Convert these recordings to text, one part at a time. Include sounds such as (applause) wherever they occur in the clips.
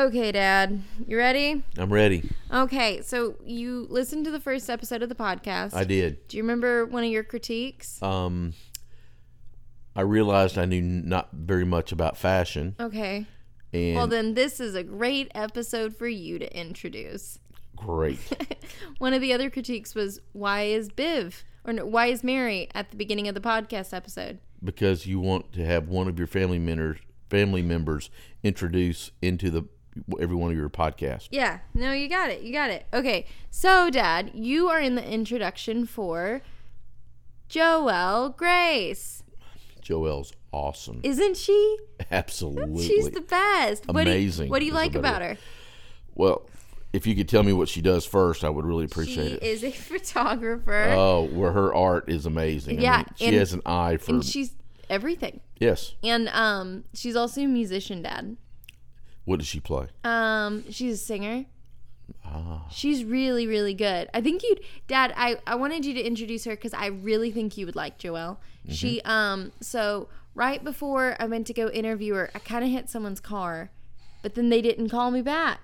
Okay, Dad. You ready? I'm ready. Okay, so you listened to the first episode of the podcast. I did. Do you remember one of your critiques? Um, I realized I knew not very much about fashion, Okay. and Well, then this is a great episode for you to introduce. great. (laughs) One of the other critiques was why is Biv or no, why is Mary at the beginning of the podcast episode? because you want to have one of your family members family members introduce into the every one of your podcasts. Yeah, no, you got it. You got it. Okay, so Dad, you are in the introduction for Joelle Grace, Joelle's awesome. isn't she? Absolutely. She's the best. What do you- Amazing What do you like about her? well, if you could tell me what she does first, I would really appreciate She it. is a (laughs) photographer, Oh, where her art is amazing. I Yeah, mean, she and- has an eye for and she's everything. yes. And um, she's also a musician, Dad. What does she play? Um, she's a singer. Ah, She's really, really good. I think you'd, Dad. I I wanted you to introduce her because I really think you would like Joelle. Mm-hmm. She um. So right before I went to go interview her, I kind of hit someone's car, but then they didn't call me back.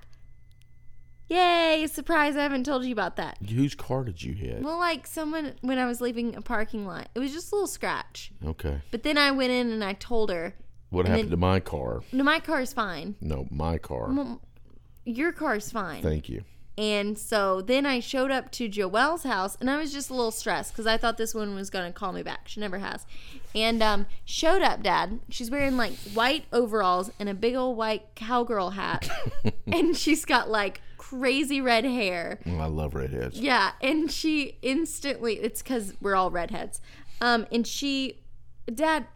Yay! Surprise! I haven't told you about that. whose car did you hit? Well, like someone when I was leaving a parking lot, it was just a little scratch. Okay. But then I went in and I told her, What And happened to my car? "No, my car's fine. No, my car. Well, your car's fine." Thank you. And so then I showed up to Joelle's house and I was just a little stressed because I thought this one was going to call me back. She never has. And um, showed up, Dad. She's wearing like white overalls and a big old white cowgirl hat. (laughs) and she's got like crazy red hair. Well, I love redheads. Yeah. And she instantly, it's because we're all redheads. Um, and she, Dad,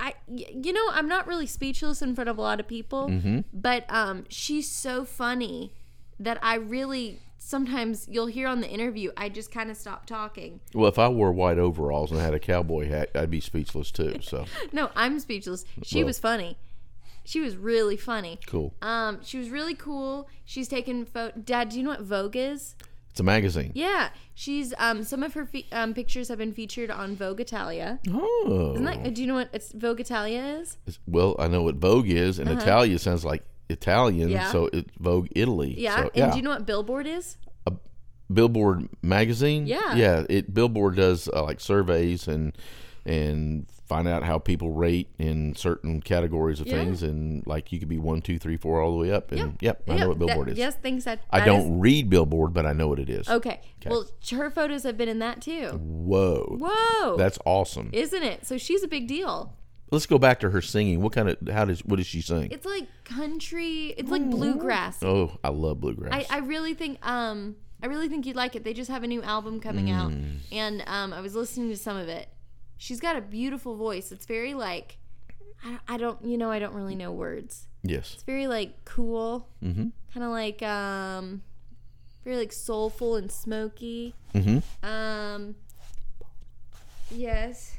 I, you know, I'm not really speechless in front of a lot of people, but um, she's so funny that I really sometimes you'll hear on the interview I just kind of stop talking. Well, if I wore white overalls and had a cowboy hat, I'd be speechless too. So (laughs) No, I'm speechless. She Well- was funny. She was really funny. cool. Um, she was really cool. She's taken photo. Dad, do you know what Vogue is? It's a magazine. Yeah, she's um some of her fe- um, pictures have been featured on Vogue Italia. Oh. Isn't that, do you know what it's, Vogue Italia is? It's- well, I know what Vogue is, and Italia sounds like Italian, Uh-huh. Yeah. so it's Vogue Italy. Yeah. So, and do you know what Billboard is? A Billboard magazine. Yeah. yeah. It Billboard does uh, like surveys and and find out how people rate in certain categories of Yeah. things, and like you could be one, two, three, four, all the way up. And yep, I know what Billboard is. Yes, thanks. That, I don't is- read Billboard, but I know what it is. okay. Well, her photos have been in that too. Whoa, Whoa. that's awesome. Isn't it? So she's a big deal. Let's go back to her singing. What kind of how does what does she sing? It's like country. It's like bluegrass. Oh, I love bluegrass. I, I really think um I really think you'd like it. They just have a new album coming out, Mm. and um I was listening to some of it. She's got a beautiful voice. It's very like I, I don't you know I don't really know words. yes. It's very like cool, Mm-hmm. kind of like um very like soulful and smoky. Mm-hmm. Um yes,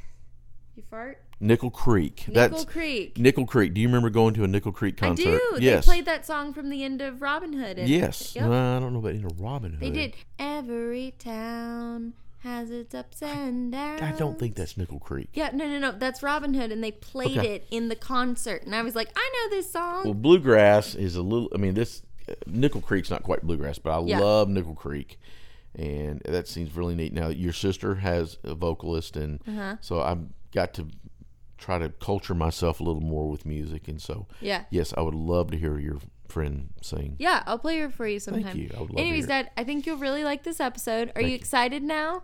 you fart. Nickel Creek. Nickel That's Creek. Nickel Creek. Do you remember going to a Nickel Creek concert? I do. Yes. They played that song from the end of Robin Hood. yes. Yep. Well, I don't know about in a Robin Hood. They did. Every town has its ups and downs. I don't think that's Nickel Creek. Yeah, no, no, no. That's Robin Hood, and they played Okay. it in the concert, and I was like, I know this song. Well, bluegrass is a little. I mean, this uh, Nickel Creek's not quite bluegrass, but I Yeah. love Nickel Creek, and that seems really neat. Now, your sister has a vocalist, and Uh-huh. so I've got to try to culture myself a little more with music, and so yeah, yes, I would love to hear your friend sing. yeah. I'll play her for you sometime. Thank you. I would love to Anyways, hear Dad, I think you'll really like this episode. Are Thank you. excited now?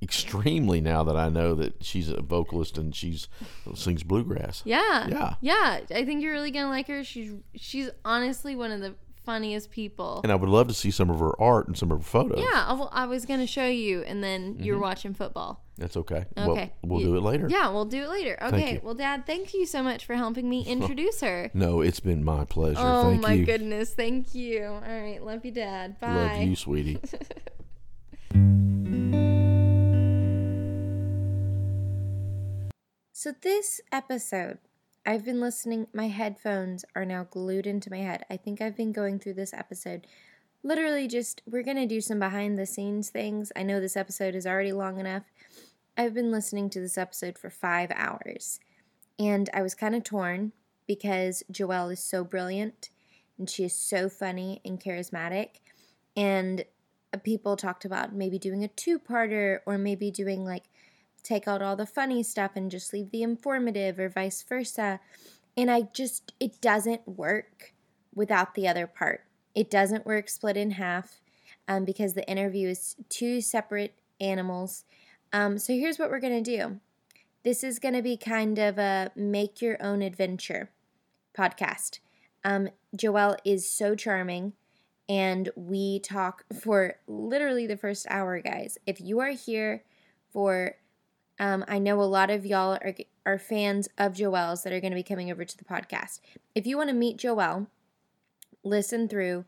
Extremely now that I know that she's a vocalist and she's sings bluegrass. Yeah, Yeah. yeah. I think you're really gonna like her. She's she's honestly one of the funniest people. And I would love to see some of her art and some of her photos. Yeah, I, was gonna show you, and then Mm-hmm. you're watching football. That's okay. Okay. Well, we'll You- do it later. Yeah, we'll do it later. Okay. Well, Dad, thank you so much for helping me (laughs) introduce her. No, it's been my pleasure. Oh Thank my you. goodness, thank you. All right, love you, Dad. Bye. Love you, sweetie. (laughs) So this episode, I've been listening. My headphones are now glued into my head. I think I've been going through this episode. Literally, just we're gonna do some behind the scenes things. I know this episode is already long enough. I've been listening to this episode for five hours, and I was kind of torn because Joelle is so brilliant and she is so funny and charismatic. And uh, people talked about maybe doing a two parter or maybe doing like take out all the funny stuff and just leave the informative or vice versa. And I just, it doesn't work without the other part. It doesn't work split in half um, because the interview is two separate animals. Um, so here's what we're going to do this is going to be kind of a make your own adventure podcast. Um, Joelle is so charming, and we talk for literally the first hour, guys. If you are here for, um, I know a lot of y'all are, are fans of Joelle's that are going to be coming over to the podcast. If you want to meet Joelle, listen through,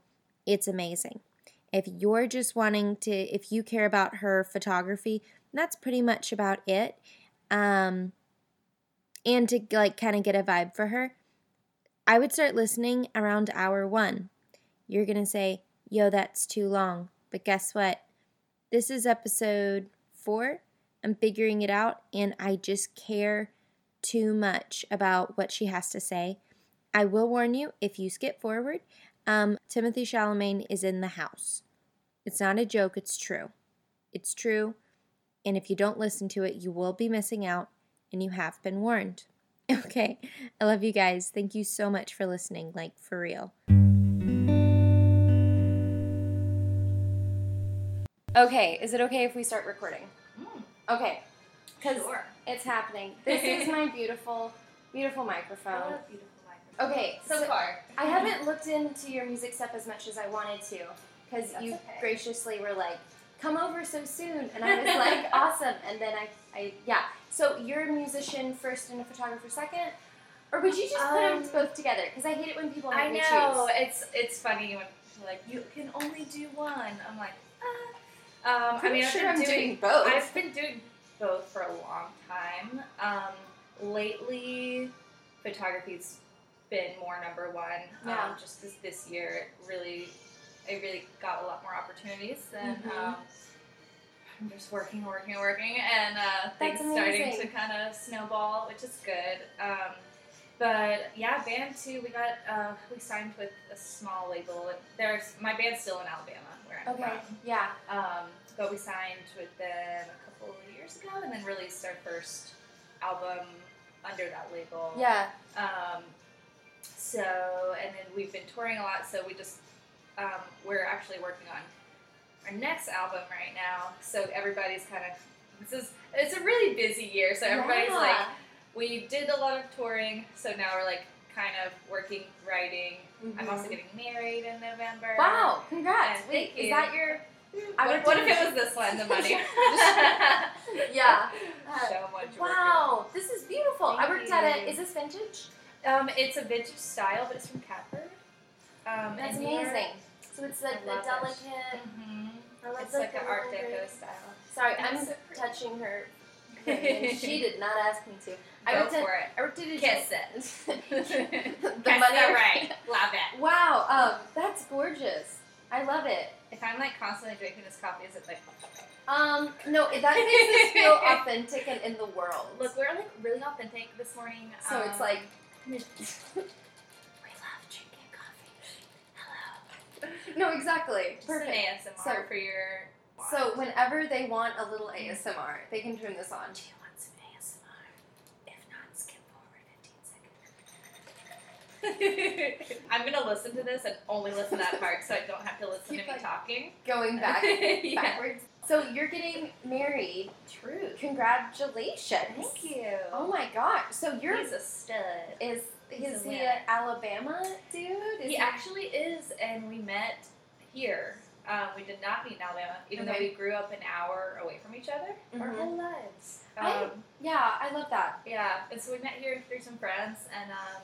it's amazing. If you're just wanting to, if you care about her photography, that's pretty much about it. Um, and to like kind of get a vibe for her, I would start listening around hour one. You're going to say, yo, that's too long. But guess what? This is episode four. I'm figuring it out, and I just care too much about what she has to say. I will warn you if you skip forward, um, Timothée Chalamet is in the house. It's not a joke, it's true. It's true. And if you don't listen to it, you will be missing out, and you have been warned. (laughs) Okay, I love you guys. Thank you so much for listening, like for real. Okay, is it okay if we start recording? Okay, because sure. it's happening. This is my (laughs) beautiful, beautiful microphone. beautiful microphone. Okay, So so far. I haven't looked into your music stuff as much as I wanted to because you okay. graciously were like, "Come over so soon," and I was like, (laughs) "Awesome!" And then I, I, yeah. So you're a musician first and a photographer second, or would you just put them Um, both together? Because I hate it when people I me know it's it's funny when like you can only do one. I'm like, ah. Um, I mean, I've sure been I'm doing, doing both. I've been doing both for a long time. Um, lately, photography's been more number one. Yeah. Um, just this this year, it really, I really got a lot more opportunities than. Mhm. Um, I'm just working, working, working, and uh, things starting to kind of snowball, which is good. Um, but yeah, band too. We got uh, we signed with a small label. There's my band's still in Alabama, Okay. from. Yeah. Um, but we signed with them a couple of years ago, and then released our first album under that label. Yeah. Um, so, and then we've been touring a lot. So we just um, we're actually working on our next album right now. So everybody's kind of this is it's a really busy year. So everybody's Yeah. like we did a lot of touring. So now we're like kind of working, writing. I'm also Mhm. getting married in November. Wow! Congrats. And Wait, thank is that your? I What, what if it was this one, the money? (laughs) Yeah. (laughs) Uh, so much. Wow, this is beautiful. I worked at you. a. Is this vintage? Um, it's a vintage style, but it's from Catbird. Um, That's amazing. So it's like the it. delicate. Mhm. I love It's the like an Art Deco style. Sorry, And I'm so touching her. (laughs) she did not ask me to. I Go worked at. for it. I worked at a Kiss it. (laughs) (laughs) the the money. right. Love it. Wow, um, that's gorgeous. I love it. If I'm like constantly drinking this coffee, is it like? Um, no, that makes us feel authentic and in the world. Look, we're like really authentic this morning. so um, it's like. we love drinking coffee. Hello. no, exactly. Just an Perfect. ASMR So- for your. So whenever they want a little ASMR, they can turn this on. Do you want some ASMR? If not, skip forward 15 seconds. (laughs) I'm gonna listen to this and only listen to that part so I don't have to listen Keep, to me like, talking. Going (laughs) back Yeah. backwards. So you're getting married. True. Congratulations. Thank you. Oh my gosh. So you're He's a stud. is He's is a he winner. an Alabama dude? Is He actually is, and we met here. Um, we did not meet in Alabama, even though we grew up an hour away from each other our Mhm. whole lives. I- Um, Yeah, I love that. yeah, and so we met here through some friends, and um,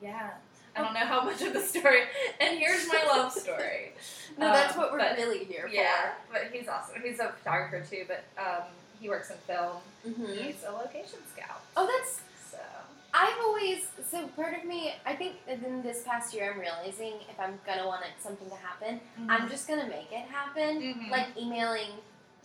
yeah, I don't know how much of the story. And here's my love story. (laughs) No, that's Um, what we're but- really here for. Yeah, but he's awesome. He's a photographer too, but um, he works in film. for. hmm He's a location scout. Oh, that's. I've always so part of me. I think in this past year, I'm realizing if I'm gonna want it, something to happen, I'm just gonna make it happen. Mhm. Like emailing,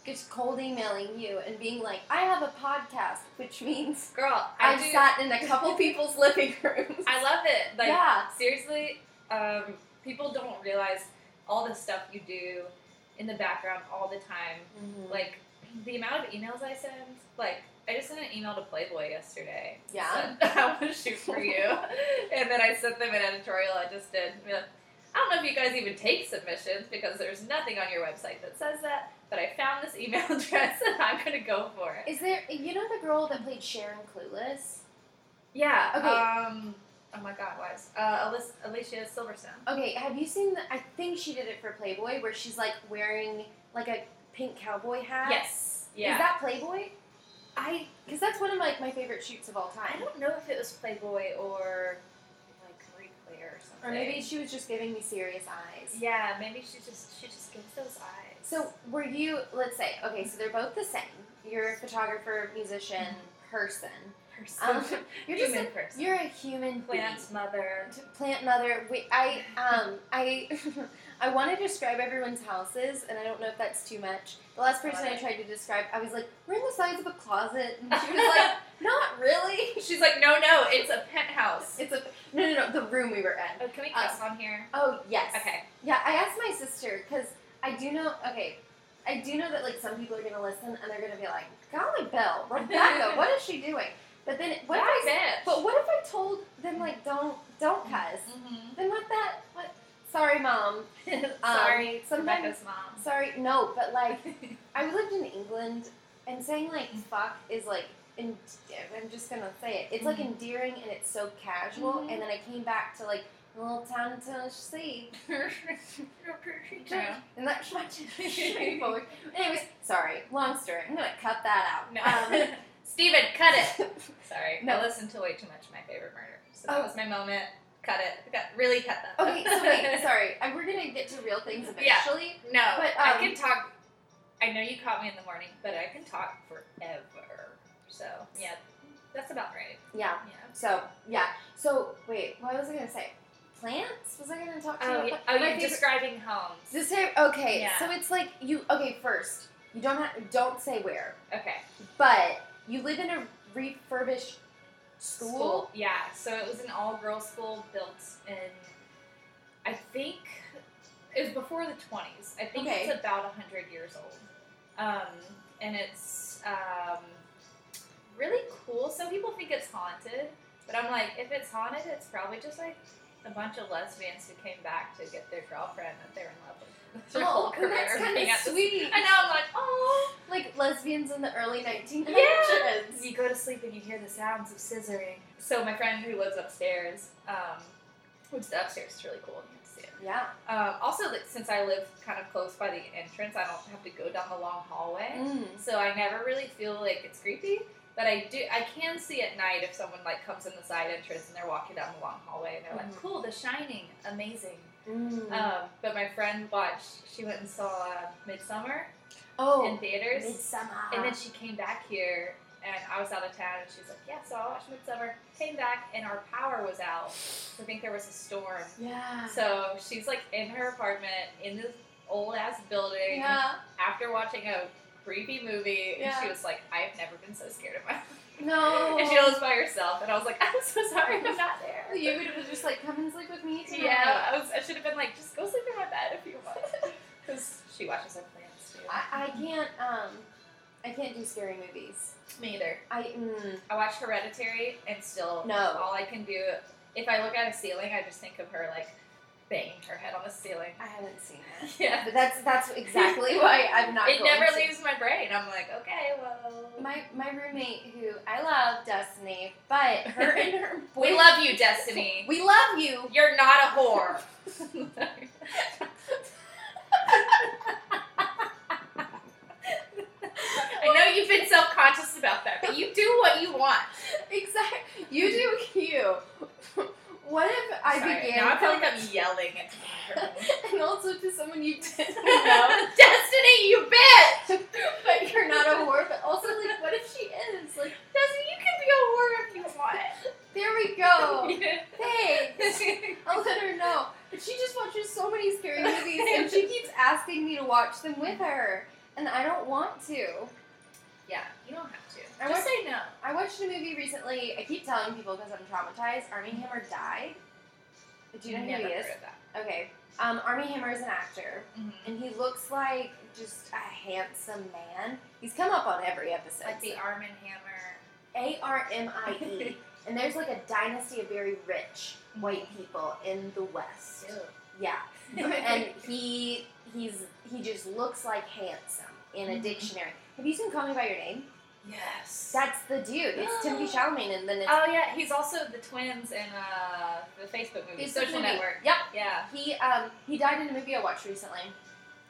just cold emailing you and being like, I have a podcast, which means girl. I I've do. sat in a couple (laughs) people's living rooms. I love it. Like yeah. seriously, Um, people don't realize all the stuff you do in the background all the time. Mm-hmm. Like the amount of emails I send. Like I just sent an email to Playboy yesterday. Yeah? I want to shoot for you, and then I sent them an editorial I just did. I don't know if you guys even take submissions because there's nothing on your website that says that. But I found this email (laughs) address and I'm gonna go for it. Is there? You know the girl that played Cher in Clueless? Yeah. Okay. Um. Oh my God, wise. Uh, Alicia, Alicia Silverstone. Okay, have you seen? The, I think she did it for Playboy, where she's like wearing like a pink cowboy hat. Yes. Yeah. Is that Playboy? I because that's one of like my favorite shoots of all time. I don't know if it was Playboy or like Claire or something. Or maybe she was just giving me serious eyes. Yeah, maybe she just she just gives those eyes. So were you? Let's say okay, so they're both the same. You're a photographer, musician, person. person, Um, (laughs) you're just human a, person, you're a human plant being. mother. plant mother. Wait, I um I (laughs) I want to describe everyone's houses, and I don't know if that's too much. The last person I tried to describe, I was like, "We're in the size of a closet," and she was like, (laughs) "Not really." (laughs) She's like, no, no, it's a penthouse. It's a no, no, no. The room we were in. Oh, can we cuss on here? Oh yes. Okay. Yeah, I asked my sister because I do know. Okay, I do know that like some people are gonna listen and they're gonna be like, "Golly, Belle, Rebecca, what is she doing?" But then what if I? That bitch. But what if I told them like, "Don't, don't cuss"? Mhm. Then what that? What? Sorry, mom. (laughs) Sorry, Um, sometimes- Rebecca's mom. Sorry, no. But like, (laughs) I lived in England, and saying like "fuck" is like. En- I'm just gonna say it. It's like Mhm. endearing and it's so casual. Mhm. And then I came back to like a little town in Tennessee, (laughs) Yeah. and that's much straightforward. Anyways, sorry, long story. I'm gonna cut that out. No. Um, Steven, cut it. Sorry. No. I listened to way too much of my favorite murder. So that Oh. was my moment. Cut it. Cut, really cut that. okay, so wait, (laughs) sorry. We're gonna get to real things Yeah. eventually. No, But, I um, can talk. I know you caught me in the morning, but I can talk forever. So yeah, that's about right. Yeah. Yeah. So yeah. So wait, what was I gonna say? Plants? Was I gonna talk to you Oh, about? yeah. oh, you're describing homes. This okay. Yeah. So it's like you. Okay, first you don't have, don't say where, Okay. but you live in a refurbished school. Yeah. So it was an all-girls school built in. I think it was before the 20s. I think Okay. it's about 100 years old. Um, and it's um, really cool. Some people think it's haunted, but I'm like, if it's haunted, it's probably just like a bunch of lesbians who came back to get their girlfriend that they're in love with. Their whole Oh, that's kind of sweet. And now I'm like, oh. Like lesbians in the early 1900s. Yeah. You go to sleep and you hear the sounds of scissoring. So my friend who lives upstairs, um, which the upstairs is really cool. You get see it. Yeah. Um, also, like, since I live kind of close by the entrance, I don't have to go down the long hallway. Mm. So I never really feel like it's creepy. But I do, I can see at night if someone like comes in the side entrance and they're walking down the long hallway and they're like, Mhm. "Cool, The Shining, amazing." Mm. Um, but my friend watched, she went and saw uh, Midsommar oh, in theaters. Midsommar. And then she came back here, and I was out of town, and she was like, "Yeah, so I watched Midsommar." Came back, and our power was out. I think there was a storm, yeah. so she's like in her apartment in this old ass building yeah. after watching a creepy movie, and she was like, "I've never been so scared of my." (laughs) No. and she was by herself, and I was like, "I'm so sorry, I'm not there." You would have just like come and sleep with me tonight. Yeah, I was. I should have been like, "Just go sleep in my bed if you want," (laughs) because she watches our plants too. I, I can't um I can't do scary movies. Me either. I mm, I watched Hereditary and still No. all I can do if I look at a ceiling I just think of her like her head on the ceiling. I haven't seen it. (laughs) Yeah. But that's that's exactly (laughs) why I'm not It never to. leaves my brain. I'm like, okay, well My my roommate who I love Destiny, but her and her boy (laughs) We love you, Destiny. We love you. You're not a whore. I know you've been self conscious about that, but you do what you want. Exactly. You do you. What if I Sorry, began now I feel like I'm yelling at (laughs) and also to someone you (laughs) didn't know, Destiny, you bitch! (laughs) but you're not a whore. But also, like, what if she is? Like, Destiny, you can be a whore if you want. there we go. Thanks. I'll let her know. But she just watches so many scary movies, and she keeps asking me to watch them with her, and I don't want to. yeah, you don't have to. I Just want- say no. I watched a movie recently. I keep telling people because I'm traumatized. Armie Hammer died. Do you know Never who he is? of that. Okay. Um, Armie Hammer is an actor, Mhm. and he looks like just a handsome man. He's come up on every episode. Like the Arm and Hammer. A R M I E. (laughs) And there's like a dynasty of very rich white people in the West. Yeah. (laughs) and he he's he just looks like handsome in a Mhm. dictionary. Have you seen Call Me by Your Name? Yes. That's the dude. It's Timothy (gasps) Chalamet, and then it's Oh yeah, he's also the twins in uh, the Facebook movie, Social movie. Network. Yep. Yeah. he um he died in a movie I watched recently.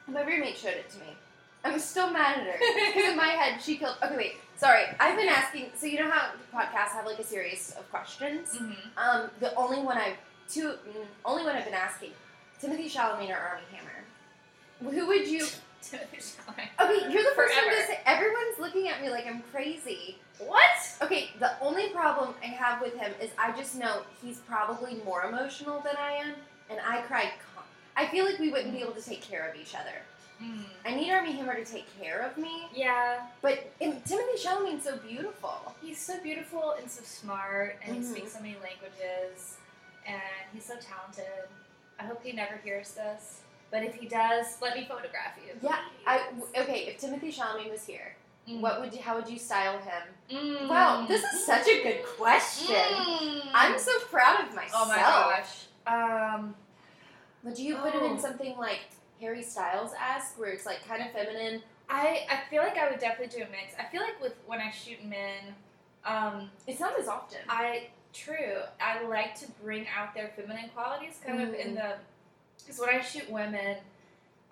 My roommate showed it to me. I'm still mad at her because in my (laughs) head she killed. Okay, wait. Sorry, I've been asking. So you know how podcasts have like a series of questions. hmm Um, the only one I've two mm, only one I've been asking Timothy Chalamet or Armie Hammer. Who would you? (laughs) Okay, you're the first one to say. Everyone's looking at me like I'm crazy. What? Okay, the only problem I have with him is I just know he's probably more emotional than I am, and I cry. Con- I feel like we wouldn't be able to take care of each other. Mm. I need Armie Hammer to take care of me, Yeah, but Timothy Chalamet's so beautiful. he's so beautiful and so smart, and Mhm. he speaks so many languages, and he's so talented. I hope he never hears this, but if he does, let me photograph you. Yeah, I okay. If Timothy Chalamet was here, Mm. what would you? How would you style him? Mm. Wow, this is such a good question. Mm. I'm so proud of myself. Oh my gosh. Um. Would you put him in Oh. something like Harry Styles esque, where it's like kind of feminine? I, I feel like I would definitely do a mix. I feel like with when I shoot men, um, It's not as often. I true. I like to bring out their feminine qualities, kind of in Mhm. the because when I shoot women,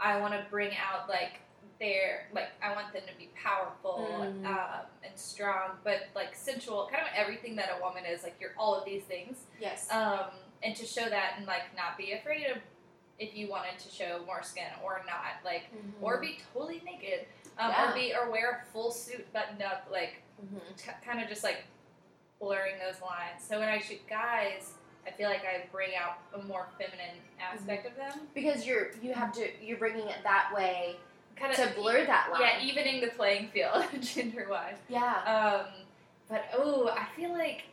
I want to bring out like their like I want them to be powerful Mhm. um, and strong, but like sensual, kind of everything that a woman is. Like you're all of these things, yes. um, and to show that and like not be afraid of if you wanted to show more skin or not, like or be totally naked, um, Mm-hmm. Yeah. or be or wear a full suit buttoned up, like Mhm. t- kind of just like blurring those lines. So when I shoot guys, I feel like I bring out a more feminine aspect of them, because you're you have to you're bringing it that way kind of to blur that line. Yeah, evening the playing field (laughs) gender wise. Yeah. Um, but oh, I feel like,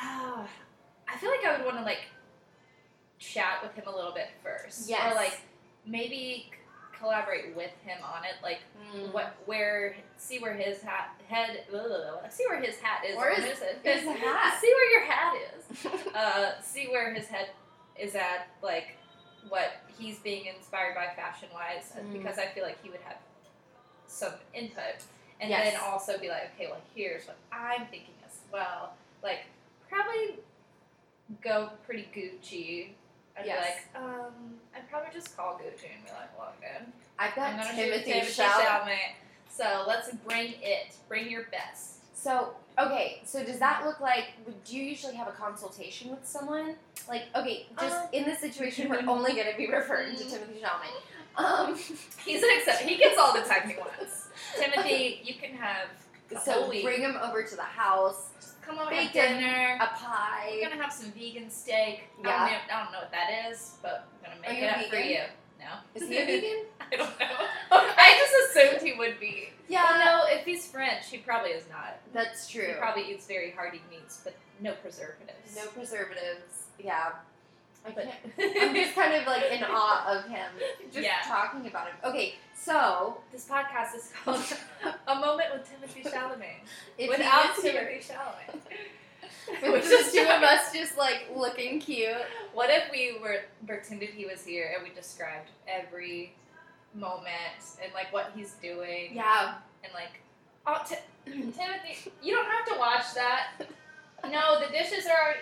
oh, I feel like I would want to like chat with him a little bit first, Yes. or like maybe collaborate with him on it, like Mm. what where see where his hat head ugh, see where his hat is Where on his, his hat? see where your hat is (laughs) uh see where his head is at like what he's being inspired by fashion wise Mhm. because I feel like he would have some input and Yes. then also be like okay well here's what I'm thinking as well like probably go pretty Gucci I'd Yes. be like um I'd probably just call Gucci and be like look good I've I'm got gonna shoot Timothy Timothy Chalamet. So let's bring it. Bring your best. So okay, so does that look like? Would do you usually have a consultation with someone? Like, okay, just Um, in this situation, we're only going to be referring to Timothy Chalamet. Um, (laughs) He's an exception. He gets all the time he wants. Timothy, you can have so whole week. bring him over to the house, come over have bacon, dinner. a pie. We're gonna have some vegan steak. Yeah. I, don't know, I don't know what that is, but I'm gonna make it up for you. No. Is he a vegan? (laughs) I don't know. (laughs) I just assumed he would be. Yeah, Well, no, if he's French, he probably is not. that's true. He probably eats very hearty meats, but no preservatives. No preservatives. Yeah. I But can't. (laughs) I'm just kind of like in awe of him, just Yeah. talking about him. Okay, so This podcast is called A Moment with Timothy Chalamet. Without he was here, Timothy Chalamet. (laughs) with just is two of us just like looking cute. What if we were pretended he was here and we described every moment and like what he's doing Yeah. and like oh Ti- (clears throat) Timothy you don't have to watch that. No, the dishes are already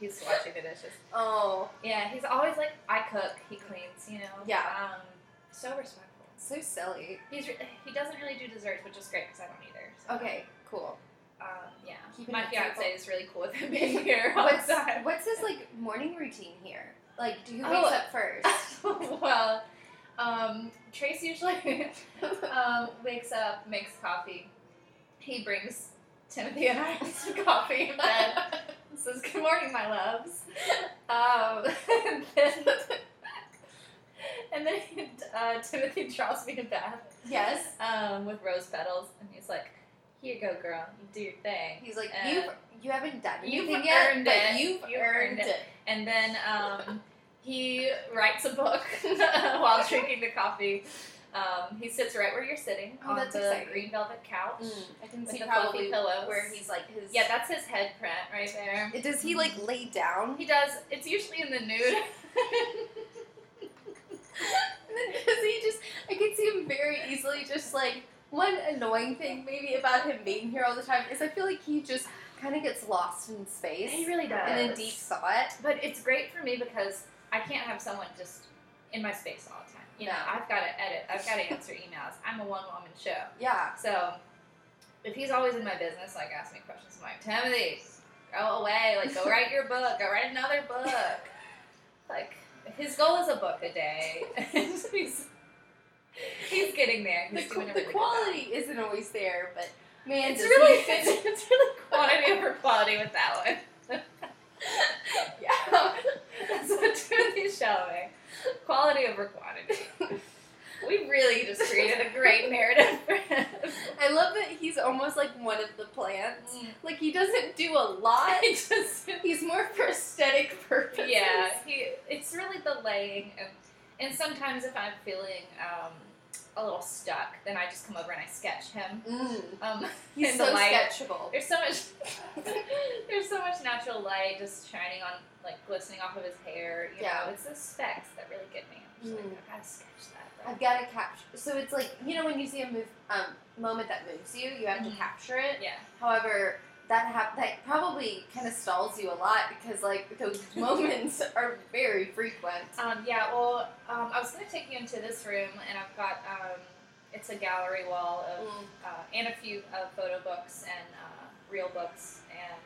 He's washing the dishes. Oh, Yeah, he's always like I cook, he cleans, you know. Yeah. Um so respectful. so silly. He's re- he doesn't really do desserts, which is great because I don't either. So. Okay, cool. Um, yeah. Keeping My it fiance simple. is really cool with (laughs) him being here What's the what's his like morning routine here? Like, do who Oh. up first? (laughs) well, um, Trace usually (laughs) um, wakes up, makes coffee. He brings Timothy and I (laughs) have some coffee in bed. Says, "Good morning, my loves." Um, (laughs) and then, and then uh, Timothy draws me a bath yes. um, with rose petals, and he's like, here you go, girl. You do your thing. He's like, Uh, you you haven't done you've yet, earned it. you've, You've earned, earned it." it. And then um, he writes a book (laughs) while drinking the coffee. Um, he sits right where you're sitting Oh, on that's the exciting. green velvet couch. Mm, I can With see the fluffy pillows. where he's like his. Yeah, that's his head print right there. Does he like lay down? He does. It's usually in the nude. (laughs) Does he just? I can see him very easily just like one annoying thing maybe about him being here all the time is I feel like he just kind of gets lost in space he really does. in deep thought. But it's great for me because I can't have someone just in my space all the time. You know, I've got to edit. I've got to answer emails. I'm a one woman show. Yeah. So if he's always in my business, like ask me questions, I'm like, Timothy, go away. Like, go write your book. Go write another book. Like, his goal is a book a day. (laughs) He's, he's getting there. The, He's qu- doing a the really quality isn't always there, but man, It's really, it's, (laughs) it's really quantity over quality with that one. (laughs) yeah. That's what Timothy's showing. (laughs) Quality over quantity. (laughs) We really just created a great narrative for him. I love that he's almost like one of the plants. Mm. Like he doesn't do a lot. (laughs) Just, He's more for aesthetic purposes. yeah, he. It's really the laying, and, and sometimes if I'm feeling um, a little stuck, then I just come over and I sketch him. Mm. Um, He's so light. sketchable. There's so much. there's so much natural light just shining on, like glistening off of his hair. You Yeah. know, it's the specs that really get me. I'm just Mm. like, I gotta sketch that. Bro. I've got to capture. So it's like you know when you see a move, um, moment that moves you, you have Mhm. to capture it. Yeah. However, that hap- that probably kind of stalls you a lot because like those (laughs) moments are very frequent. Um, yeah, well, um, I was going to take you into this room, and I've got um, it's a gallery wall of Mm. uh, and a few uh, photo books and uh, real books and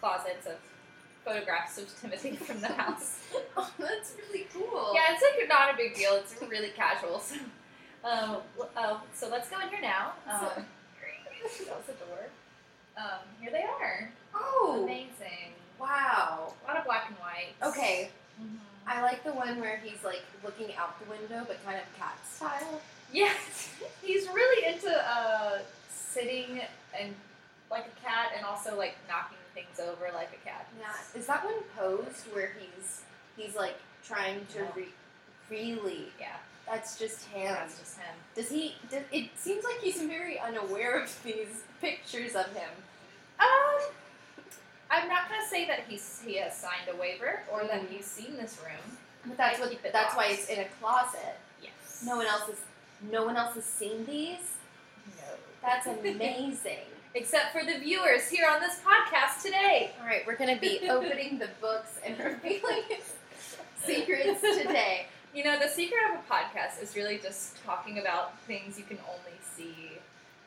closets of photographs of Timothy from the house. (laughs) Oh, that's really cool. yeah, it's like not a big deal. It's really casual. So, um, uh, so let's go in here now. Um, close the door. Um, here they are. Oh. Amazing. Wow. A lot of black and white. Okay. Mhm. I like the one where he's like looking out the window, but kind of cat style. Yes, (laughs) he's really into uh, sitting and like a cat, and also like knocking things over like a cat. Yeah. Is that one posed where he's he's like trying to No. re- really? Yeah, That's just him. that's just him. Does he? Does, it seems like he's very unaware of these pictures of him. Um, I'm not gonna say that he's he has signed a waiver or that Mhm. he's seen this room. But that's I what. That's why it's in a closet. Yes. No one else has. No one else has seen these. No. That's (laughs) amazing. Except for the viewers here on this podcast today. All right, we're gonna be opening the books and revealing secrets today. You know, the secret of a podcast is really just talking about things you can only see,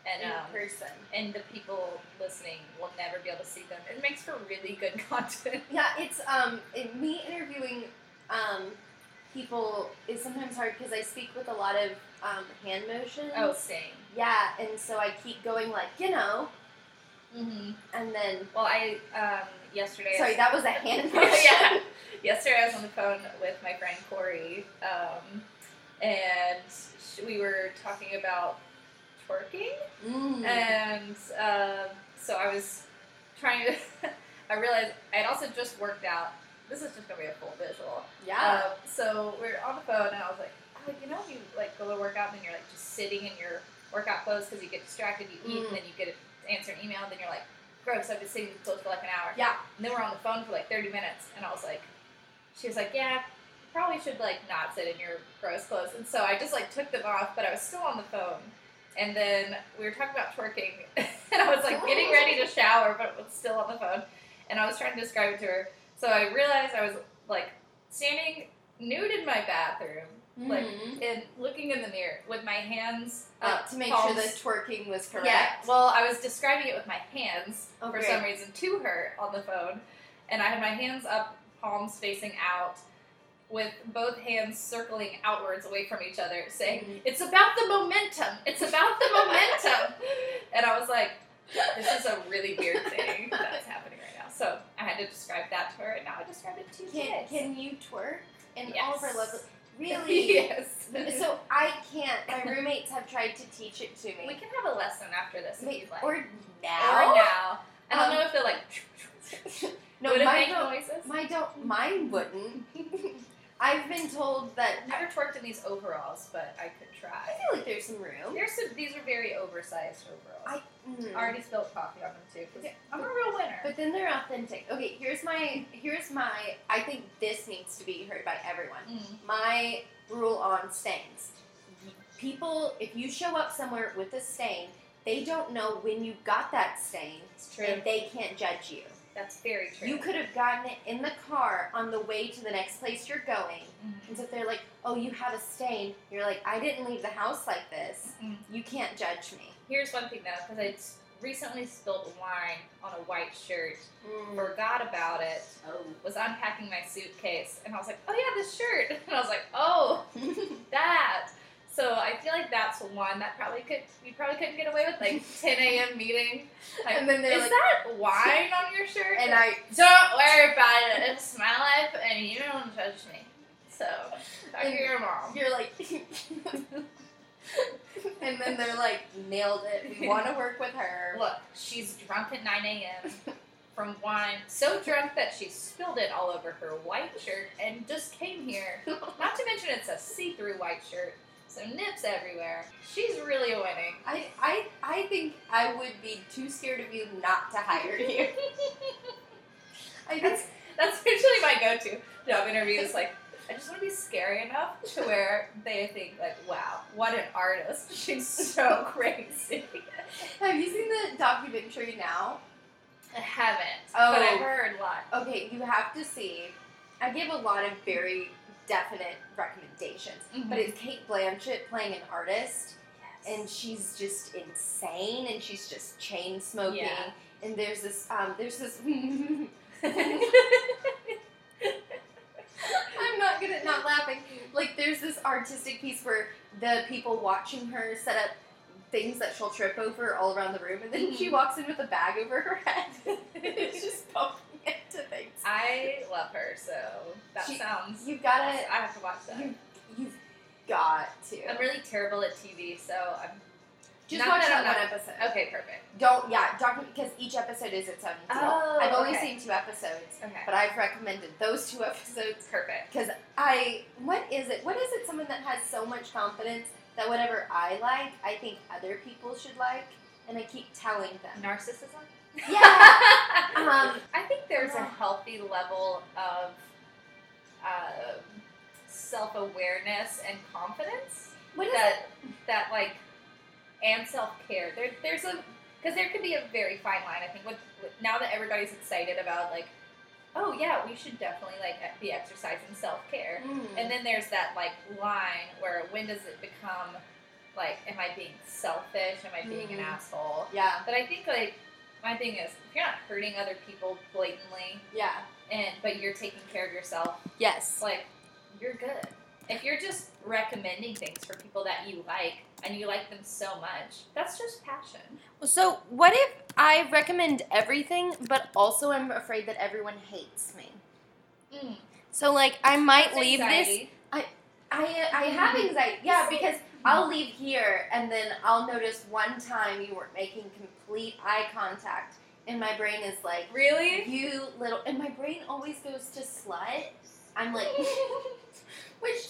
and in um, person. and the people listening will never be able to see them. It makes for really good (laughs) content. Yeah, it's um it, me interviewing um people is sometimes hard because I speak with a lot of um hand motions. Oh, same. Yeah, and so I keep going like you know, Mm-hmm. and then Well, I um, yesterday. sorry that was a hand (laughs) motion. yeah. Yesterday, I was on the phone with my friend Corey, um, and we were talking about twerking, Mm. and um, so I was trying to. (laughs) I realized I had also just worked out. This is just gonna be a full visual. yeah. Um, so we're on the phone, and I was like, oh, you know, you like go to work out, and you're like just sitting in your workout clothes because you get distracted, you eat, Mm. and then you get to answer an email, and then you're like, gross, I've been sitting in the clothes for like an hour. Yeah. And then we're on the phone for like 30 minutes, and I was like, she was like, yeah, you probably should like not sit in your gross clothes. And so I just like took them off, but I was still on the phone. And then we were talking about twerking, (laughs) and I was like getting ready to shower, but was still on the phone. And I was trying to describe it to her. So I realized I was like standing nude in my bathroom, like Mhm. and looking in the mirror with my hands Like, up to make palms- sure the twerking was correct. yeah. Well, I was describing it with my hands Oh, for great. some reason to her on the phone, and I had my hands up, palms facing out, with both hands circling outwards away from each other, saying, Mhm. "It's about the momentum. It's about the momentum." (laughs) and I was like, "This is a really weird thing that's happening right now." So I had to describe that to her, and now I describe it to you Can, can you twerk? And all of our Yes. lovely. Really? (laughs) yes. So I can't. My roommates have tried to teach it to me. we can have a lesson after this if Wait, you'd like. or Or now? now. I don't Um, know if they're like. (laughs) No, would it make don't. noises? Mine don't. Mine wouldn't. (laughs) I've been told that. I've never twerked in these overalls, but I could try. I feel like there's some room. There's some. These are very oversized overalls. I. mm. I already spilled coffee on them too. 'cause I'm a real winner. But then they're authentic. Okay, here's my. Here's my. I think this needs to be heard by everyone. Mm. my rule on stains. People, if you show up somewhere with a stain, they don't know when you got that stain, It's true. and they can't judge you. That's very true. You could have gotten it in the car on the way to the next place you're going. Mhm. And so if they're like, oh, you have a stain, you're like, I didn't leave the house like this. Mhm. You can't judge me. Here's one thing though, because I recently spilled wine on a white shirt, Mm. forgot about it, Oh. was unpacking my suitcase, and I was like, oh yeah, this shirt. (laughs) And I was like, oh, (laughs) that. So I feel like that's one that probably could you probably couldn't get away with like (laughs) 10 a.m. meeting. Like, And then they're is like- that wine on your shirt? and I, (laughs) don't worry about it. It's my life, and you don't judge me. So talk to And your mom. you're like, (laughs) and then they're like, nailed it. We want to work with her. Look, she's drunk at 9 a.m. from wine, so drunk that she spilled it all over her white shirt and just came here. Not to mention it's a see-through white shirt, so nips everywhere. She's really winning. I, I, I think I would be too scared of you not to hire you. (laughs) I think That's that's usually my go-to job interview. Is like, I just want to be scary enough to (laughs) where they think like, wow, what an artist. (laughs) She's so crazy. Have you seen the documentary now? I haven't, Oh. but I've heard a lot. Okay, you have to see. I give a lot of very definite recommendations, but it's Cate Blanchett playing an artist, and she's just insane, and she's just chain smoking. Yeah. And there's this, um, there's this. (laughs) I'm not good at not laughing. Like, there's this artistic piece where the people watching her set up things that she'll trip over all around the room, and then she Mhm. walks in with a bag over her head. (laughs) it's just bumping (laughs) into things. I love her, so that She- sounds. You've got to. I have to watch that. you, you've got to. I'm really terrible at TV, so I'm. Just watch that one episode. Okay, perfect. Don't, yeah, document because each episode is its own deal. Oh, I've only okay. seen two episodes, Okay, but I've recommended those two (laughs) episodes perfect. Because I, what is it? What is it? Someone that has so much confidence that whatever I like, I think other people should like, and I keep telling them. Narcissism. Yeah. (laughs) Um, I think there's a healthy level of uh, self awareness and confidence what is that that like and self care. There, there's a because there can be a very fine line. I think with, with now that everybody's excited about like, oh yeah, we should definitely like be exercising self care. Mm. And then there's that like line where when does it become like, am I being selfish? Am I being an Mm. asshole? yeah, But I think like my thing is if you're not hurting other people blatantly yeah, and but you're taking care of yourself, yes, like you're good. If you're just recommending things for people that you like and you like them so much, that's just passion. So what if I recommend everything, but also I'm afraid that everyone hates me? Mm. So like I might That's leave this. anxiety. I I have anxiety. Yeah, because I'll leave here and then I'll notice one time you weren't making complete eye contact, and my brain is like, Really? you little. And my brain always goes to slut. I'm like, (laughs) which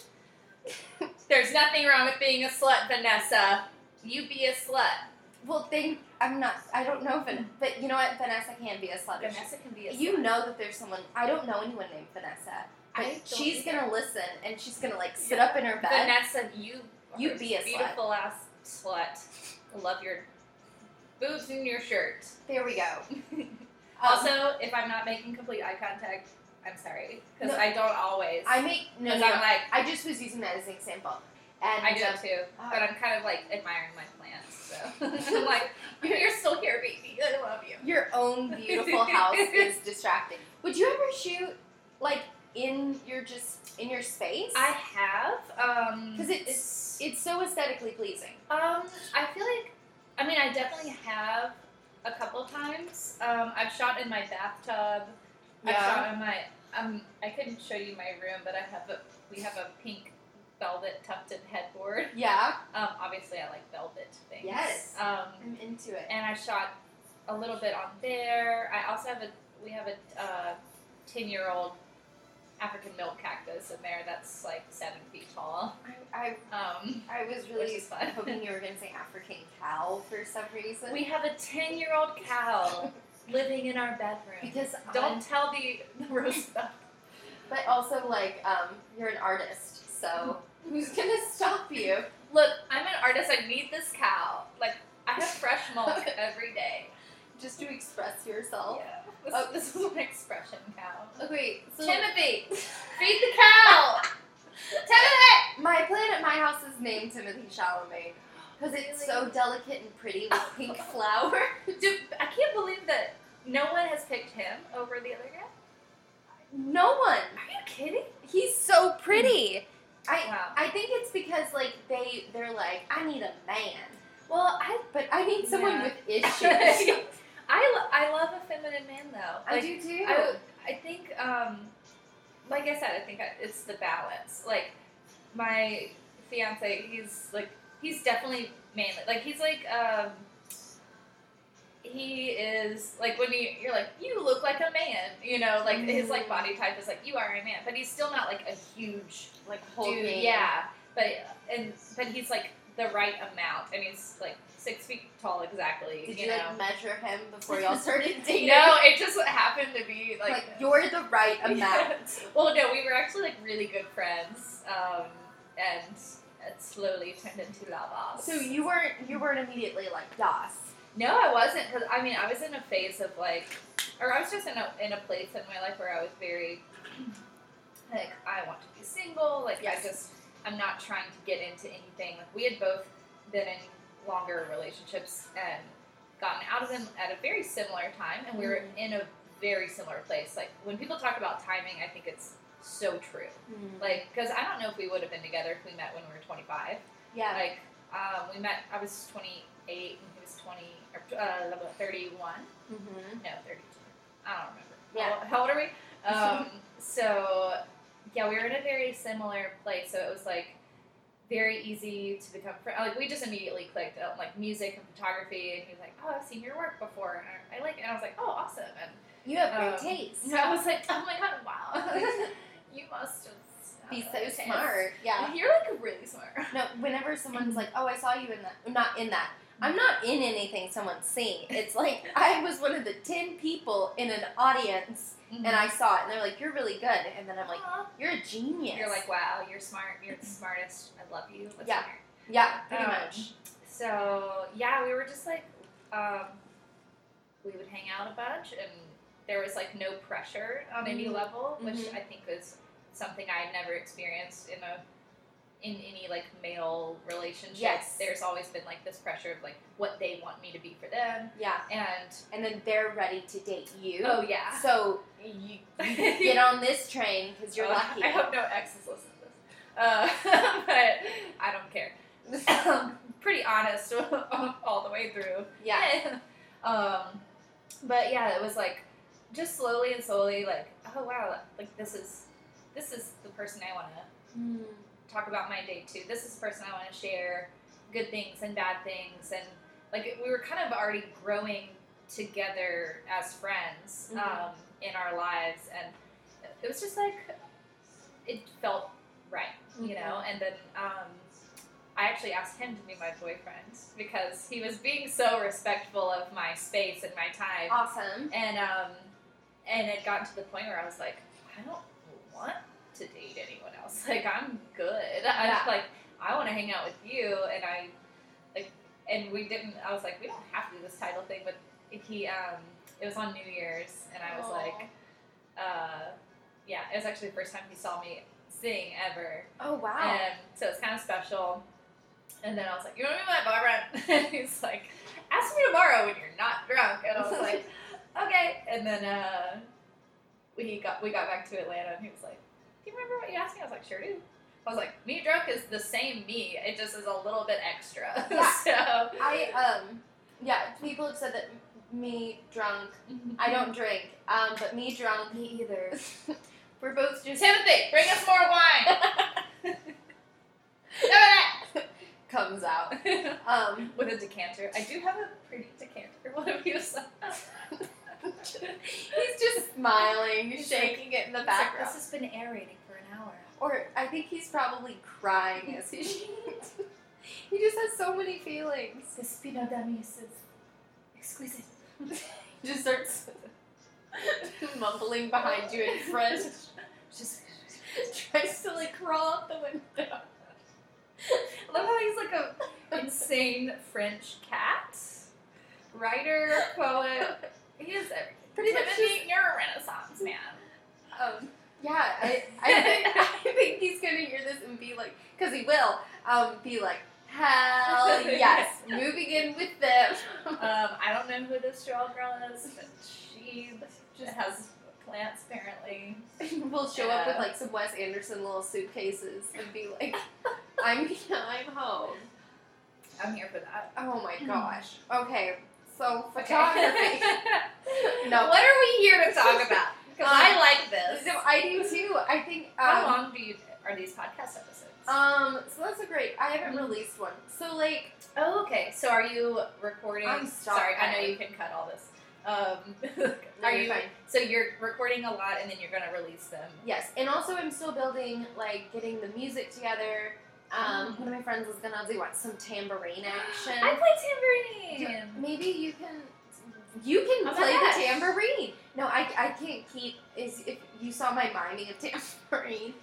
There's nothing wrong with being a slut, Vanessa. You be a slut. well, thing I'm not. I don't know if, it, but you know what, Vanessa can be a slut. Vanessa can be a Slut. You know that there's someone. I don't know anyone named Vanessa. But I she's gonna listen and she's gonna like sit up in her bed. Vanessa, you You be a slut. beautiful ass slut. I love your boobs in your shirt. There we go. (laughs) Um, Also, if I'm not making complete eye contact, I'm sorry because No. I don't always. I make no, no, I'm like I just was using that as an example. And I do um, too, uh, but I'm kind of like admiring my plants. So (laughs) (laughs) I'm like, you're still here, baby. I love you. your own beautiful house is distracting. Would you ever shoot like in your just in your space? I have um 'Cause it's- it's so aesthetically pleasing. Um, I feel like, I mean, I definitely have a couple times. Um, I've shot in my bathtub. I've Yeah. shot in my. Um, I couldn't show you my room, but I have a. We have a pink velvet tufted headboard. Yeah. Um, obviously, I like velvet things. Yes. Um, I'm into it. and I shot a little bit on there. I also have a we have a uh, ten year old African milk cactus in there that's like seven feet tall. I, Um, I, I was really hoping you were going to say African cow for some reason. we have a ten year old cow (laughs) living in our bedroom. because Don't I'm- tell the, the Roosevelt. but also like um, you're an artist, so (laughs) who's gonna stop you? Look, I'm an artist. I need this cow. Like I have fresh milk (laughs) every day. Just to express yourself. Yeah. This, Oh. this is an expression cow. Okay, so Timothy, feed the cow. (laughs) Timothy. my plant at my house is named Timothy Chalamet because it's so delicate and pretty with pink (laughs) flower. Dude, I can't believe that no one has picked him over the other guy. No one. Are you kidding? He's so pretty. I Wow. I think it's because like they they're like I need a man, Well, I but I need someone Yeah. with issues. (laughs) I, lo- I love a feminine man though. I do too. I, I think, um, like I said, I think I- it's the balance. Like my fiance, he's like he's definitely manly. Like he's like um, he is like when you you're like you look like a man, you know, like his like body type is like you are a man, but he's still not like a huge like dude. Hulking. Yeah, but and but he's like the right amount, and he's like six feet tall exactly. Did you you, know. like measure him before y'all (laughs) started dating? No, it just happened to be like, like, you're the right (laughs) amount. well, no, we were actually like really good friends, um, and it slowly turned into lava. So you weren't you weren't immediately like Das. No, I wasn't because I mean I was in a phase of like, or I was just in a in a place in my life where I was very like I want to be single. Like Yes. I just I'm not trying to get into anything. Like we had both been in longer relationships and gotten out of them at a very similar time, and we were Mhm. in a very similar place. Like when people talk about timing, I think it's so true. Like because I don't know if we would have been together if we met when we were 25. yeah. Like, um, we met, I was 28 and he was 20, or uh, 31. mm-hmm. No, 32. I don't remember. Yeah. How, how old are we? (laughs) Um, so, yeah, we were in a very similar place. So it was like very easy to become friends. Like, we just immediately clicked on like music and photography. And he was like, oh, I've seen your work before. And I, I like it. And I was like, oh, awesome. And You have great Um, taste. (laughs) I was like, oh my God, wow. (laughs) you must just Be so hands. smart. Yeah. (laughs) You're like really smart. No, whenever someone's like, "Oh, I saw you in that," not in that. I'm not in anything someone's seen. It's like I was one of the ten people in an audience, and I saw it, and they're like, "You're really good," and then I'm like, Aw. "You're a genius." You're like, wow, you're smart. You're the smartest. I love you. Let's Yeah. hang yeah, pretty Um, much. So yeah, we were just like, um, we would hang out a bunch, and there was like no pressure on any Mhm. level, which Mhm. I think was something I had never experienced in a in any like male relationship. Yes. There's always been like this pressure of like what they want me to be for them, Yeah, and and then they're ready to date you. oh yeah, So you, you (laughs) get on this train because you're Uh, lucky. I hope no exes listen to this. Uh, (laughs) but I don't care. Um, pretty honest (laughs) all the way through. Yeah. um, but yeah, it was like just slowly and slowly, like, oh wow, like this is this is the person I want to Mm. Talk about my day too. This is the person I want to share good things and bad things, and like we were kind of already growing together as friends Mhm. um, in our lives, and it was just like it felt right, you know. And then um, I actually asked him to be my boyfriend because he was being so respectful of my space and my time, Awesome. and um, and it got to the point where I was like, I don't want to date anyone else. (laughs) Like I'm good. I Yeah. like I want to hang out with you, and I like, and we didn't. I was like, we don't have to do this title thing, but he um, it was on New Year's, and I was Aw. like, uh, yeah, it was actually the first time he saw me sing ever, Oh wow. and so it's kind of special. And then I was like, "You want me to be my boyfriend?" (laughs) And he's like, "Ask me tomorrow when you're not drunk." And I was like, (laughs) "Okay." And then uh, we got we got back to Atlanta, and he was like, "Do you remember what you asked me?" I was like, "Sure do." I was like, "Me drunk is the same me. It just is a little bit extra." (laughs) Yeah. so I um yeah, people have said that me drunk. I don't drink, um, but me drunk. Me either. (laughs) We're both just Timothy, bring us more wine. (laughs) comes out. Um, With a decanter. I do have a pretty decanter. What have you said? He's just smiling, He's shaking it in the It's like, this has been aerating for an hour. Or I think he's probably crying as he shakes. (laughs) He just has so many feelings. This Pinot Damis is exquisite. He (laughs) just starts (laughs) mumbling behind you in French. Just Tries to like crawl out the window. I love how he's like a insane French cat. Writer, poet. He is everything. Pretty much Timothy, you're a renaissance man. Um, yeah, I, I, (laughs) think, (laughs) I think he's gonna hear this and be like, because he will, um, be like, hell (laughs) yes, moving in with them. Um, I don't know who this girl is, but she just has plants apparently. we'll show up with like some Wes Anderson little suitcases and be like, I'm, I'm home. I'm here for that. Oh my (clears throat) gosh. Okay, so Okay. photography. (laughs) No. What are we here to talk (laughs) about? Because Um, I like this. So I do too. I think. Um, How long do you are these podcast episodes? Um, so that's a great. I haven't Mhm. released one. So like, oh, okay. So are you recording? I'm Sorry, I know you can cut all this. Um, (laughs) are you? fine. So you're recording a lot, and then you're gonna release them. yes, and also I'm still building like getting the music together. Um, Mm. one of my friends is gonna do want some tambourine action. I play tambourine. Maybe you can. You can Oh play the tambourine. No, I, I can't keep. Is if you saw my miming of (laughs) tambourine.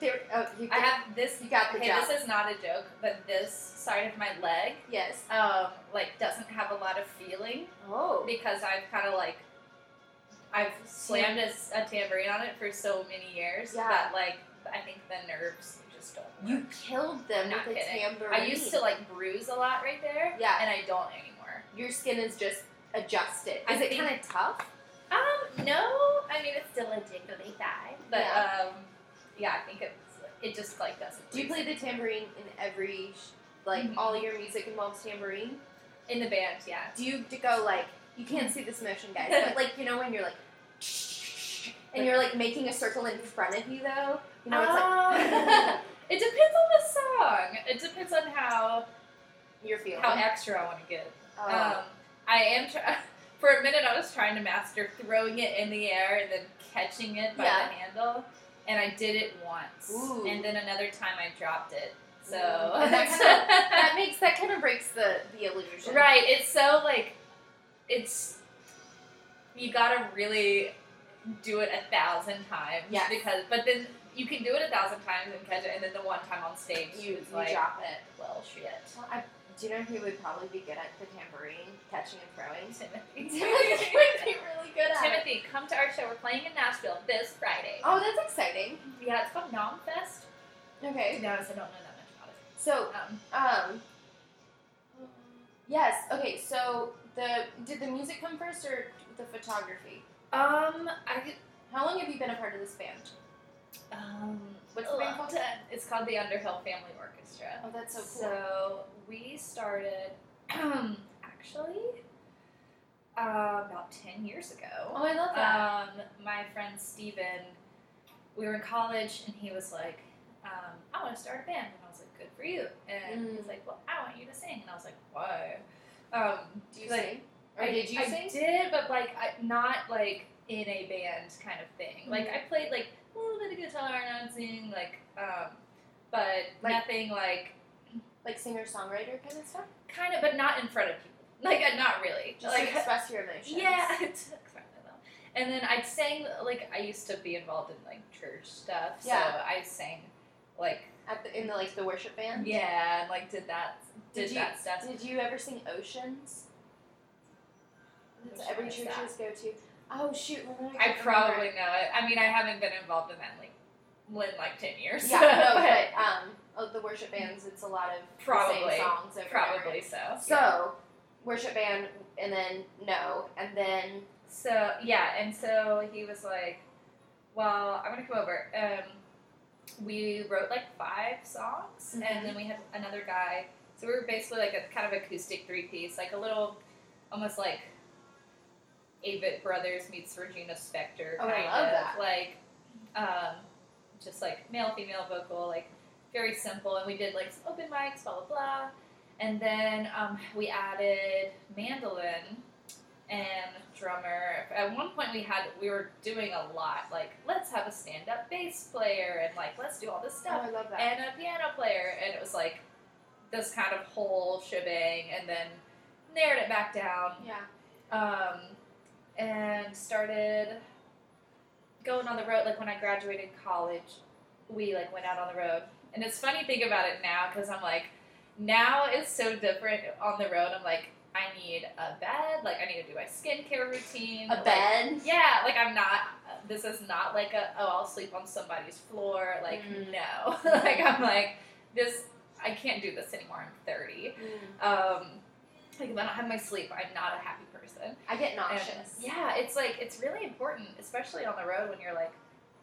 There, oh, you I have this. you got the Okay, job. this is not a joke, but this side of my leg, yes. um, like doesn't have a lot of feeling Oh. because I've kind of like. I've slammed a tambourine on it for so many years Yeah. that like I think the nerves just don't. Work. You killed them not with a tambourine. I used to like bruise a lot right there, Yeah. and I don't anymore. Your skin is just adjusted. I Is it kind of tough? Um, no, I mean it's still a jiggly thigh, but Yeah. um, yeah, I think it's it just like doesn't. Do you play the tambourine in every, like Mhm. all your music involves tambourine? in the band? Yeah. Do you go like you can't see this motion, guys, but (laughs) like you know when you're like, (laughs) and you're like making a circle in front of you though. You know, it's like Oh. (laughs) it depends on the song. It depends on how you're feeling. how extra I want to get. Oh. Um, I am trying. (laughs) For a minute, I was trying to master throwing it in the air and then catching it by Yeah. the handle, and I did it once, Ooh. and then another time I dropped it. So (laughs) that kinda- that makes that kind of breaks the the illusion. right, it's so like it's you gotta really do it a thousand times. Yes. Because but then you can do it a thousand times and catch it, and then the one time on stage You, it's you like drop it. well shit. Well, I, do you know who would probably be good at the tambourine, catching and throwing? Timothy. (laughs) Timothy would be really good at it. Timothy, come to our show. We're playing in Nashville this Friday. Oh, that's exciting. Yeah, it's called Nomfest. To Okay. To be honest, I don't know that much about it. So, Um, um, yes. Okay. So the did the music come first or the photography? um, I could, How long have you been a part of this band? Um, What's the band called? It's called the Underhill Family Orchestra. Oh, that's so cool. So we started (clears throat) actually uh, about ten years ago. oh, I love that. Um, my friend Steven, we were in college, and he was like, um, "I want to start a band," and I was like, "Good for you." And Mm. he's like, "Well, I want you to sing," and I was like, "Why?" Um, do you like, sing? Or I, did you I sing? did, but like I, not like in a band kind of thing. Like Mhm. I played like a little bit of guitar and I'd like, um, but Like- nothing like Like singer songwriter kind of stuff. kind of, but not in front of people. Like uh, not really. Just like (laughs) express your emotions. yeah, it's exactly that. And then I'd sang like I used to be involved in like church stuff, so I sang like At the in the like the worship band. yeah, and like did that did, Did you- that stuff. Did you ever sing Oceans? That's every church's go to. Oh shoot! I can't probably know it. I mean, I haven't been involved in that like in like ten years. Yeah, no, (laughs) but but um, oh, the worship bands, it's a lot of Probably. songs over probably so. So, worship band, and then no, and then So yeah, and so he was like, "Well, I'm gonna come over." Um, we wrote like five songs, Mhm. and then we had another guy. So we were basically like a kind of acoustic three piece, like a little, almost like Avett Brothers meets Regina Spektor Oh, I kind love of that. like, um, just like male female vocal like. very simple, and we did like some open mics, blah blah blah, and then um, we added mandolin and drummer. At one point, we had we were doing a lot. Like, let's have a stand-up bass player, and like, let's do all this Oh, stuff, I love that. and a piano player, and it was like this kind of whole shebang, and then narrowed it back down yeah. um, and started going on the road. Like when I graduated college, we like went out on the road, and it's funny to think about it now because I'm like, now it's so different on the road. I'm like, I need a bed. Like I need to do my skincare routine. A like- bed. yeah, like I'm not. This is not like a oh I'll sleep on somebody's floor. Like Mm. no, (laughs) like I'm like this. I can't do this anymore. I'm 30. Mm. Um, like if I don't have my sleep, I'm not a happy person. I get And, nauseous. yeah, it's like it's really important, especially on the road when you're like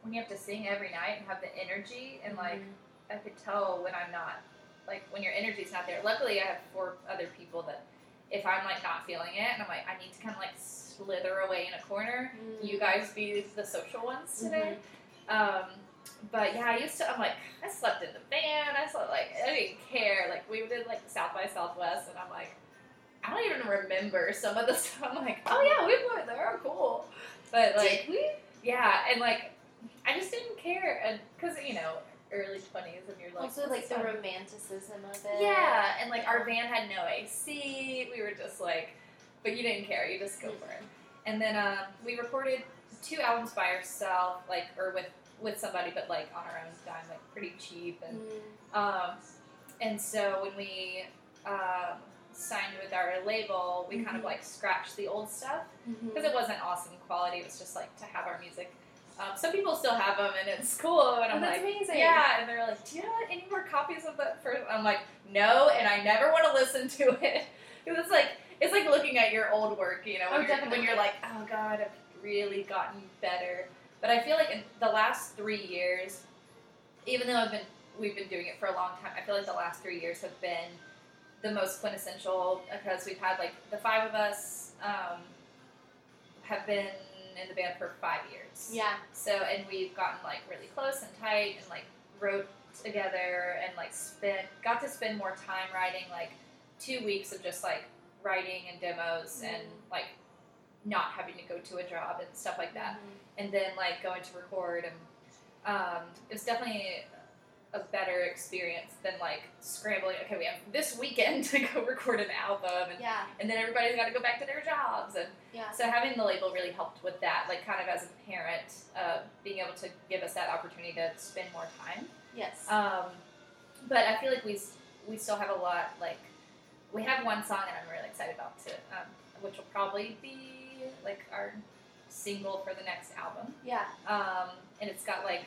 when you have to sing every night and have the energy and like Mhm. I could tell when I'm not like when your energy's not there. Luckily, I have four other people that if I'm like not feeling it and I'm like I need to kind of like slither away in a corner, Mm. you guys be the social ones Mm-hmm. today. Um, but yeah, I used to. I'm like, I slept in the van. I slept like I didn't care. Like we did like South by Southwest, and I'm like, I don't even remember some of the (laughs) stuff. I'm like, oh yeah, we went there, cool. But like, Did we? yeah, and like, I just didn't care, and because you know, early twenties, and you're like, also, like the fun. romanticism of it. Yeah, and like our van had no AC. We were just like, but you didn't care. You just go for it. And then um, we recorded two albums by ourselves, like or with with somebody, but like on our own dime, like pretty cheap. And Mm. um, and so when we um, signed with our label, we kind of Mhm. like scratched the old stuff because it wasn't awesome quality. It was just like to have our music. Um, some people still have them, and it's cool. And Oh, I'm that's like, amazing. yeah. And they're like, do you have any more copies of that? First? I'm like, no, and I never want to listen to it. (laughs) Because it's like it's like looking at your old work, you know, when, Oh, you're, when you're like, oh god, I've really gotten better. But I feel like in the last three years, even though I've been we've been doing it for a long time, I feel like the last three years have been the most quintessential because we've had like the five of us um, have been in the band for five years. Yeah. So and we've gotten like really close and tight and like wrote together and like spent got to spend more time writing like two weeks of just like writing and demos and like not having to go to a job and stuff like that and then like going to record and um, it was definitely a better experience than like scrambling okay we have this weekend to go record an album and, Yeah. and then everybody's got to go back to their jobs and Yeah. so having the label really helped with that like kind of as a parent uh, being able to give us that opportunity to spend more time Yes. um, but I feel like we we still have a lot. Like we have one song that I'm really excited about to, um, which will probably be like our single for the next album. yeah. Um, and it's got like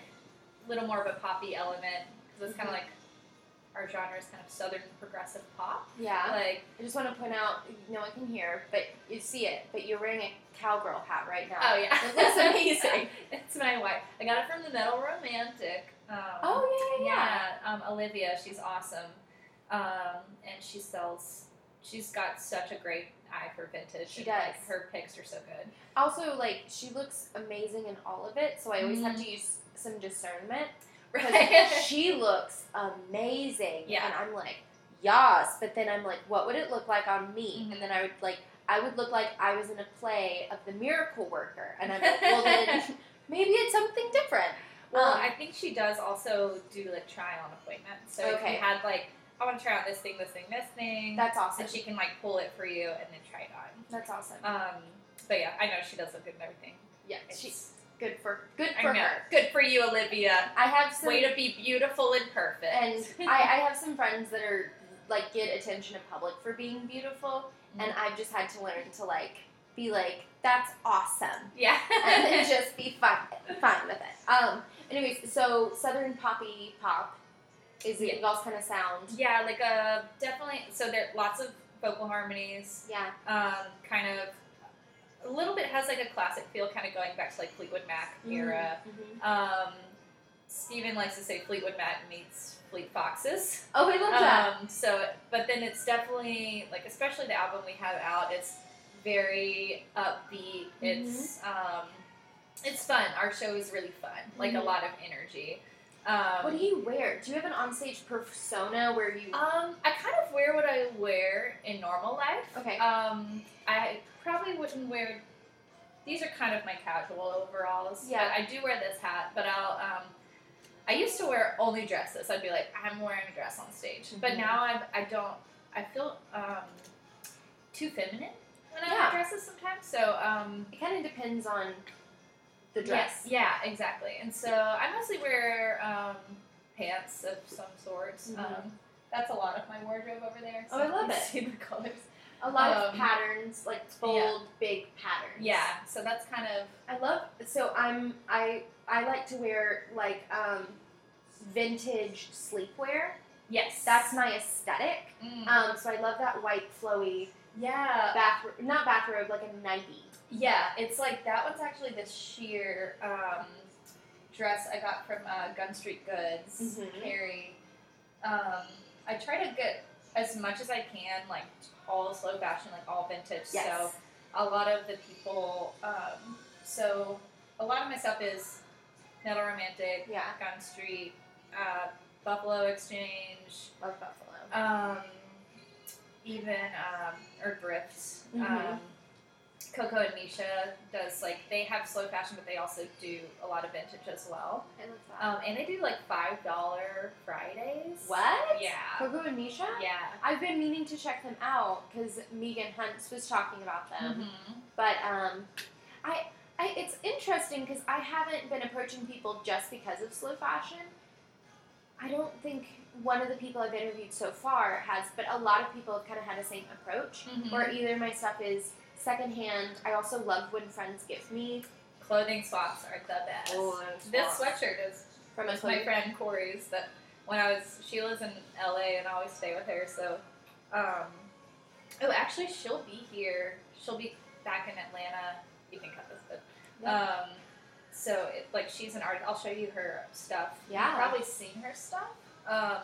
a little more of a poppy element because it's kind of like our genre is kind of southern progressive pop. Yeah. Like I just want to point out, no one can hear, but you see it. But you're wearing a cowgirl hat right now. oh yeah, It looks amazing. (laughs) it's my wife. I got it from the Metal Romantic. Um, Oh yeah, yeah. Yeah, um, Olivia, she's awesome, um, and she sells. She's got such a great eye for vintage. She and, Like, does. her picks are so good. Also, like she looks amazing in all of it, so I always have Mhm. to use some discernment Right. (laughs) she looks amazing, Yeah. and I'm like, yas. But then I'm like, what would it look like on me? Mhm. And then I would like, I would look like I was in a play of the Miracle Worker, and I'm like, well then (laughs) maybe it's something different. well, Um, I think she does also do like try on appointments. So if Okay. you had like, I want to try on this thing, this thing, this thing, That's awesome. and she can like pull it for you and then try it on. That's awesome. Um, but yeah, I know she does look good and everything. yeah, It's- she's good for good for her. Good for you, Olivia. I have some Way to be beautiful and perfect. and (laughs) I, I have some friends that are like get attention in public for being beautiful, and Mm-hmm. I've just had to learn to like be like that's awesome, yeah. (laughs) and then (laughs) just be fine fine with it. Um. Anyways, so Southern poppy pop is Yeah. it y'all's kind of sound. Yeah, like a definitely. So there lots of vocal harmonies. Yeah. Um, kind of a little bit has like a classic feel, kind of going back to like Fleetwood Mac era. Mhm. Um, Steven likes to say Fleetwood Mac meets Fleet Foxes. Oh, I love that. Um, so, but then it's definitely like, especially the album we have out. It's very upbeat. It's um, it's fun. Our show is really fun. Like a Mhm. lot of energy. Um, What do you wear? Do you have an onstage persona where you? Um, I kind of wear what I wear in normal life. Okay. Um, I probably wouldn't wear. These are kind of my casual overalls. Yeah. But I do wear this hat, but I'll. Um, I used to wear only dresses. I'd be like, I'm wearing a dress on stage, but Mhm. now I I don't. I feel um, too feminine when I Yeah. wear dresses sometimes. So um, it kind of depends on the dress. Yes, yeah, exactly. And so I mostly wear um, pants of some sorts. Mhm. Um, that's a lot of my wardrobe over there. Oh, I love it. See the colors. A lot of Um, patterns, like bold, big patterns. Yeah, so that's kind of I love. So I'm. I I like to wear like um, vintage sleepwear. yes. That's my aesthetic. Mm. Um, so I love that white flowy yeah, bath, not bathrobe, like a nightie. yeah. It's like that one's actually the sheer um, dress I got from uh, Gun Street Goods. Mhm. Carrie. Um, I try to get as much as I can, like all slow fashion, like all vintage. So a lot of the people. Um, so a lot of my stuff is Metal Romantic, Yeah. Gun Street, uh, Buffalo Exchange, Love buffalo. um, even um, or Thrift. Mhm. Um, Coco and Misha does like they have slow fashion, but they also do a lot of vintage as well. I love that. Um, and they do like five dollar Fridays. what? Yeah. Coco and Misha? Yeah. I've been meaning to check them out because Megan Hunts was talking about them. Mhm. But um, I, I it's interesting because I haven't been approaching people just because of slow fashion. I don't think one of the people I've interviewed so far has, but a lot of people have kind of had the same approach. Mhm. Where either my stuff is secondhand. I also love when friends give me Clothing swaps are the best. Oh, this sweatshirt is from a my friend Corey's that when I was she lives in LA and I always stay with her so um oh actually she'll be here she'll be back in Atlanta you can cut this but Yeah. um so it, like she's an artist I'll show you her stuff Yeah. you've probably seen her stuff um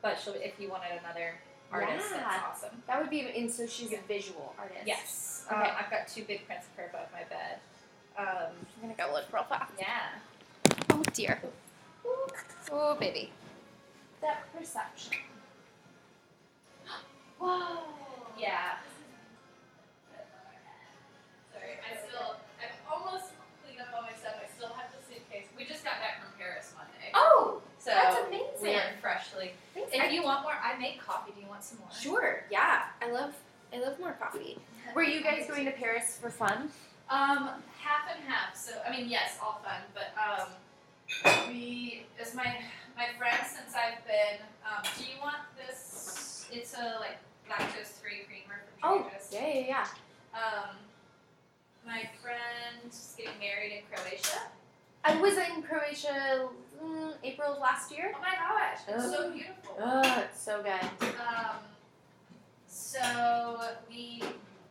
but she'll if you wanted another artist Yeah. that's awesome That would be, and so she's a visual artist. yes Okay. um, I've got two big prints of her above my bed um I'm gonna go look real fast. yeah Oh dear. oh baby That perception. (gasps) Whoa. Yeah. Sorry, I still, I've almost cleaned up all my stuff. I still have the suitcase. We just got back from Paris Monday. Oh, so that's amazing. we are freshly. If you want more, I make coffee. Do you want some more? Sure. Yeah. I love. I love more coffee. (laughs) Were you guys going to Paris for fun? Um, half and half. So I mean, yes, all fun, but um, we as my my friend since I've been. Um, do you want this? It's a like lactose free creamer from Oh, Trader Joe's. yeah, yeah, yeah. Um, my friend's getting married in Croatia. I was in Croatia mm, April of last year. Oh my gosh, it's so Oh. beautiful. Oh, it's so good. Um, so we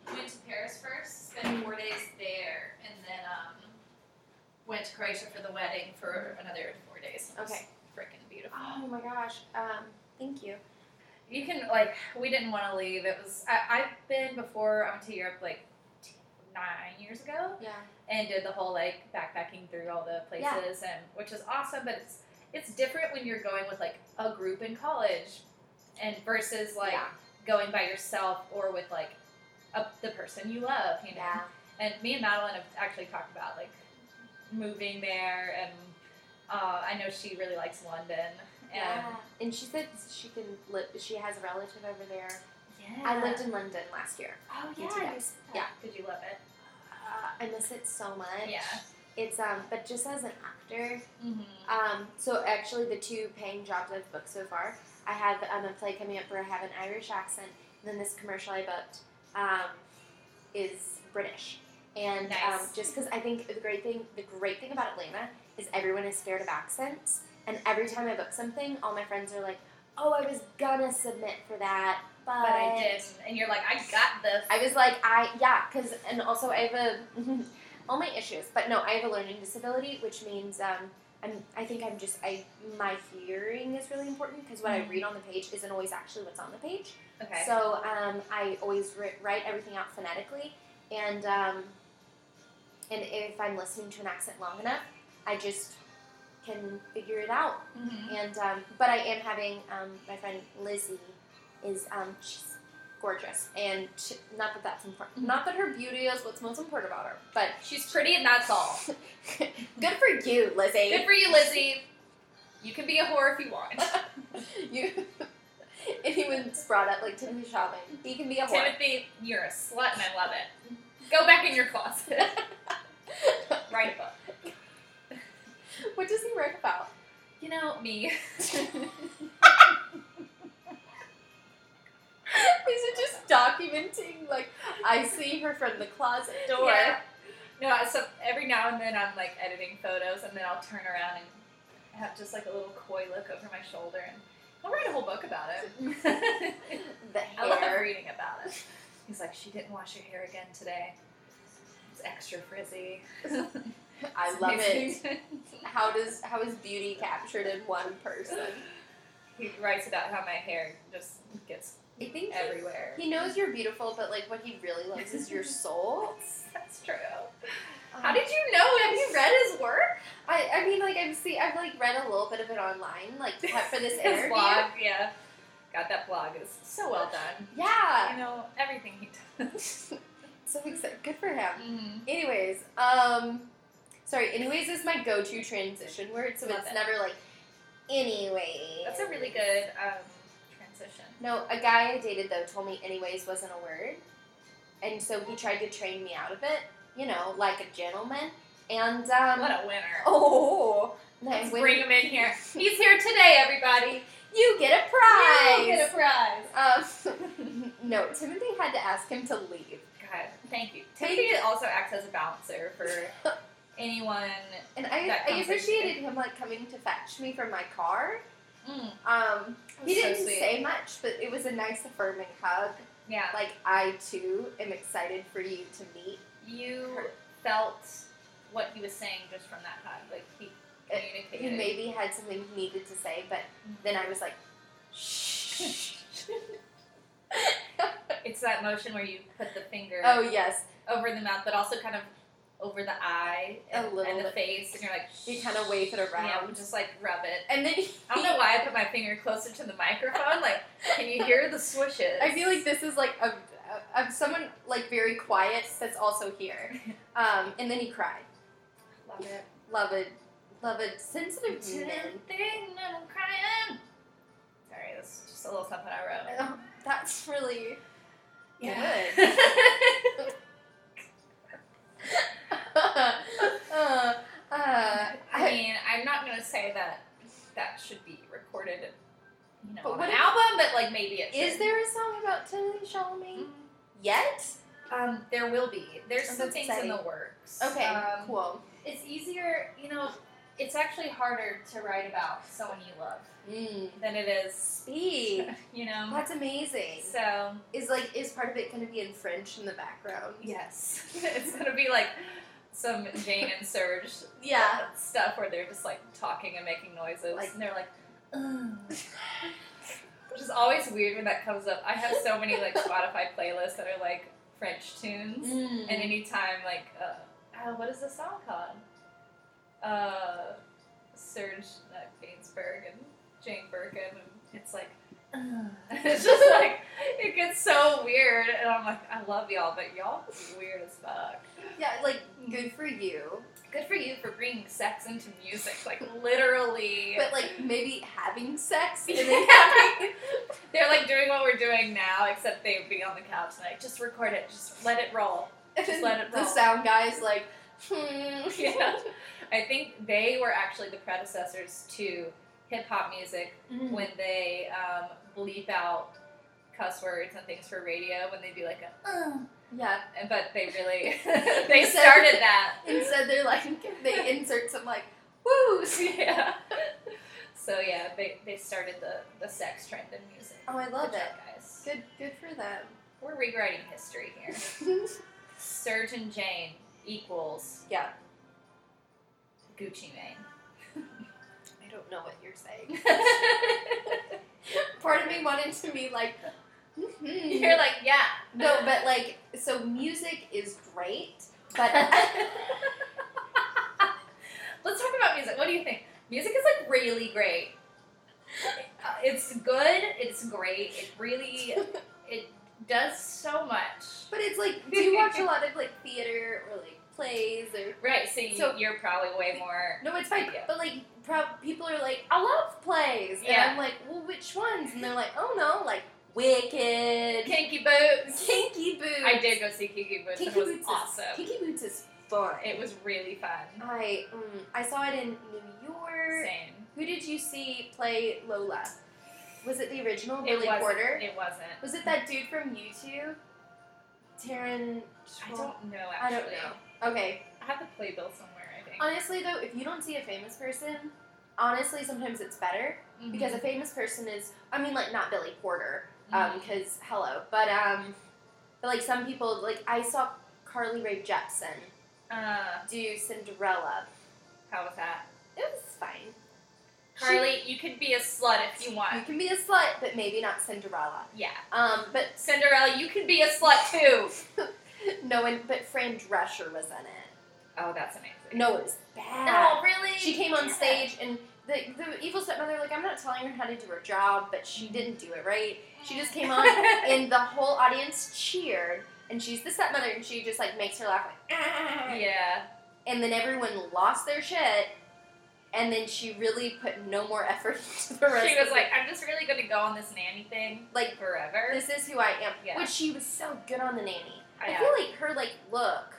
went to Paris first, spent four days there, and then um, went to Croatia for the wedding for another four days. Okay. freaking beautiful. Oh my gosh. Um, thank you. You can like we didn't want to leave. It was I, I've been before. I went to Europe like nine years ago. Yeah. and did the whole like backpacking through all the places and which is awesome but it's it's different when you're going with like a group in college and versus like Yeah. going by yourself or with like a, the person you love you know Yeah. and me and madeline have actually talked about like moving there and uh, i know she really likes london and Yeah. And she said she can live. She has a relative over there. Yeah. I lived in London last year. oh yeah. Yeah. did you love it Uh, I miss it so much. yeah It's um, but just as an actor, mm-hmm. um, so actually the two paying jobs I've booked so far, I have um, a play coming up where I have an Irish accent, and then this commercial I booked um, is British. And um, just because I think the great thing, the great thing about Atlanta is everyone is scared of accents, and every time I book something, all my friends are like, "Oh, I was gonna submit for that, but, but i didn't and you're like i got this I was like, I yeah, because and also I have a (laughs) all my issues, but no, I have a learning disability, which means um, I'm I think I'm just I my hearing is really important because what I Mhm. read on the page isn't always actually what's on the page. okay So um, I always ri- write everything out phonetically, and um, and if I'm listening to an accent long enough, I just can figure it out. Mhm. And um, but I am having um, my friend Lizzie is um, she's gorgeous, and she, not that that's important. Not that her beauty is what's most important about her, but She's pretty and that's all. (laughs) good for you, Lizzie. Good for you, Lizzie. You can be a whore if you want. (laughs) you. (laughs) Anyone's brought up like Timothy Chalamet, he can be a whore. Timothy, you're a slut and I love it. Go back in your closet. Write a book. what does he write about? You know, me. (laughs) Is it just documenting like I see her from the closet door? Yeah. No, so every now and then I'm like editing photos and then I'll turn around and have just like a little coy look over my shoulder and I'll write a whole book about it. (laughs) (laughs) The hair. I love reading about it. He's like, she didn't wash her hair again today. It's extra frizzy. I love it. How does how is beauty captured in one person? he writes about how my hair just gets I think he, everywhere. he knows you're beautiful, but like what he really loves is your (laughs) soul. That's true. How did you know? Have you read his work? I, I mean, like I've seen, I've like read a little bit of it online, like (laughs) for this His interview. blog, yeah. God, that blog is so well done. Yeah, You know, everything he does. (laughs) so excited. Good for him. Mhm. Anyways, um, sorry. Anyways is my go-to transition word, so Love it's it. never like anyway. That's a really good um, transition. No, a guy I dated though told me anyways wasn't a word, and so he tried to train me out of it. You know, like a gentleman. And um, What a winner. (laughs) oh, Let's bring him in here. He's here today, everybody. you get a prize. You get a prize. Um, (laughs) no, Timothy had to ask him to leave, God, thank you. Thank Timothy also acts as a balancer for (laughs) anyone. and I, I appreciated him like coming to fetch me from my car. Mm, Um, he so didn't sweet. say much, but it was a nice affirming hug. Yeah, Like I too am excited for you to meet. you felt what he was saying just from that hug. Like he communicated. He maybe had something he needed to say, but then I was like, (laughs) shh. (laughs) It's that motion where you put the finger oh yes, over the mouth, but also kind of over the eye and, A little and the bit. face, and you're like, you kind of wave it around. yeah, just like rub it. and then I don't know why I put my finger closer to the microphone. Like, can you hear the swishes? I feel like this is like a, a, of someone like very quiet that's also here. (laughs) Um, and then he cried. love it. Love it, love it. Sensitive To thing that I'm crying. Sorry, that's just a little something I wrote. Oh, that's really Yeah. uh, (laughs) uh, I I, mean, I'm not gonna say that that should be recorded, you know, But on an album, but like maybe it is should. there a song about Timothy Chalamet yet? Um, there will be. There's Oh, some things exciting. in the works. Okay, Um, cool. It's easier, you know. It's actually harder to write about someone you love Mm. than it is, Speed. (laughs) you know. That's amazing. So Is like is part of it going to be in French in the background? yes, (laughs) it's gonna be like some Jane and Serge (laughs) Yeah. stuff where they're just like talking and making noises, Like- and they're like, "Ugh." which is always weird when that comes up. I have so many like Spotify playlists that are like French tunes, Mm. and anytime like, uh, oh, what is the song called? Uh, Serge uh, Gainsbourg and Jane Birkin, and it's like. (laughs) It's just like it gets so weird, and I'm like, I love y'all, but y'all is weird as fuck. yeah, like good for you, Good for you for bringing sex into music, like literally. but like maybe having sex (laughs) and then having They're like doing what we're doing now, except they would be on the couch and like, just record it, just let it roll. Just let it the sound guy's like, hmm. (laughs) Yeah. I think they were actually the predecessors to hip hop music Mm. when they um, bleep out cuss words and things for radio when they do like a, uh, Yeah. but they really (laughs) (laughs) they Instead- started that. Instead, they're like (laughs) they insert some like woos. yeah. So yeah, they, they started the, the sex trend in music. Oh, I love Good it. job, guys. Good, good for them. We're rewriting history here. Serge and Jane equals yeah. Gucci Mane. I don't know what you're saying. (laughs) (laughs) Part of me wanted to be like, hmm You're like, yeah. no, but like, so music is great, but (laughs) Let's talk about music. What do you think? Music is like really great. Uh, It's good. It's great. It really it does so much. But it's like, do you watch a lot of like theater or like plays or? Right. So, you, So- you're probably way more. No, it's fine. But like, prob- people are like, I love plays, and Yeah. I'm like, well, which ones? And they're like, oh no, like Wicked, Kinky Boots. Kinky Boots. I did go see Kinky Boots. Kinky and it was Boots awesome. Is, Kinky Boots is fun. It was really fun. I mm, I saw it in New York. Same. Who did you see play Lola? Was it the original It Billy. Porter? It wasn't. Was it that dude from YouTube? Todrick. I don't know I actually. don't know. Okay. I have the playbill somewhere. I think. Honestly, though, if you don't see a famous person, honestly, sometimes it's better Mhm. because a famous person is. I mean, like not Billy Porter, Mhm. um, because hello, but um, but like some people, like I saw Carly Rae Jepsen uh, do Cinderella. how was that? It was fine. Carly, you could be a slut if you want. You can be a slut, but maybe not Cinderella. Yeah. Um, but Cinderella, you could be a slut too. (laughs) (laughs) no one. But Fran Drescher was in it. Oh, that's amazing. No, it was bad. No, really? She came on stage and the, the evil stepmother, like, I'm not telling her how to do her job, but she didn't do it right. She just came on (laughs) and the whole audience cheered. And she's the stepmother and she just, like, makes her laugh, like, "Ah." Yeah. And then everyone lost their shit. And then she really put no more effort (laughs) into the rest She was like, I'm just really gonna go on this nanny thing Like, forever. this is who I am. Yeah. Which she was so good on the nanny. I I feel like her, like, look,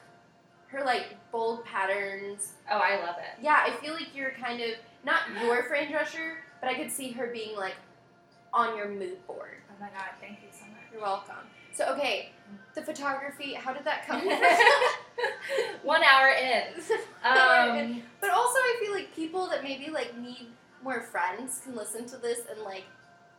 her, like, bold patterns, Oh, I love it. Yeah, I feel like you're kind of not your Fran Drescher, but I could see her being like on your mood board. Oh my god, thank you so much. You're welcome. So okay, the photography, how did that come? (laughs) (laughs) One hour in. Um, but also, I feel like people that maybe like need more friends can listen to this and like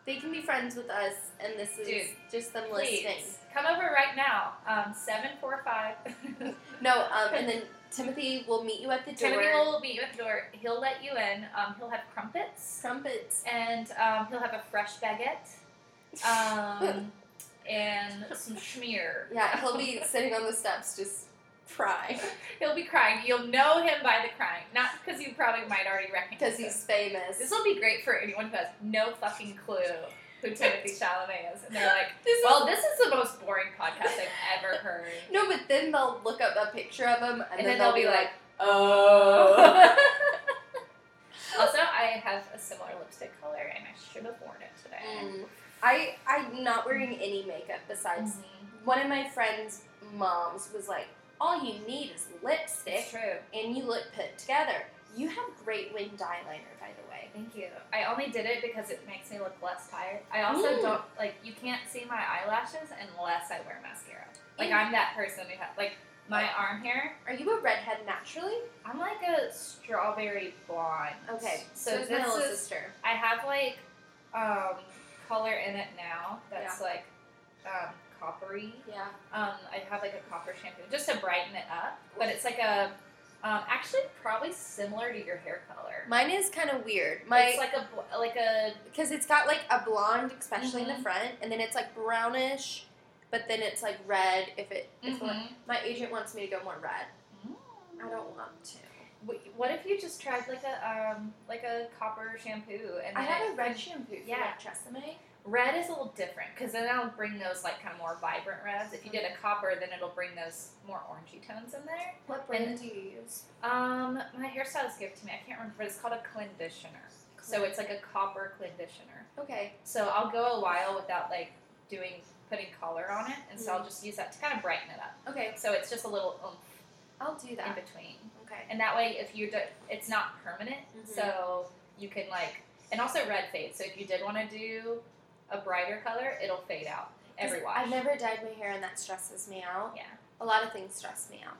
they can be friends with us, and this is Dude, just them listening. please come over right now. Um, seven four five. (laughs) No, um, and then Timothy will meet you at the door. Timothy will meet you at the door. He'll let you in. Um, he'll have crumpets Crumpets. and um, he'll have a fresh baguette. (laughs) Um, and some schmear. Yeah, he'll be sitting on the steps just crying (laughs) He'll be crying. You'll know him by the crying, not because you probably might already recognize because him. he's famous. This will be great for anyone who has no fucking clue who Timothy (laughs) Chalamet is, and they're like, This is- "Well, this is the most boring podcast I've ever heard." (laughs) No, but then they'll look up a picture of him, and, And, then, then they'll be like, "Oh." also, I have a similar lipstick color, and I should have worn it today. Mm. I I'm not wearing any makeup besides Mhm. one of my friends' moms was like, "All you need is lipstick, It's true. and you look put together." You have great winged eyeliner, by the way. Thank you. I only did it because it makes me look less tired. I also Mm. don't like you can't see my eyelashes unless I wear mascara. Like Mm. I'm that person who has like my arm hair. Are you a redhead naturally? I'm like a strawberry blonde. Okay, So, so, is my this is sister. I have like um color in it now that's like um coppery. Yeah. Um I have like a copper shampoo just to brighten it up, but it's like a um actually probably similar to your hair color. Mine is kind of weird. My it's like a like a because it's got like a blonde, especially in Mhm. the front, and then it's like brownish, but then it's like red. If it, if Mhm. my agent wants me to go more red, Mm. I don't want to. What if you just tried like a um like a copper shampoo and I have a red shampoo. Yeah. Tresemme. Red is a little different because then I'll bring those like kind of more vibrant reds. If you did a copper, then it'll bring those more orangey tones in there. What brand do you use? Um, my hairstylist gave it to me. I can't remember, but it's called a conditioner. So it's like a copper conditioner. Okay. So I'll go a while without like doing putting color on it, and so I'll just use that to kind of brighten it up. Okay. So it's just a little oomph I'll do that in between. Okay. And that way, if you do, it's not permanent, Mhm. so you can like, and also red fades. So if you did want to do a brighter color, it'll fade out every wash. I've never dyed my hair, and that stresses me out. Yeah. A lot of things stress me out.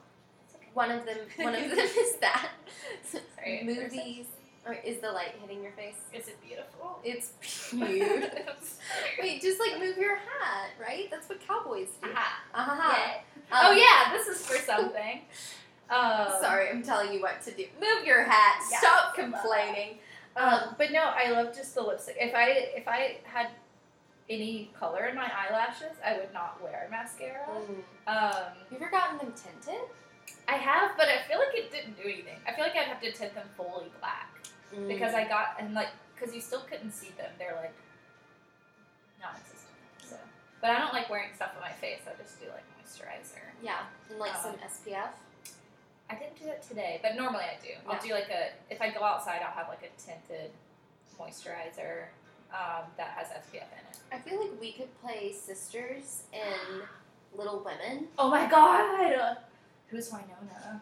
Okay. One of them. One of them is that. Sorry, Movies. Or is the light hitting your face? Is it beautiful? It's (laughs) beautiful. Wait, just like move your hat, right? That's what cowboys do. Aha. Uh-huh. Yeah. Um, oh yeah, this is for something. Um, (laughs) Sorry, I'm telling you what to do. Move your hat. Yeah. Stop complaining. Um, but no, I love just the lipstick. If I if I had any color in my eyelashes, I would not wear mascara. Mm. Um, You ever gotten them tinted? I have, but I feel like it didn't do anything. I feel like I'd have to tint them fully black. Mm. because I got and like because you still couldn't see them. They're like non-existent. So, but I don't like wearing stuff on my face. I just do like moisturizer. yeah, and like Uh, some SPF. I didn't do it today, but normally I do. I'll do like a if I go outside, I'll have like a tinted moisturizer um, that has SPF in it. I feel like we could play sisters in Little Women. Oh my god! Who's Winona?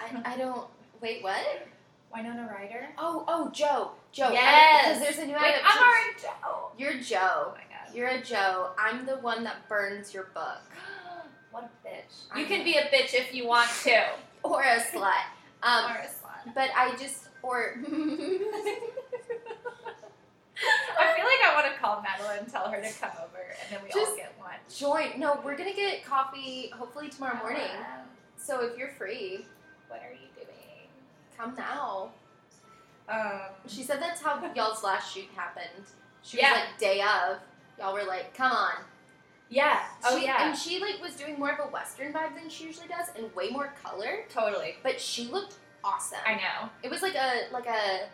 I, I don't. Wait, what? Winona Ryder. Oh, oh, Jo. Jo. Yes! Because there's a new Wait. I'm already Jo. You're Jo. Oh my god. You're a Jo. I'm the one that burns your book. (gasps) what a bitch. I You can know. be a bitch if you want to. (laughs) Or a slut. Um, or a slut. but I just. Or. (laughs) (laughs) I feel like I want to call Madeline and tell her to come over, and then we all get lunch. Join. No, we're gonna get coffee hopefully tomorrow morning. So if you're free, What are you doing? come now. Um, She said that's how (laughs) y'all's last shoot happened. She Yeah. was like day of. Y'all were like, come on. yeah. Oh She- yeah. And she like was doing more of a western vibe than she usually does, and way more color. totally. But she looked awesome. I know. It was like a like a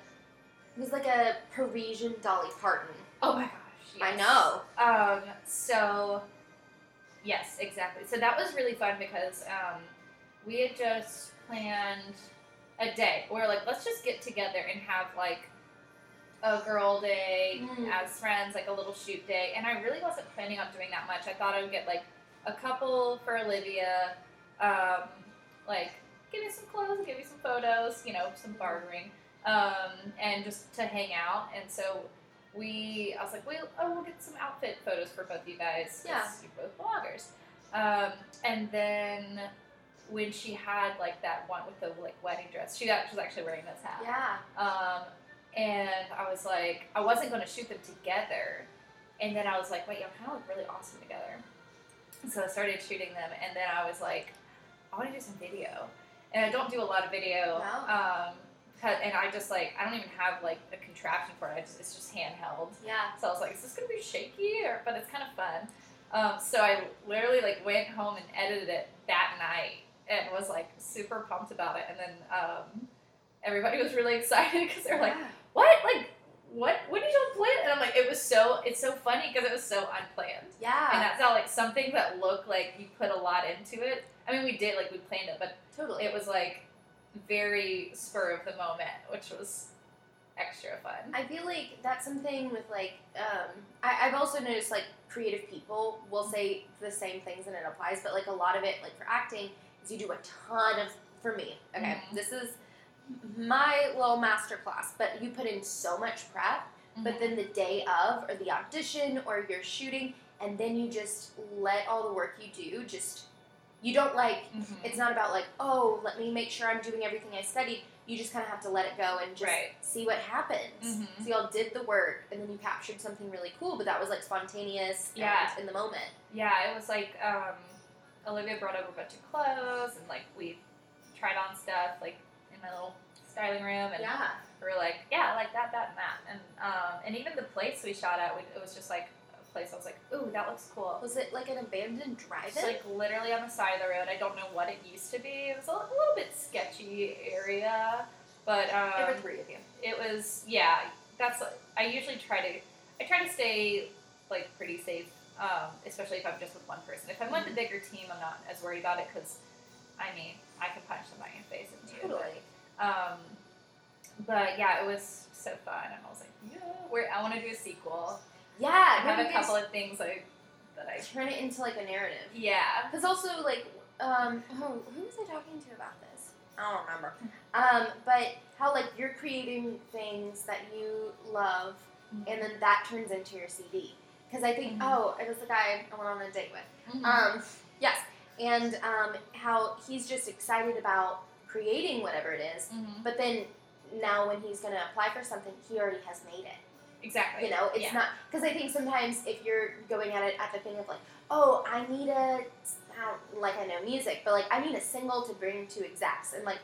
it was like a Parisian Dolly Parton. Oh my gosh. I know. Um, so, yes, exactly. So that was really fun because um, we had just planned a day. We were like, let's just get together and have like a girl day Mm. as friends, like a little shoot day. And I really wasn't planning on doing that much. I thought I would get like a couple for Olivia, um, like give me some clothes, give me some photos, you know, some bartering, um, and just to hang out. And so we, I was like, well, oh, we'll get some outfit photos for both you guys. Yeah. You're both bloggers. Um, and then when she had like that one with the like wedding dress, she, got, she was actually wearing this hat. Yeah. Um, and I was like, I wasn't going to shoot them together. And then I was like, wait, y'all kind of look really awesome together. So I started shooting them, and then I was like, I want to do some video. And I don't do a lot of video. No. Um, and I just like, I don't even have like a contraption for it. I just, it's just handheld. Yeah. So I was like, is this gonna be shaky or? But it's kind of fun. Um, so I literally like went home and edited it that night and was like super pumped about it. And then um, everybody was really (laughs) excited because they're like, Yeah. what? Like, what? What did you plan? And I'm like, it was so. It's so funny because it was so unplanned. Yeah. And that's how like something that looked like you put a lot into it. I mean, we did like we planned it, but Totally. it was like very spur of the moment, which was extra fun. I feel like that's something with like um, I, I've also noticed like creative people will say the same things and it applies, but like a lot of it, like for acting, is you do a ton of for me. Okay, Mhm. this is my little master class, but you put in so much prep, but Mhm. then the day of or the audition or you're shooting, and then you just let all the work you do just you don't like Mhm. it's not about like oh let me make sure i'm doing everything i studied you just kind of have to let it go and just Right. see what happens Mhm. so y'all did the work and then you captured something really cool but that was like spontaneous Yeah. and in the moment Yeah, it was like um, Olivia brought over a bunch of clothes and like we tried on stuff like in my little styling room and yeah we were like, yeah, I like that, that, and that, and um, and even the place we shot at, we, it was just like place I was like, ooh, that looks cool. was it like an abandoned drive-in like literally on the side of the road. I don't know what it used to be. It was a, little bit sketchy area, but um, there were three of you it was yeah that's i usually try to i try to stay like pretty safe um, especially if i'm just with one person if i'm with a bigger team i'm not as worried about it because i mean i can punch somebody in the face if needed. totally um, but yeah it was so fun and i was like yeah we're, i want to do a sequel yeah i have a couple of things I, that i turn it into like a narrative yeah Because also, like, um, oh, who was I talking to about this? I don't remember. Um, but how like you're creating things that you love, and then that turns into your CD. Because I think, Mhm. oh, it was the guy I went on a date with. Mhm. Um, yes, and um, how he's just excited about creating whatever it is, Mhm. but then now when he's gonna apply for something, he already has made it. Exactly You know, it's yeah. not because I think sometimes if you're going at it at the thing of like, oh, I need a, I like I know music, but like I need a single to bring to execs, and like,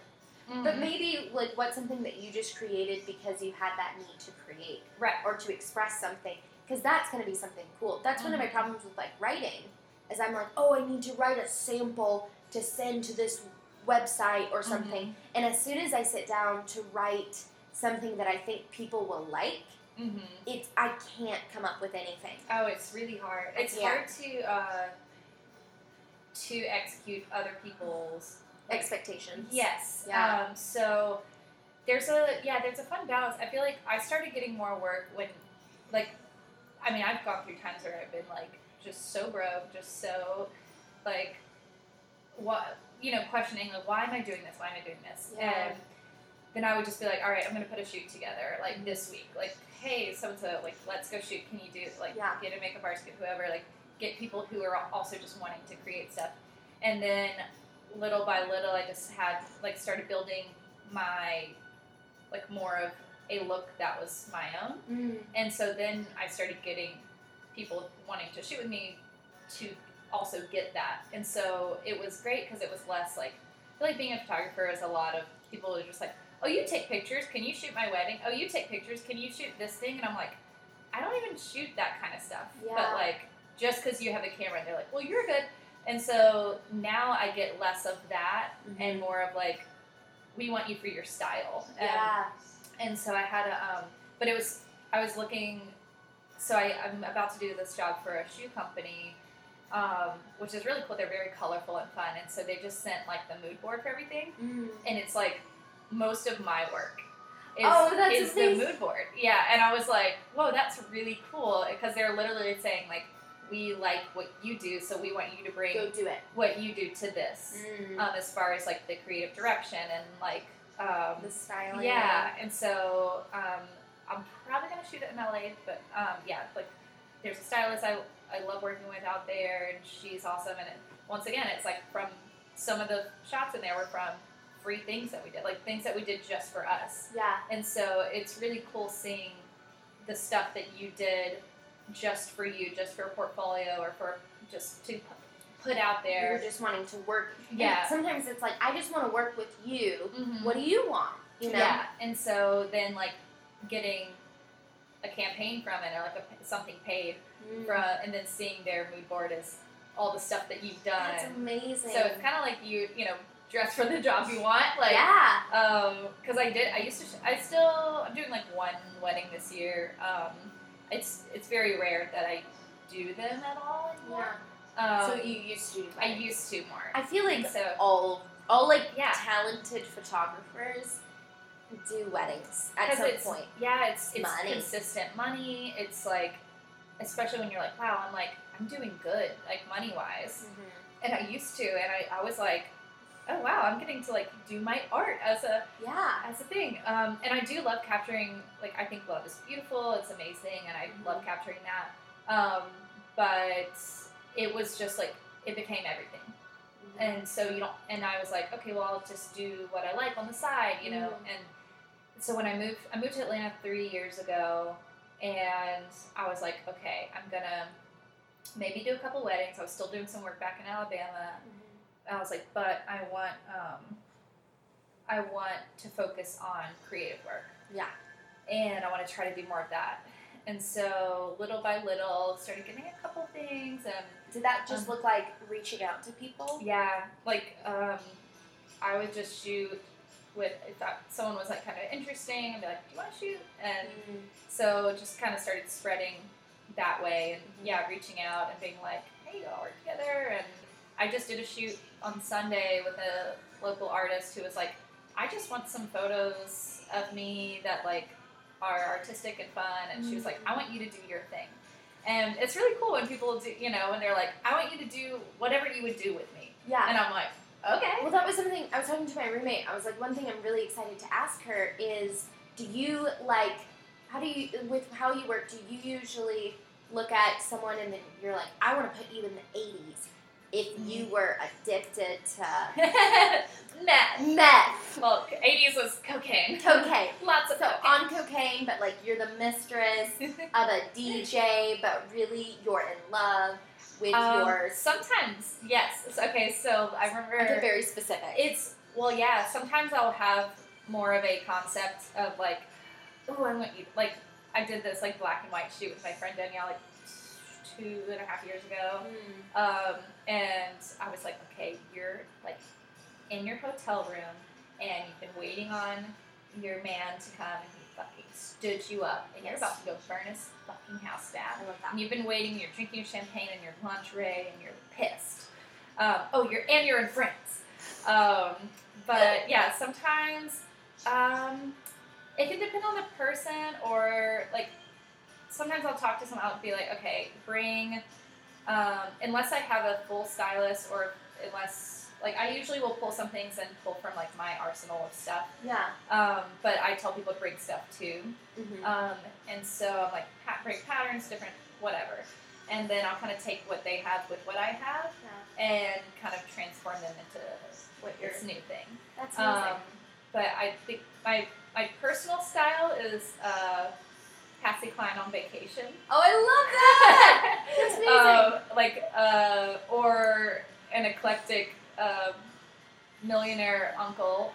but Mhm. maybe like what's something that you just created because you had that need to create right or to express something, because that's gonna be something cool. That's one of my Mhm. problems with like writing, is I'm like, oh, I need to write a sample to send to this website or something, and as soon as I sit down to write something that I think people will like, hmm it's I can't come up with anything. Oh, it's really hard. It's Yeah. hard to uh, to execute other people's Expectations. Yes. Yeah. Um, so there's a yeah, there's a fun balance. I feel like I started getting more work when, like, I mean, I've gone through times where I've been like just so broke, just so like, what you know, questioning like, why am I doing this? Why am I doing this? Yeah. And then I would just be like, all right, I'm gonna put a shoot together like this week. Like, hey, so and so, like, let's go shoot. Can you do like Yeah. get a makeup artist, get whoever, like, get people who are also just wanting to create stuff, and then little by little, I just had like started building my like more of a look that was my own, Mm. and so then I started getting people wanting to shoot with me to also get that, and so it was great because it was less like I feel like being a photographer is a lot of people are just like, oh, you take pictures, can you shoot my wedding? Oh, you take pictures, can you shoot this thing? And I'm like, I don't even shoot that kind of stuff, Yeah. but like just because you have a camera, they're like, well, you're good. And so now I get less of that Mhm. and more of like, we want you for your style. And, Yeah. and so I had a, um, but it was, I was looking, so I, I'm about to do this job for a shoe company, um, which is really cool. They're very colorful and fun. And so they just sent like the mood board for everything. Mm. And it's like most of my work is, Oh, that's is the mood board. Yeah. And I was like, whoa, that's really cool. Because they're literally saying like, we like what you do, so we want you to bring Go do it. what you do to this Mm. um, as far as like the creative direction and like um, the styling. yeah and so um, i'm probably going to shoot it in la but um, yeah like there's a stylist I, I love working with out there and she's awesome and it, once again it's like from some of the shots in there were from free things that we did like things that we did just for us Yeah. and so it's really cool seeing the stuff that you did just for you just for a portfolio or for just to put out there. You're just wanting to work. and Yeah. sometimes it's like I just want to work with you. Mhm. What do you want? You know. Yeah, and so then like getting a campaign from it or like a, something paid Mm. from, and then seeing their mood board is all the stuff that you've done. That's amazing. So it's kind of like you, you know, dress for the job you want. Like, yeah. um, because I did, I used to, I still, I'm doing like one wedding this year. Um, it's it's very rare that I do them at all anymore. Yeah. Um, so you used to. I used to more. I feel like so all all like Yeah. talented photographers do weddings at some point. Yeah, it's it's Money. consistent money. It's like, especially when you're like, wow, I'm like, I'm doing good, like money wise. And I used to, and I, I was like, oh wow, I'm getting to like do my art as a Yeah. as a thing. Um, and I do love capturing. Like I think love is beautiful. It's amazing, and I love capturing that. Um, but it was just like it became everything. And so you don't. And I was like, okay, well, I'll just do what I like on the side, you know. Mhm. And so when I moved, I moved to Atlanta three years ago, and I was like, okay, I'm gonna maybe do a couple weddings. I was still doing some work back in Alabama. I was like, but I want, um, I want to focus on creative work. Yeah. And I want to try to do more of that. And so little by little, started getting a couple things, and Did that just Um, look like reaching out to people? yeah, like um, I would just shoot with if that, someone was like kind of interesting, and be like, "Do you want to shoot?" And Mm. so just kind of started spreading that way, and yeah, reaching out and being like, "Hey, you all work together." And I just did a shoot on Sunday with a local artist who was like, "I just want some photos of me that like are artistic and fun," and she was like, "I want you to do your thing." And it's really cool when people do, you know, when they're like, "I want you to do whatever you would do with me," Yeah. and I'm like, "Okay." Well, that was something I was talking to my roommate. I was like, one thing I'm really excited to ask her is, do you like, how do you, with how you work, do you usually look at someone and then you're like, I want to put you in the 80s if you were addicted to (laughs) Meth. meth, Well, 80s was cocaine. cocaine. (laughs) Lots of So cocaine. on cocaine, but like you're the mistress (laughs) of a DJ, but really you're in love with Um, your. sometimes, yes. Okay, so I remember I very specific. it's well, yeah. Sometimes I'll have more of a concept of like, oh, I want you. Like I did this like black and white shoot with my friend Danielle like two and a half years ago, Mm. um, and I was like, okay, you're like in your hotel room and you've been waiting on your man to come and he fucking stood you up and you're about to go burn his fucking house down. I love that. And you've been waiting, you're drinking your champagne and your lingerie and you're pissed. Um, oh, you're and you're in France. Um, but yeah, sometimes um, it can depend on the person or like sometimes I'll talk to someone I'll be like, okay, bring um, unless I have a full stylist or unless like I usually will pull some things and pull from like my arsenal of stuff. Yeah. Um, but I tell people to bring stuff too. Mm-hmm. Um, and so I'm like, bring patterns, different, whatever. And then I'll kind of take what they have with what I have yeah. and kind of transform them into What your this new thing. that's amazing. Um, but I think my my personal style is uh, Patsy Cline on vacation. oh, I love that. That's (laughs) amazing. um, like uh, or an eclectic uh, millionaire uncle,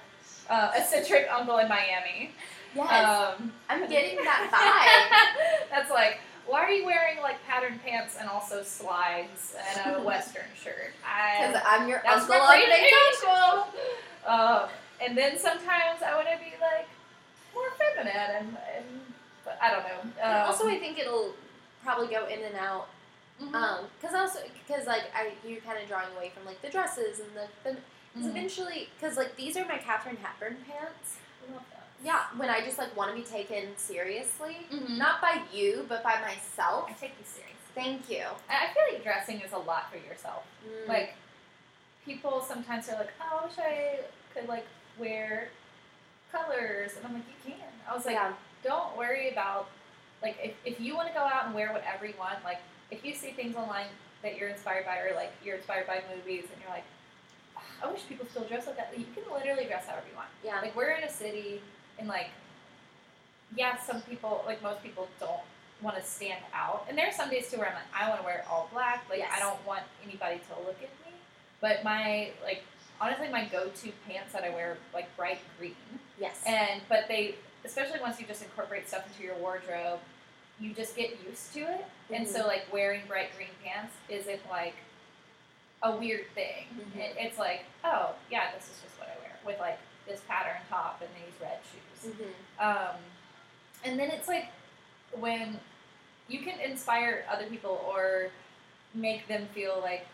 uh, eccentric uncle in Miami. yes, Um, I'm getting that vibe. (laughs) That's like, why are you wearing like patterned pants and also slides and a (laughs) western shirt? because I'm your uncle on vacation. Um, and then sometimes I want to be like more feminine and, and but I don't know. Um, also, I think it'll probably go in and out. mhm, Um, because also, because like I, you're kind of drawing away from like the dresses and the, the cause mhm. eventually, because like these are my Katharine Hepburn pants. I love that. Yeah, when I just like want to be taken seriously, Mhm. not by you, but by myself. I take you seriously. Thank you. I feel like dressing is a lot for yourself. Mm. Like people sometimes are like, oh, I wish I could like wear colors, and I'm like, you can. I was like, yeah, don't worry about like if, if you want to go out and wear whatever you want like if you see things online that you're inspired by or like you're inspired by movies and you're like "Ah, i wish people still dress like that you can literally dress however you want. Yeah, like we're in a city and like yeah some people like most people don't want to stand out. And there are some days too where i'm like i want to wear all black. Like Yes. i don't want anybody to look at me. But my like honestly my go-to pants that i wear like bright green. Yes. and but they, especially once you just incorporate stuff into your wardrobe, you just get used to it. And Mm-hmm. so like wearing bright green pants isn't like a weird thing. Mhm. It, it's like, oh yeah, this is just what I wear with like this pattern top and these red shoes. Mhm. Um, and then it's like when you can inspire other people or make them feel like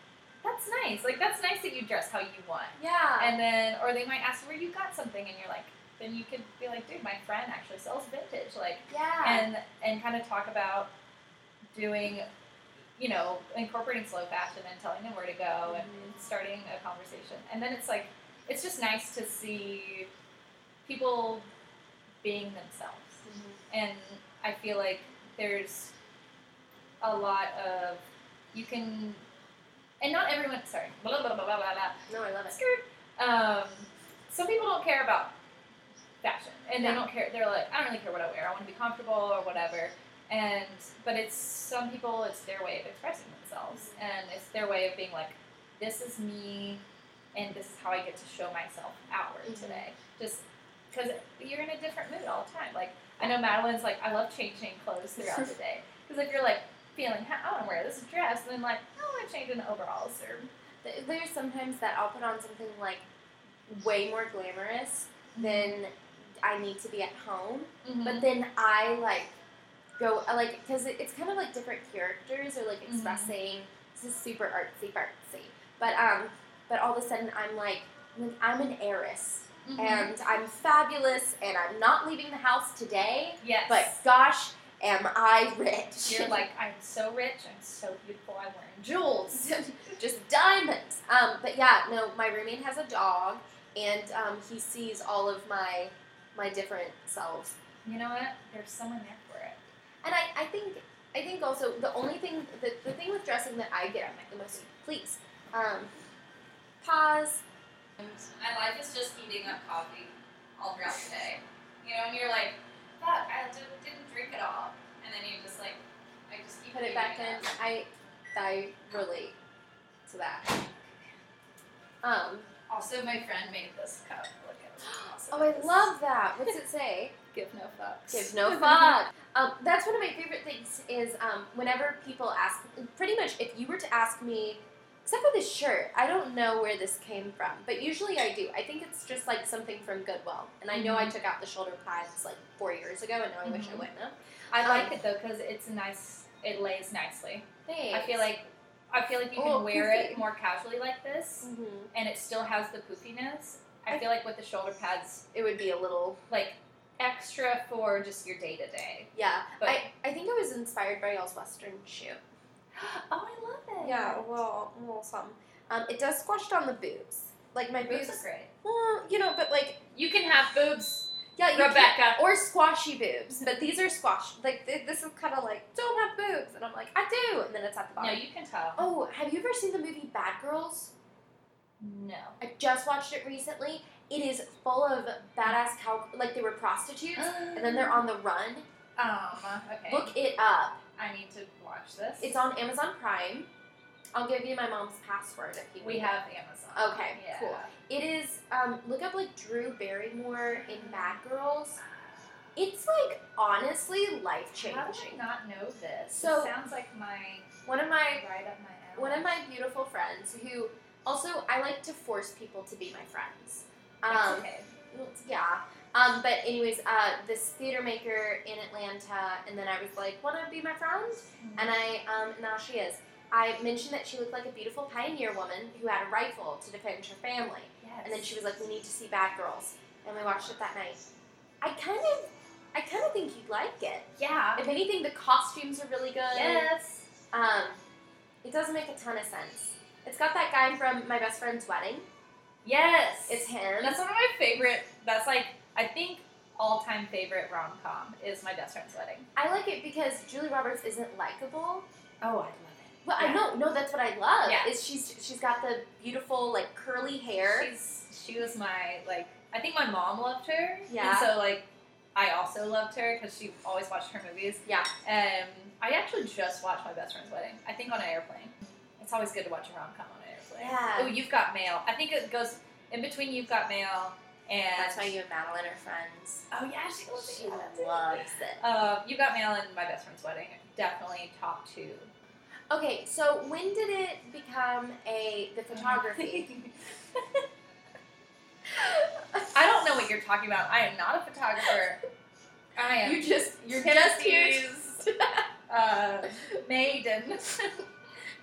that's nice. Like that's nice that you dress how you want. Yeah. And then, or they might ask where you got something, and you're like, then you could be like, dude, my friend actually sells vintage, like, yeah. and and kind of talk about doing, you know, incorporating slow fashion and telling them where to go and Mhm. starting a conversation. And then it's like, it's just nice to see people being themselves, Mhm. and I feel like there's a lot of you can, and not everyone. Sorry, blah blah blah blah blah blah. No, I love it. Skirt. Um, some people don't care about fashion, and they Yeah. don't care. They're like, I don't really care what I wear. I want to be comfortable or whatever. And but it's some people. It's their way of expressing themselves, and it's their way of being like, this is me, and this is how I get to show myself outward Mhm. today. Just because you're in a different mood all the time. Like I know Madeline's like, I love changing clothes throughout the (laughs) day because if you're like feeling, I want to wear this dress, and then like, I want to change into overalls or There's sometimes that I'll put on something like way more glamorous than I need to be at home, Mm-hmm. but then I like go like because it, it's kind of like different characters or like Mhm. expressing. This is super artsy fartsy, but um, but all of a sudden I'm like, like I'm an heiress Mm-hmm. and I'm fabulous and I'm not leaving the house today, yes, but gosh, am I rich? you're (laughs) like, I'm so rich, I'm so beautiful, I'm wearing jewels. (laughs) just diamonds. Um, but yeah, no, my roommate has a dog, and um, he sees all of my my different selves. You know what? There's someone there for it. And I, I think I think also the only thing the, the thing with dressing that I get like the most please um, pause. My life is just heating up coffee all throughout the day. You know, and you're like, fuck, I didn't drink it all. And then you just like, I just keep Put it back in. up. I I relate to that. Um. Also, my friend made this cup. Look at it. Also Oh, I love that. What's it say? (laughs) Give no fucks. Give no (laughs) fuck. Um, that's one of my favorite things is um, whenever people ask, pretty much if you were to ask me Except for this shirt. I don't know where this came from, but usually I do. I think it's just like something from Goodwill. And I know I took out the shoulder pads like four years ago, and now I wish I Mhm. wouldn't have. I Um, like it though because it's nice. It lays nicely. Thanks. I feel like I feel like you can Oh, wear poofy. it more casually like this, Mhm. and it still has the poofiness. I feel like with the shoulder pads, it would be a little. like extra for just your day to day. Yeah. But- I, I think I was inspired by y'all's Western shoe. (gasps) Oh, I love it. Yeah, well, little something. Um, it does squash down the boobs. Like my boobs boobs. are great. Well, you know, but like You can have boobs, yeah, you can- Rebecca. or squashy boobs, but these are squash. Like th- this is kind of like don't have boobs, and I'm like I do, and then it's at the bottom. No, you can tell. Oh, have you ever seen the movie Bad Girls? No. I just watched it recently. It is full of badass cow, like they were prostitutes, and then they're on the run. Um. Okay. Look it up. I need to watch this. It's on Amazon Prime. I'll give you my mom's password if you We have Amazon. Okay, Yeah. cool. It is. Um, look up like Drew Barrymore in Bad Girls. It's like honestly life How did I changing. not know this? So- it sounds like my One of my right up my alley. one of my beautiful friends who also I like to force people to be my friends. That's Um, okay. yeah. Um, but anyways, uh, this theater maker in Atlanta, and then I was like, "Want to be my friend?" And I um, now she is. I mentioned that she looked like a beautiful pioneer woman who had a rifle to defend her family. yes. And then she was like, "We need to see Bad Girls," and we watched it that night. I kind of, I kind of think you'd like it. yeah. If anything, the costumes are really good. Yes. Um, it doesn't make a ton of sense. It's got that guy from My Best Friend's Wedding. Yes. It's him. That's one of my favorite. That's like I think all time favorite rom com is My Best Friend's Wedding. I like it because Julia Roberts isn't likable. Oh, I love it. Well, I know, no, that's what I love. Yeah. Is she's she's got the beautiful like curly hair. She's she was my like I think my mom loved her. Yeah. And so like I also loved her because she always watched her movies. Yeah. Um, I actually just watched My Best Friend's Wedding. I think on an airplane. It's always good to watch a rom com on an airplane. Yeah. Oh, You've Got Mail. I think it goes in between You've Got Mail and. That's why you and Madeline are friends. Oh yeah, she loves She it. loves it. Uh, you Got Mail and My Best Friend's Wedding. Definitely top two. Okay, so when did it become a the photography? (laughs) I don't know what you're talking about. I am not a photographer. I am. you just you're just here. (laughs) Uh, maiden. (laughs)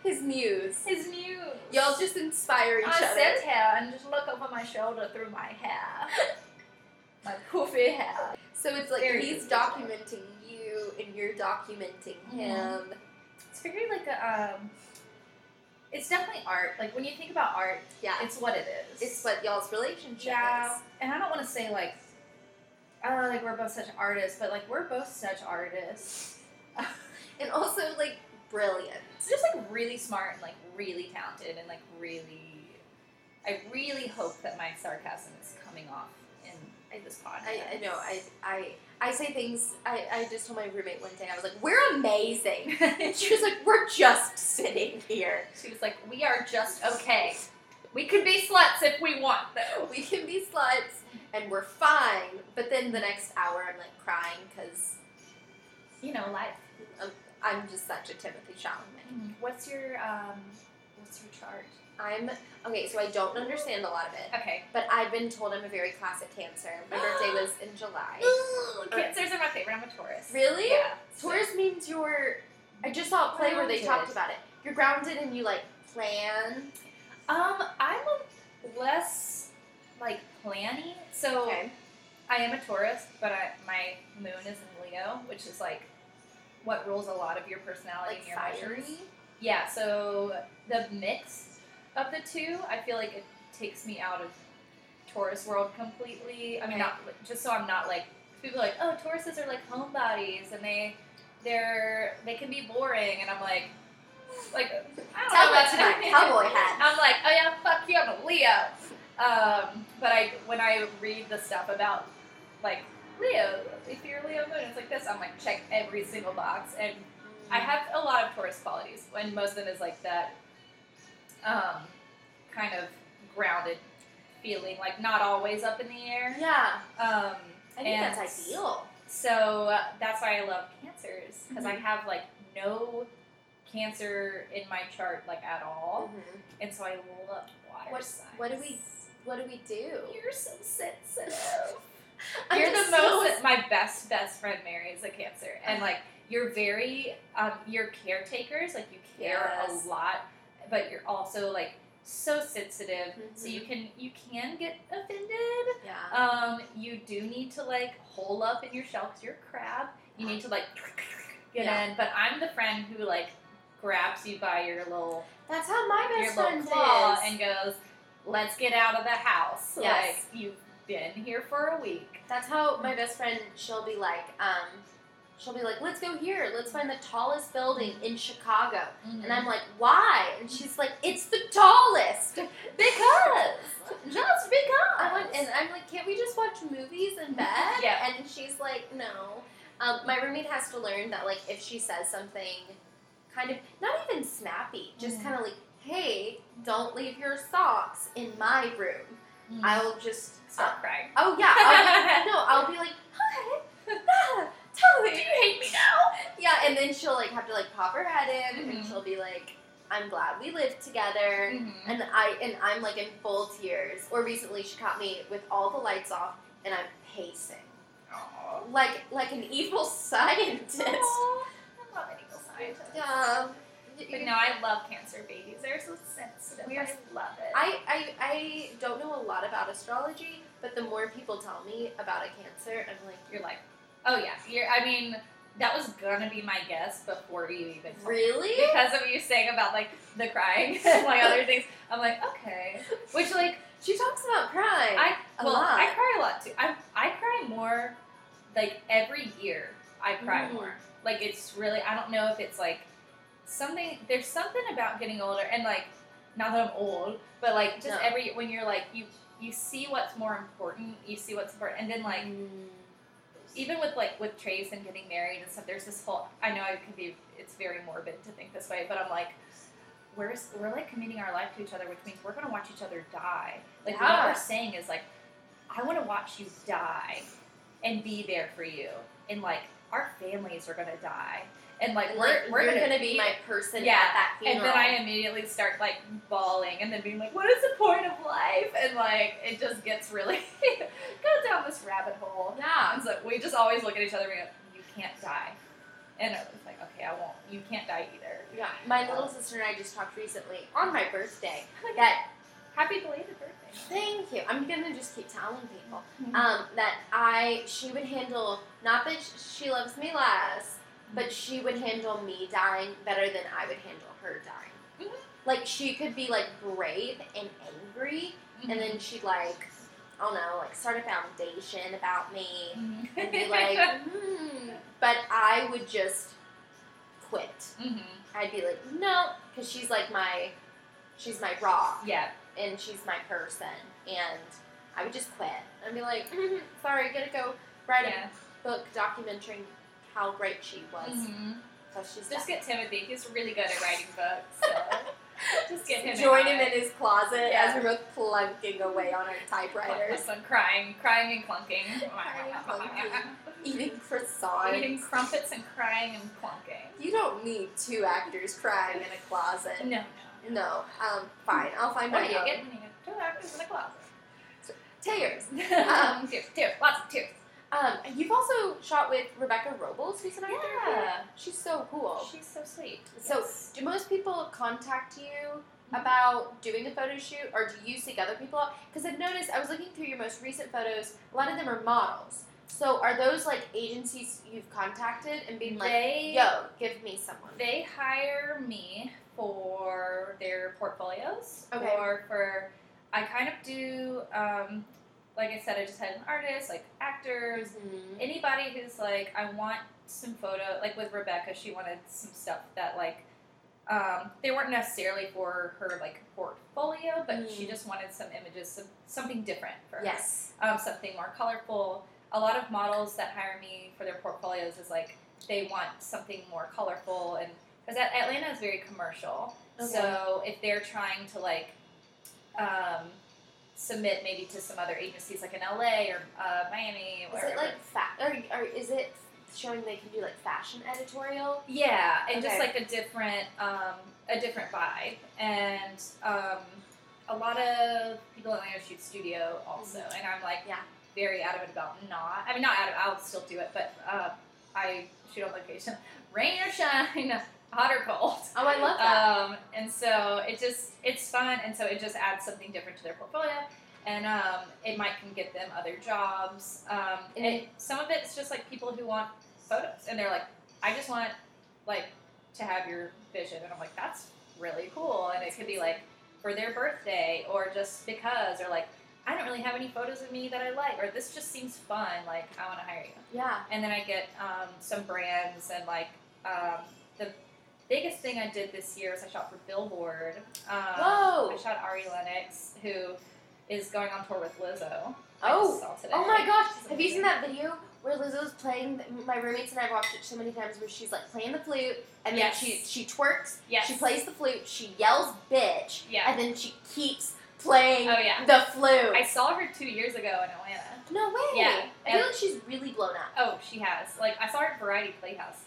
His muse. His muse. Y'all just inspire each I other. sit here and just look over my shoulder through my hair. (laughs) my poofy hair. So it's like Very he's documenting you and you're documenting Mhm. him. It's very like a, um, it's definitely art. Like when you think about art, Yeah. it's what it is. It's what y'all's relationship Yeah, is. and I don't want to say like, oh, like we're both such artists, but like we're both such artists. (laughs) And also like brilliant. Just like really smart and like really talented and like really, I really hope that my sarcasm is coming off in, in this podcast. I, I know. I, I I say things. I, I just told my roommate one day. I was like, "We're amazing." And she was like, "We're just sitting here. she was like, "We are just (laughs) okay. We could be sluts if we want, though." We can be sluts, and we're fine." But then the next hour, I'm like crying because You know, life. I'm just such a Timothée Chalamet. What's your um? What's your chart? I'm okay. So I don't understand a lot of it, Okay. but I've been told I'm a very classic Cancer. My (gasps) birthday was in July. Cancers are my favorite. I'm a Taurus. Really? Yeah. Taurus means you're. I just saw a play where they talked about it. You're grounded and you like plan. Um, I'm a less like planning. So I am a Taurus, but I, my moon is in Leo, which is like what rules a lot of your personality Like and your fiery. Yeah, so the mix of the two, I feel like it takes me out of Taurus world completely. I mean, not just so I'm not like people are like, oh, Tauruses are like homebodies and they they're they can be boring, and I'm like, like I don't Tell know that about to my cowboy hat. I'm like, oh yeah, fuck you, I'm a Leo. Um, but I when I read the stuff about like Leo, if you're Leo moon, it's like this. I'm like, check every single box, and I have a lot of Taurus qualities, and most of them is like that, um, kind of grounded feeling, like not always up in the air. Yeah, Um, I think that's ideal. So uh, that's why I love cancers because I Mhm. have like no cancer in my chart like at all, Mhm. and so I love water What- signs. what do we- What do we do? You're so sensitive. You're the so- most. My best best friend Mary is a cancer, and like you're very um, you're caretakers. Like you care Yes. a lot, but you're also like so sensitive. So Mhm. you can you can get offended. Yeah. Um, you do need to like hole up in your shell because you're a crab. You need to like get Yeah. in. But I'm the friend who like grabs you by your little That's how my your best little friend claw is. and goes, "Let's get out of the house." Yes. Like you've been here for a week. That's how my best friend. She'll be like, um, she'll be like, "Let's go here. Let's find the tallest building in Chicago." Mm-hmm. And I'm like, "Why?" And she's like, "It's the tallest because." just because. I went, and I'm like, "Can't we just watch movies in bed?" (laughs) Yeah. And she's like, "No." Um, my roommate has to learn that, like, if she says something, kind of not even snappy, just Mhm. kind of like, "Hey, don't leave your socks in my room." Mhm. I'll just start crying. Oh yeah. I'll, (laughs) no, I'll be like, hi, ah, totally. Do you hate me now? Yeah, and then she'll like have to like pop her head in, and Mhm. she'll be like, "I'm glad we live together." Mhm. And I and I'm like in full tears. Or recently, she caught me with all the lights off, and I'm pacing Aw. like like an evil scientist. Aw. I love an evil scientist. Yeah. But no, I love cancer babies. They're so sensitive. We I love it. I, I I don't know a lot about astrology, but the more people tell me about a cancer, I'm like, You're like, oh yeah. You're. I mean, that was gonna be my guess before you even. told me. really? Because of what you saying about like the crying (laughs) and like other things, I'm like, okay. Which like She talks about crying. I a well, lot. I cry a lot too. I I cry more. Like every year, I cry Mm. more. Like it's really. I don't know if it's like something. There's something about getting older and like not that I'm old, but like just No. every when you're like you you see what's more important. You see what's important, and then like Mm. even with like with Trace and getting married and stuff, there's this whole. I know it could be. It's very morbid to think this way, but I'm like, we're we're like committing our life to each other, which means we're gonna watch each other die. Like what we're saying is like, I want to watch you die, and be there for you, and like our families are gonna die, and like we're we're gonna, gonna be my person Yeah, at that and then I immediately start like bawling, and then being like, "What is the point of life?" And like it just gets really (laughs) goes down this rabbit hole. yeah. And so we just always look at each other and go, "You can't die," and it was like, "Okay, I won't. You can't die either." Yeah. My little sister and I just talked recently on my birthday (laughs) that Happy belated birthday! thank you. I'm gonna just keep telling people Mhm. um, that I she would handle not that she loves me less, but she would handle me dying better than I would handle her dying. Mhm. Like she could be like brave and angry, and then she'd like I don't know like start a foundation about me. Mhm. and be (laughs) like, hmm. But I would just quit. Mhm. I'd be like, no, because she's like my, she's my rock, yeah, and she's my person, and I would just quit. I'd be like, "Mhm, sorry, gotta go write yeah. a book documenting how great she was. Mhm. So she's Just get Timothy. He's really good at writing books. So (laughs) just get him. Join him in his closet Yeah. as we're both plunking away on our typewriters, Son crying, crying and clunking, (laughs) Crying and clunking. eating croissants. eating crumpets and crying and clunking. You don't need two actors crying in a closet. No, No, um, fine. I'll find no. my What do you own. get? Two actors in a closet. Tears. (laughs) Um, tears, tears, lots of tears. Um, you've also shot with Rebecca Robles, who's an actor. Yeah. She's so cool. She's so sweet. So, Yes. do most people contact you about doing a photo shoot, or do you seek other people out? Because I've noticed, I was looking through your most recent photos, a lot of them are models. So, are those like agencies you've contacted and like, they yo, give me someone? they hire me for their portfolios Okay. or for I kind of do um, like I said I just had an artist like actors Mhm. anybody who's like I want some photo like with Rebecca she wanted some stuff that like um, they weren't necessarily for her like portfolio but she Mm. just wanted some images some, something different for her Yes. um, something more colorful. A lot of models that hire me for their portfolios is like they want something more colorful, and because Atlanta is very commercial, Okay. so if they're trying to like um, submit maybe to some other agencies like in LA or uh, Miami, or Is it like fa- or, or is it showing they can do like fashion editorial. Yeah, and just like a different, um, a different vibe, and um, a lot of people in Atlanta shoot studio also, and I'm like, Mm-hmm. Yeah. very adamant about not. I mean, not adamant. I'll still do it, but uh, I shoot on location, rain or shine, (laughs) hot or cold. (laughs) Oh, I love that. Um, and so it just it's fun, and so it just adds something different to their portfolio, and um, it might can get them other jobs. Um, And and some of it's just like people who want photos, and they're like, I just want like to have your vision, and I'm like, that's really cool, and it could be like for their birthday or just because, or like. I don't really have any photos of me that I like, or this just seems fun. Like I want to hire you yeah. and then I get um, some brands and like um, the biggest thing I did this year is I shot for Billboard. Um, Whoa. I shot Ari Lennox, who is going on tour with Lizzo. Oh. Oh my gosh! Have you seen that video where Lizzo's playing? My roommates and I watched it so many times. Where she's like playing the flute, and Yes. then she she twerks. Yes. She plays the flute. She yells "bitch," Yeah. and then she keeps playing Oh yeah. the flute. I saw her two years ago in Atlanta. no way. Yeah. I feel like she's really blown up. Oh, she has. Like I saw her at Variety Playhouse.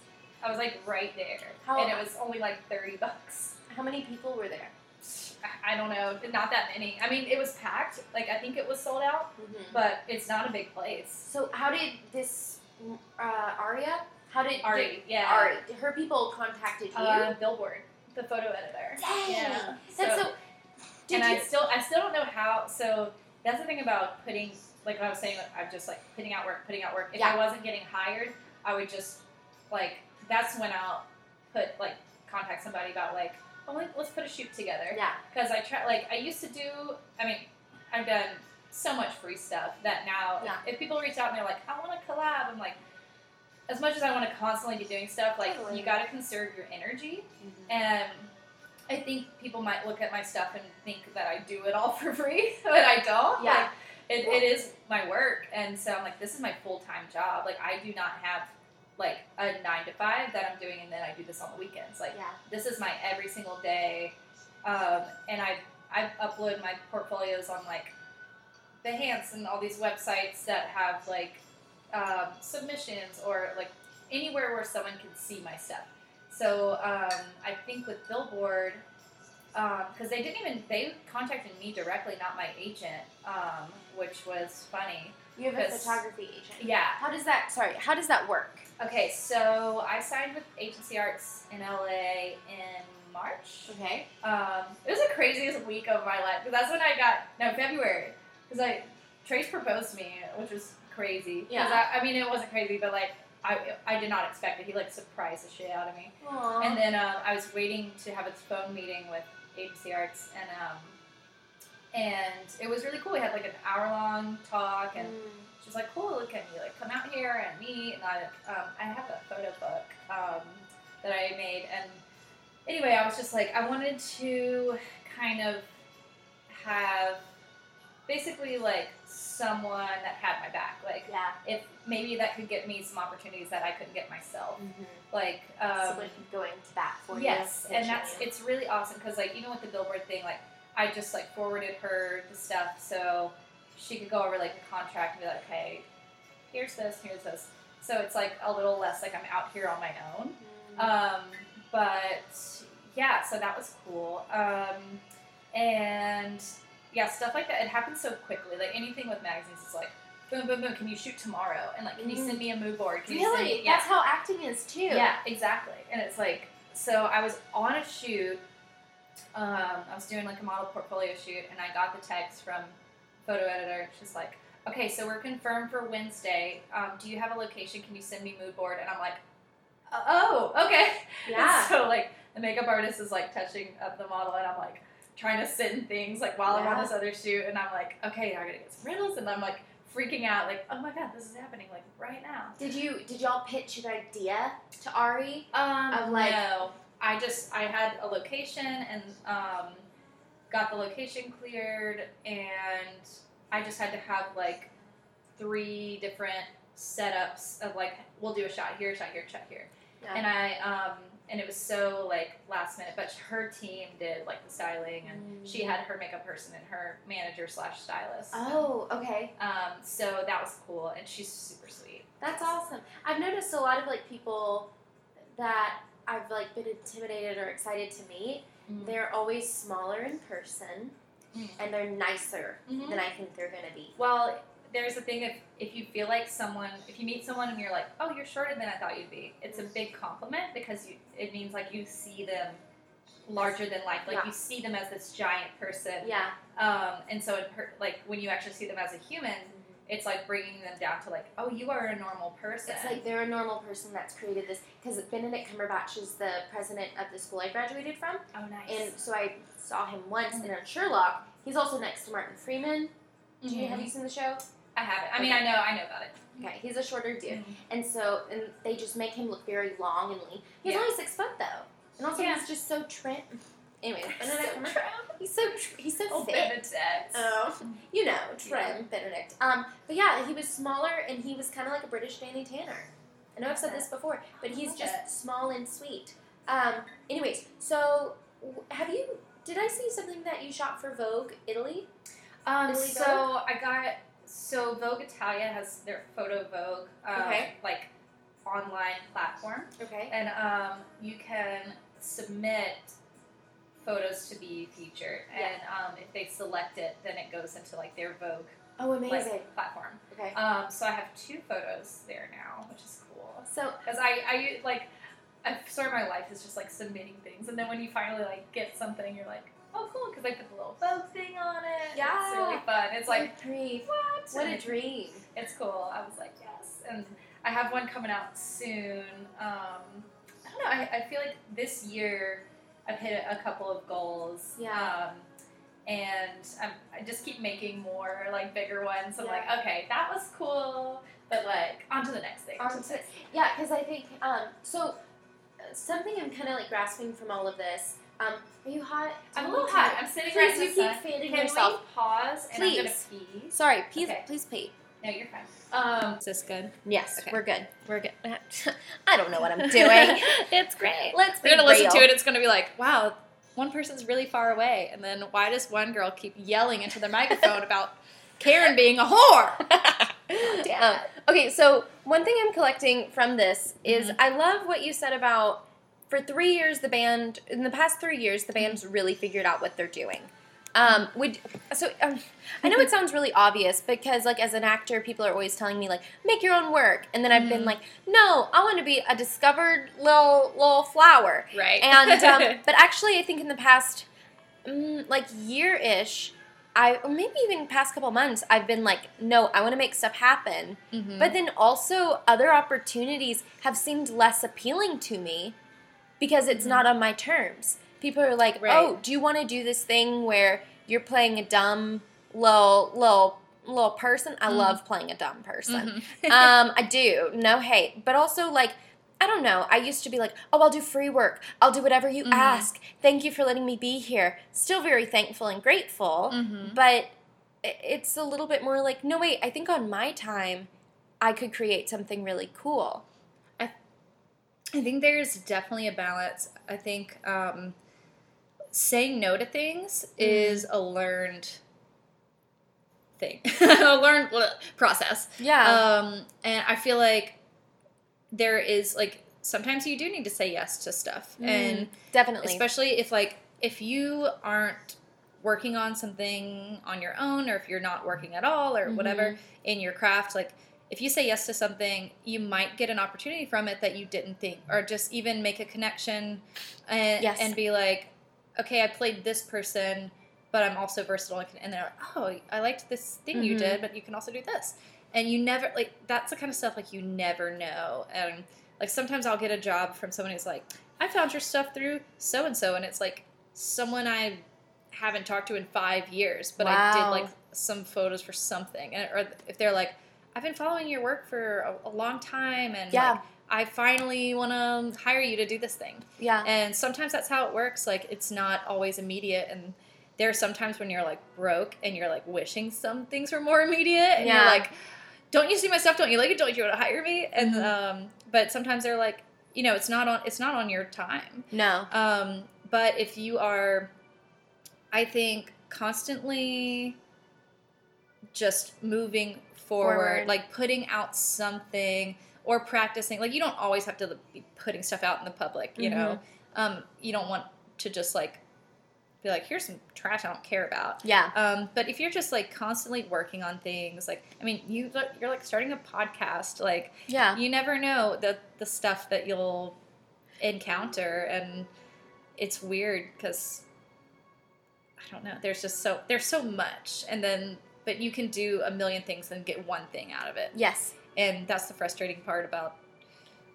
I was like right there, How- and it was only like thirty bucks. How many people were there? I- I don't know, not that many. I mean, it was packed. Like I think it was sold out, but it's not a big place. So how did this uh, Aria? How did Ari, yeah. Ari? Her people contacted you. Uh, Billboard, the photo editor. Dang. Yeah. That's so. Did and you? I still, I still don't know how. So that's the thing about putting, like what I was saying, I'm just like putting out work, putting out work. If Yeah. I wasn't getting hired, I would just like that's when I'll put like contact somebody about like, oh, let- let's put a shoot together. yeah. Because I try, like I used to do. I mean, I've done so much free stuff that now, Yeah. if people reach out and they're like, I want to collab, I'm like. As much as I want to constantly be doing stuff, like Totally. you got to conserve your energy. Mm-hmm. And I think people might look at my stuff and think that I do it all (laughs) for free, but I don't. Yeah. Like, it, it is my work. And so I'm like, this is my full time job. Like, I do not have like a nine to five that I'm doing and then I do this on the weekends. Like, Yeah. this is my every single day. Um, and I I upload my portfolios on like Behance and all these websites that have like um, submissions or like anywhere where someone can see my stuff. So um, I think with Billboard, because they didn't even they contacted me directly, not my agent, um, which was funny. You have a photography agent. Yeah. How does that? Sorry. How does that work? Okay, so I signed with Agency Arts in LA in March. Okay. Um, it was the craziest week of my life because that's when I got no February because I Trace proposed to me, which was crazy. Yeah. I, I mean, it wasn't crazy, but like I I did not expect it. He like surprised the shit out of me. Aww. And then um, I was waiting to have a phone meeting with Agency Arts, and um, and it was really cool. We had like an hour long talk, and Mm. She's like, "Cool, can you like come out here and meet?" And I um, I have a photo book um, that I made, and anyway, I was just like, I wanted to kind of have basically like someone that had my back, like yeah. if maybe that could get me some opportunities that I couldn't get myself, Mm-hmm. like. Um, Someone going to bat for Yes, you. Yes, and that's it's really awesome because like even with the billboard thing, like I just like forwarded her the stuff so she could go over like the contract and be like, okay, here's this, here's this. So it's like a little less like I'm out here on my own. Mm. Um, but yeah, so that was cool. Um, and yeah, stuff like that. It happens so quickly. Like anything with magazines is like boom, boom, boom. Can you shoot tomorrow? And like, can you send me a mood board? Can really? me? Yeah. That's how acting is too. Yeah, exactly. And it's like, so I was on a shoot. Um, I was doing like a model portfolio shoot, and I got the text from photo editor. She's like, "Okay, so we're confirmed for Wednesday. Um, do you have a location? Can you send me mood board?" And I'm like, "Oh, okay." (laughs) Yeah. so like, the makeup artist is like touching up the model, and I'm like trying to send things like while I'm on this other shoot, and I'm like, "Okay, I gotta get some riddles, and I'm like freaking out, like, "Oh my god, this is happening like right now." Did you did y'all pitch an idea to Ari? Um, Of, like- no. I just I had a location and um, got the location cleared, and I just had to have like three different setups of like we'll do a shot here, a shot here, a shot here, Yeah. and I um, and it was so like last minute. But her team did like the styling, and she had her makeup person and her manager slash stylist. Oh, okay. Um, so that was cool, and she's super sweet. That's awesome. I've noticed a lot of like people that I've like been intimidated or excited to meet. They're always smaller in person, Mm. and they're nicer Mhm. than I think they're gonna be. Well, there's a thing if if you feel like someone, if you meet someone and you're like, oh, you're shorter than I thought you'd be, it's a big compliment because you it means like you see them larger than life, like Yeah. you see them as this giant person. Yeah. Um, and so it per- like when you actually see them as a human, it's like bringing them down to like, oh, you are a normal person. It's like they're a normal person that's created this because Benedict Cumberbatch is the president of the school I graduated from, oh, nice. and so I saw him once. And on Sherlock, he's also next to Martin Freeman. Do you, Mhm. have you seen the show? I have it. I mean, Okay. I know, I know about it. Okay, he's a shorter dude, Mhm. and so and they just make him look very long and lean. He's Yeah. only six foot though, and also Yeah. he's just so trim. Anyway, Benedict So Cumberbatch, he's so tr- he's so Oh, fit. Benedict. Oh, you know, trim Yeah. Benedict. Um, but yeah, he was smaller and he was kind of like a British Danny Tanner. I know I've said this before, but he's just it. small and sweet. Um, anyways, so have you? Did I see something that you shot for Vogue Italy? Um, Italy so I got so Vogue Italia has their photo Vogue um, Okay. like online platform, Okay. and um, you can submit photos to be featured, and um, if they select it, then it goes into like their Vogue Oh, amazing. like, platform. okay. Um, so I have two photos there now, which is cool. So Because I, I like, I sort of my life is just like submitting things, and then when you finally like get something, you're like, oh cool, because I put the little Vogue thing on it. Yeah. It's really fun. It's like good grief. what? What a dream. It's cool. I was like yes, and I have one coming out soon. Um, I don't know. I, I feel like this year I've hit a couple of goals. Yeah. Um, and I'm, I just keep making more like bigger ones. I'm Yeah. like, okay, that was cool, but like on to the next thing. On to- Yeah, because I think um, so. Something I'm kind of like grasping from all of this. Um, are you hot? Do I'm a little hot. I'm sitting Please, right in you the keep sun. fanning Can yourself. we pause and I'm gonna Please. pee? Sorry, please, Okay. please pee. No, you're fine. Um, is this good? Yes, Okay. we're good. We're good. (laughs) I don't know what I'm doing. (laughs) it's great. Let's We're gonna listen to it. It's gonna be like, wow, one person's really far away, and then why does one girl keep yelling into the microphone (laughs) about Karen being a whore? Um, okay, so one thing I'm collecting from this is Mhm. I love what you said about for three years the band in the past three years the band's Mm-hmm. really figured out what they're doing. Um, would so um, I know it sounds really obvious because like as an actor, people are always telling me like make your own work, and then I've been Mhm. like, no, I want to be a discovered little little flower. right. and um, (laughs) but actually, I think in the past mm, like year ish, I or maybe even past couple months, I've been like, no, I want to make stuff happen. Mhm. But then also other opportunities have seemed less appealing to me because it's Mhm. not on my terms. People are like, Right. oh, do you want to do this thing where you're playing a dumb little little little person? I Mhm. love playing a dumb person Mhm. (laughs) um, I do. No hate. But also, like, I don't know. I used to be like, oh, I'll do free work. I'll do whatever you Mhm. ask. Thank you for letting me be here. Still very thankful and grateful. Mhm. But it's a little bit more like, no, wait, I think on my time, I could create something really cool. I think there's definitely a balance. I think um, saying no to things is a learned thing, (laughs) a learned process. Yeah. Um, and I feel like there is like sometimes you do need to say yes to stuff, and Definitely. especially if like if you aren't working on something on your own, or if you're not working at all, or Mhm. whatever in your craft, like if you say yes to something, you might get an opportunity from it that you didn't think, or just even make a connection and, Yes. and be like, okay, I played this person, but I'm also versatile. And they're like, oh, I liked this thing you Mhm. did, but you can also do this. And you never, like, that's the kind of stuff, like, you never know. And, like, sometimes I'll get a job from someone who's like, I found your stuff through so and so. And it's like someone I haven't talked to in five years, but I did, like, some photos for something. And, or if they're like, I've been following your work for a, a long time, and Yeah. like, I finally want to hire you to do this thing. yeah. And sometimes that's how it works. Like it's not always immediate, and there are sometimes when you're like broke and you're like wishing some things were more immediate, and Yeah. you're like, "Don't you see my stuff? Don't you like it? Don't you want to hire me?" And Mhm. um, but sometimes they're like, you know, it's not on it's not on your time. No. Um, but if you are, I think, constantly just moving forward, Forward. like putting out something or practicing, like you don't always have to be putting stuff out in the public, you know. Um, you don't want to just like be like, here's some trash I don't care about. Yeah. Um, but if you're just like constantly working on things, like I mean, you you're like starting a podcast, like Yeah. you never know the the stuff that you'll encounter and it's weird because i don't know there's just so there's so much and then but you can do a million things and get one thing out of it Yes. And that's the frustrating part about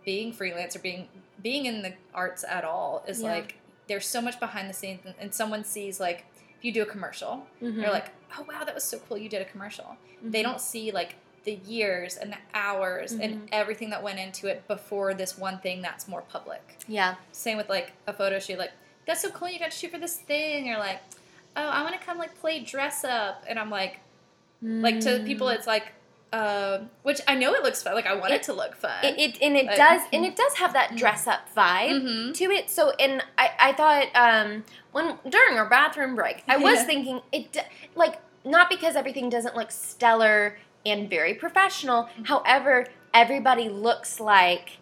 being freelance or being being in the arts at all is Yeah. like there's so much behind the scenes and, someone sees like if you do a commercial Mhm. they're like oh wow that was so cool you did a commercial Mm-hmm. they don't see like the years and the hours Mhm. and everything that went into it before this one thing that's more public. Yeah. Same with like a photo shoot, like that's so cool you got to shoot for this thing, or like, oh I want to come like play dress up, and I'm like, like to people Mm. it's like, uh, which I know it looks fun, like I want it, It- to look fun. It, it and it But- does and it (laughs) does have that dress up vibe Mhm. to it. So and I I thought um when during our bathroom break I was Yeah. thinking it like not because everything doesn't look stellar and very professional. However, everybody looks like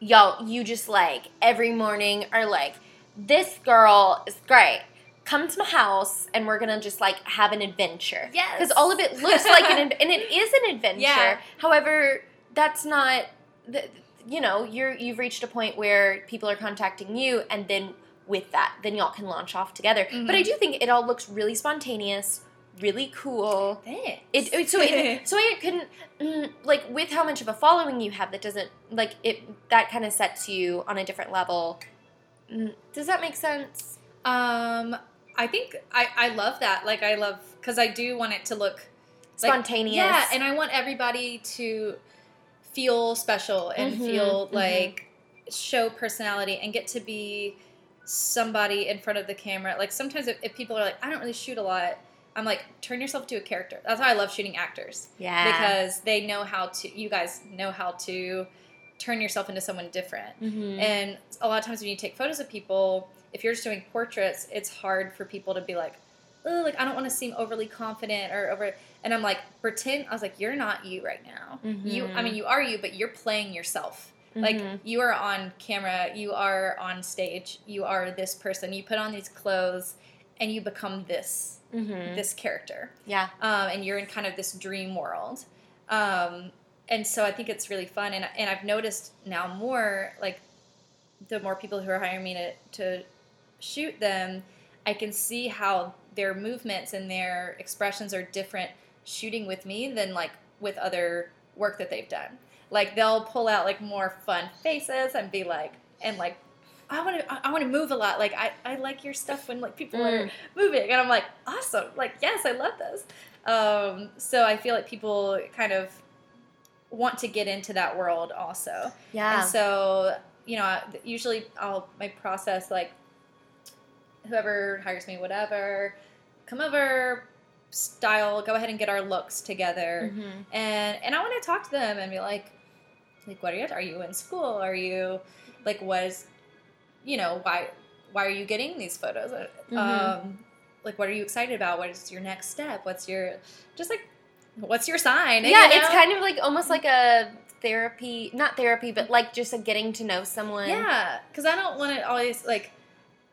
y'all you just like every morning are like this girl is great. Come to my house and we're gonna just like have an adventure. Yes. because all of it looks like an and it is an adventure. Yeah. However, that's not the, you know you're you've reached a point where people are contacting you, and then with that, then y'all can launch off together. But I Mhm. do think it all looks really spontaneous, really cool. Thanks. It, it- so it (laughs) so it couldn't mm, like with how much of a following you have that doesn't like it that kind of sets you on a different level. Mm, Does that make sense? um, I think I I love that. Like I love because I do want it to look like- Spontaneous. Yeah, and I want everybody to feel special and Mhm, feel mhm. like show personality and get to be somebody in front of the camera. Like sometimes if, if people are like, I don't really shoot a lot, I'm like, turn yourself to a character. That's why I love shooting actors yeah. because they know how to. You guys know how to turn yourself into someone different. Mhm. And a lot of times when you take photos of people, if you're just doing portraits, it's hard for people to be like, oh, like I don't want to seem overly confident or over. And I'm like, pretend. I was like, you're not you right now. You, I mean, you are you, but you're playing yourself. Like Mhm. you are on camera, you are on stage, you are this person. You put on these clothes, and you become this Mhm. this character yeah. um, and you're in kind of this dream world. Um, and so I think it's really fun, and and I've noticed now more like the more people who are hiring me to to shoot them, I can see how their movements and their expressions are different shooting with me than like with other work that they've done. Like they'll pull out like more fun faces and be like and like I want to I want to move a lot. Like I, I like your stuff when like people are Mm. moving and I'm like awesome. Like yes, I love this. Um, so I feel like people kind of want to get into that world also. Yeah. And so, you know, usually I'll my process like whoever hires me, whatever, come over, style, go ahead and get our looks together, Mhm. and and I want to talk to them and be like, like, what are you? Are you in school? Are you like what is, you know, why why are you getting these photos? Mhm. Um, like, what are you excited about? What is your next step? What's your just like, what's your sign? yeah, You it's kind of like almost like a therapy, not therapy, but like just a getting to know someone. Yeah, because I don't want to always like.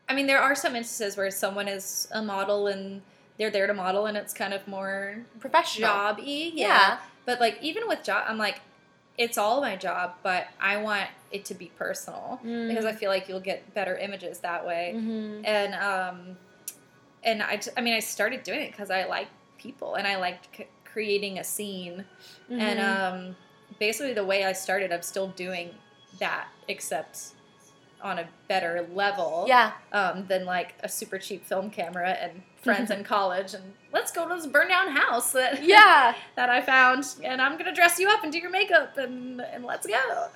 I mean, there are some instances where someone is a model and they're there to model, and it's kind of more Professional. job y. Yeah. Yeah. But like, even with job, I'm like, it's all my job, but I want it to be personal Mm. because I feel like you'll get better images that way. Mhm. And um, and I, I mean, I started doing it because I like people and I liked c- creating a scene. And Mhm. um, basically, the way I started, I'm still doing that, except on a better level yeah. um, than like a super cheap film camera and friends in college. And let's go to this burn down house that (laughs) Yeah. that I found, and I'm gonna dress you up and do your makeup, and and let's go.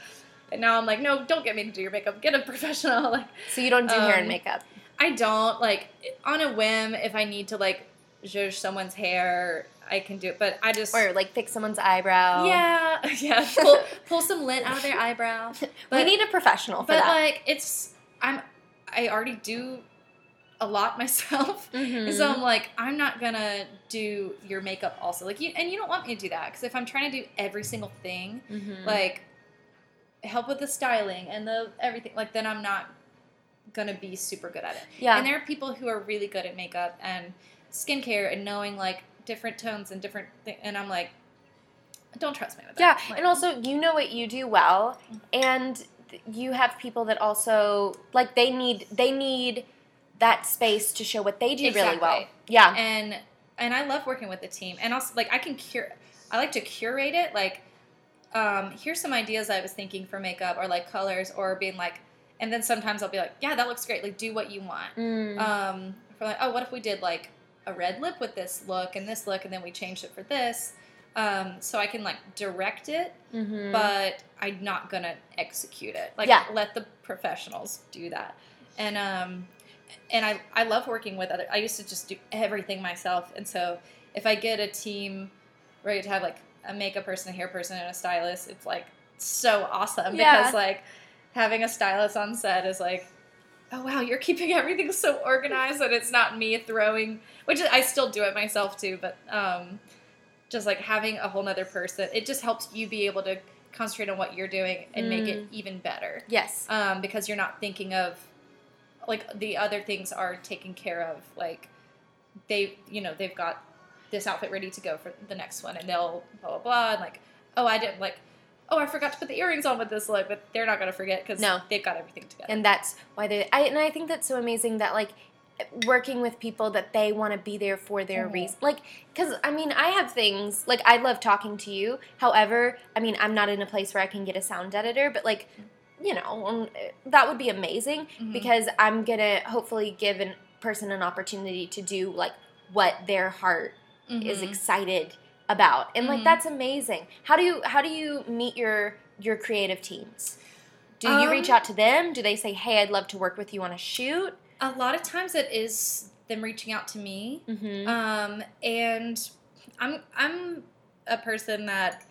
And now I'm like, no, don't get me to do your makeup. Get a (laughs) professional. Like So you don't do hair and Um, makeup. I don't like on a whim if I need to like zhuzh someone's hair. I can do it. But I just Or like fix someone's eyebrow. yeah, (laughs) yeah, (laughs) pull, pull some lint out of their eyebrow. (laughs) we But- need a professional for But that. like it's I'm I already do a lot myself. Mhm. And so I'm like, I'm not gonna do your makeup also. Like you and you don't want me to do that because if I'm trying to do every single thing, Mhm. like help with the styling and the everything, like then I'm not gonna be super good at it. yeah. And there are people who are really good at makeup and skincare and knowing like different tones and different things. And I'm like, don't trust me with Yeah, that. Like, and also you know what you do well, and you have people that also like they need they need that space to show what they do really well. Yeah, and and I love working with the team. And also like I can cure I like to curate it like um here's some ideas I was thinking for makeup or like colors or being like and then sometimes I'll be like, yeah, that looks great. Like do what you want. Mm. Um for like, oh, what if we did like a red lip with this look and this look and then we changed it for this. Um, so I can like direct it, Mhm. but I'm not gonna execute it. Like Yeah. let the professionals do that. And um and I I love working with other I used to just do everything myself. And so if I get a team ready to have like a makeup person, a hair person, and a stylist, it's like so awesome Yeah. because like having a stylist on set is like oh wow you're keeping (laughs) everything so organized that it's not me throwing which i still do it myself too but um just like having a whole nother person it just helps you be able to concentrate on what you're doing and make it even better. Yes, um, because you're not thinking of like the other things are taken care of like they you know they've got this outfit ready to go for the next one and they'll blah blah blah and like oh i didn't like oh i forgot to put the earrings on with this look but they're not going to forget because No. they've got everything together and that's why they. I and I think that's so amazing that like working with people that they want to be there for their Mhm. reason. Like, because I mean, I have things like I love talking to you. However, I mean, I'm not in a place where I can get a sound editor, but like. You know, um, that would be amazing Mhm. because I'm gonna hopefully give a person an opportunity to do like what their heart is Mhm. excited about and like Mhm. that's amazing how do you how do you meet your your creative teams do you Um, reach out to them do they say hey i'd love to work with you on a shoot a lot of times it is them reaching out to me mm-hmm. um, and i'm i'm a person that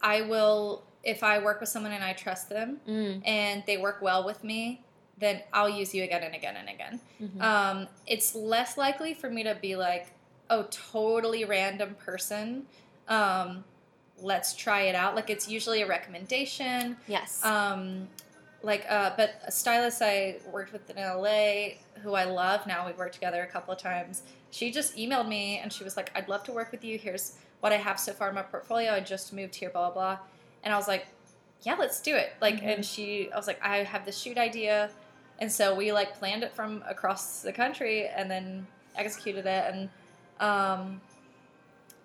i will if i work with someone and i trust them mm. and they work well with me then i'll use you again and again and again Mhm. um, it's less likely for me to be like oh totally random person um, let's try it out like it's usually a recommendation yes um, like, uh, but a stylist I worked with in LA, who I love now, we've worked together a couple of times. She just emailed me and she was like, "I'd love to work with you. Here's what I have so far in my portfolio. I just moved here, blah blah." blah. And I was like, "Yeah, let's do it." Like, and she, I was like, "I have this shoot idea," and so we like planned it from across the country and then executed it and. Um,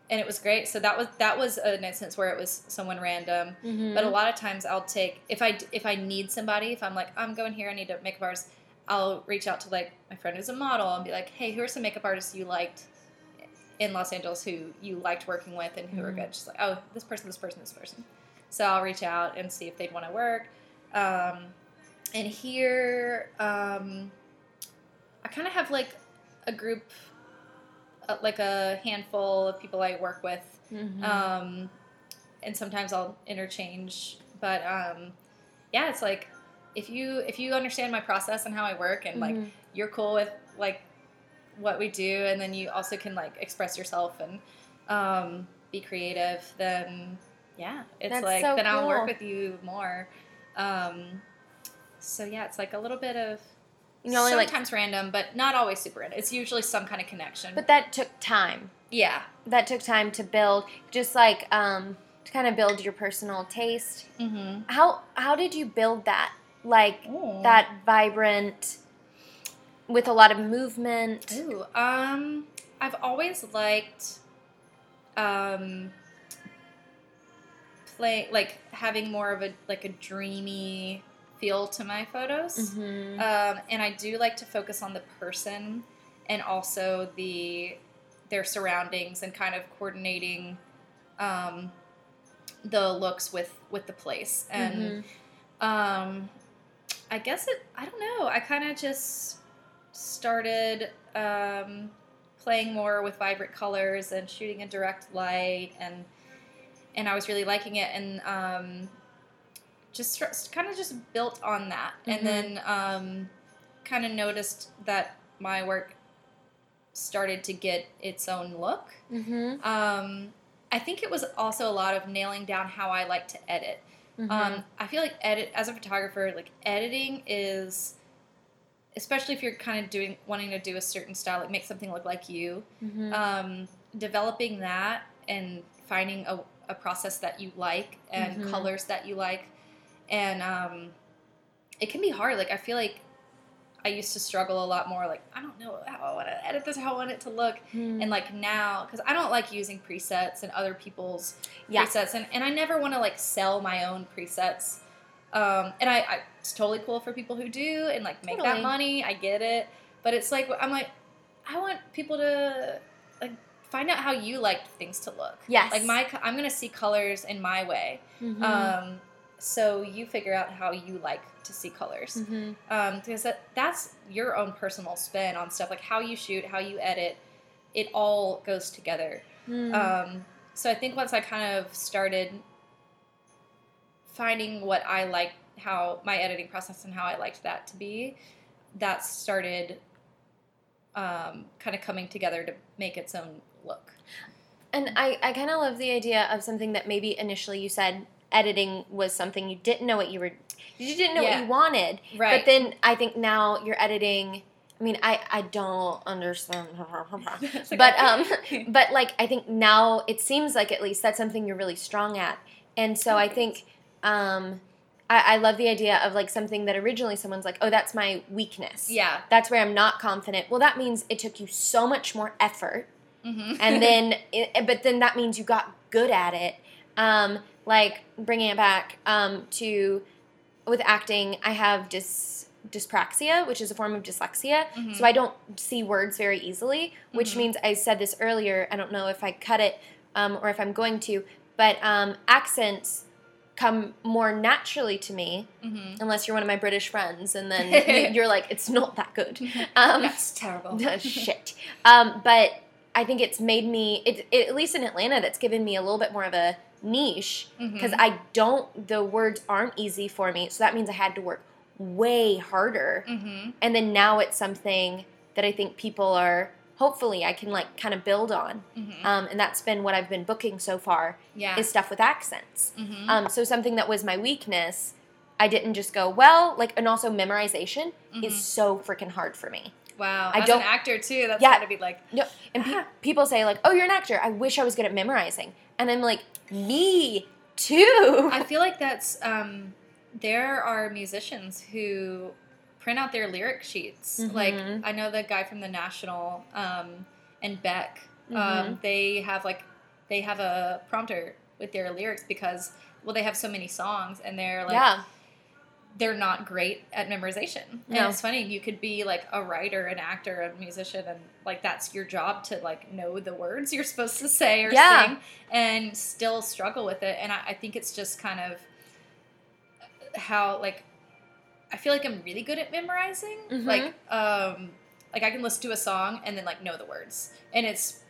and it was great. So that was that was an instance where it was someone random. Mhm. But a lot of times I'll take if I if I need somebody, if I'm like I'm going here, I need a makeup artist. I'll reach out to like my friend who's a model and be like, hey, who are some makeup artists you liked in Los Angeles who you liked working with and who are good? Just like oh, this person, this person, this person. So I'll reach out and see if they'd want to work. Um, and here, um, I kind of have like a group, like a handful of people I work with Mhm. um, and sometimes I'll interchange. But um, yeah, it's like if you if you understand my process and how I work, and like Mhm. you're cool with like what we do, and then you also can like express yourself and um, be creative, then yeah, it's That's like so then I'll work with you more. Um, so yeah, it's like a little bit of You know, only, like- sometimes random, but not always super random. It's usually some kind of connection. but that took time yeah, that took time to build just like um to kind of build your personal taste mm-hmm. how how did you build that like that vibrant with a lot of movement Ooh, um, I've always liked um, play like having more of a like a dreamy feel to my photos, Mhm. um, and I do like to focus on the person and also the their surroundings and kind of coordinating um, the looks with with the place and. Mhm. Um, I guess it. I don't know. I kind of just started um, playing more with vibrant colors and shooting in direct light and and I was really liking it and um, just kind of just built on that Mhm. and then um, kind of noticed that my work started to get its own look. Mm-hmm. Um, I think it was also a lot of nailing down how I like to edit. Mm-hmm. Um, I feel like edit as a photographer, like editing is, especially if you're kind of doing wanting to do a certain style, like make something look like you. mm-hmm. Um, developing that and finding a, a process that you like and Mhm. colors that you like, and um, it can be hard. Like I feel like I used to struggle a lot more. Like I don't know how I want to edit this, how I want it to look, Mm-hmm. and like now because I don't like using presets and other people's Yeah. presets, and, and I never want to like sell my own presets. Um, and I, I, it's totally cool for people who do and like make Totally. that money. I get it, but it's like I'm like I want people to like find out how you like things to look. Yes. Like my, I'm gonna see colors in my way. Mhm. Um, so you figure out how you like to see colors Mhm. um, because that, that's your own personal spin on stuff like how you shoot how you edit it all goes together Mm. um, so i think once i kind of started finding what i like how my editing process and how i liked that to be that started um, kind of coming together to make its own look And I, I kind of love the idea of something that maybe initially you said editing was something you didn't know what you were, you didn't know Yeah. what you wanted. right But then I think now you're editing. I mean, I, I don't understand. (laughs) But um, but like I think now it seems like at least that's something you're really strong at, and so I think um, I, I love the idea of like something that originally someone's like, oh, that's my weakness. yeah That's where I'm not confident. Well, that means it took you so much more effort mm-hmm. and then (laughs) it, but then that means you got good at it um, like bringing it back um, to with acting i have dys, dyspraxia which is a form of dyslexia Mhm. so i don't see words very easily which Mhm. means i said this earlier i don't know if i cut it um, or if i'm going to but um, accents come more naturally to me hmm unless you're one of my british friends and then (laughs) you- you're like it's not that good (laughs) um, that's terrible (laughs) shit. Um, but I think it's made me, it, it, at least in Atlanta, that's given me a little bit more of a niche because Mhm. I don't, the words aren't easy for me. So that means I had to work way harder. hmm And then now it's something that I think people are, hopefully, I can like kind of build on. hmm Um, and that's been what I've been booking so far yeah is stuff with accents. hmm Um, so something that was my weakness, I didn't just go, well, like, and also memorization is Mhm. so freaking hard for me. Wow, I as don't- an actor too, that's Yeah. gotta be like No, and pe- (laughs) people say like, "Oh, you're an actor. I wish I was good at memorizing." And I'm like, "Me too." I feel like that's um, there are musicians who print out their lyric sheets. Like Mhm. I know the guy from the National um, and Beck. Mm-hmm. Um, they have like they have a prompter with their lyrics because well they have so many songs and they're like yeah, they're not great at memorization. No. And it's funny, you could be like a writer, an actor, a musician, and like that's your job to like know the words you're supposed to say or Yeah. sing and still struggle with it. And I, I think it's just kind of how like I feel like I'm really good at memorizing. Mhm. Like um like I can listen to a song and then like know the words. And it's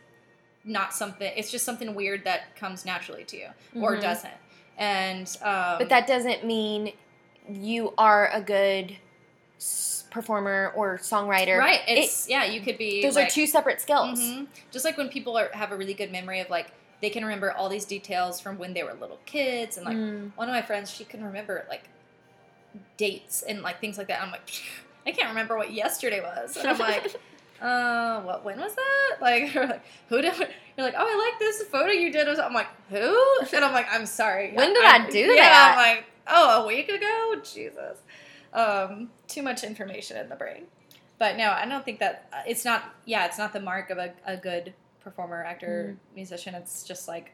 not something it's just something weird that comes naturally to you or Mhm. doesn't. And um but that doesn't mean you are a good performer or songwriter. Right. It- It's yeah. You could be. those like, are two separate skills. Mhm. Just like when people are, have a really good memory of like they can remember all these details from when they were little kids and like Mm. one of my friends she can remember like dates and like things like that. I'm like (laughs) I can't remember what yesterday was. And I'm (laughs) like. Uh, what? When was that? (laughs) Like, like, who did? You're like, oh, I like this photo you did. I'm like, who? And I'm like, I'm sorry. When did I do yeah, that? I'm like, oh, a week ago. Jesus. Um, too much information in the brain. But no, I don't think that uh, it's not. Yeah, it's not the mark of a, a good performer, actor, Mm. musician. It's just like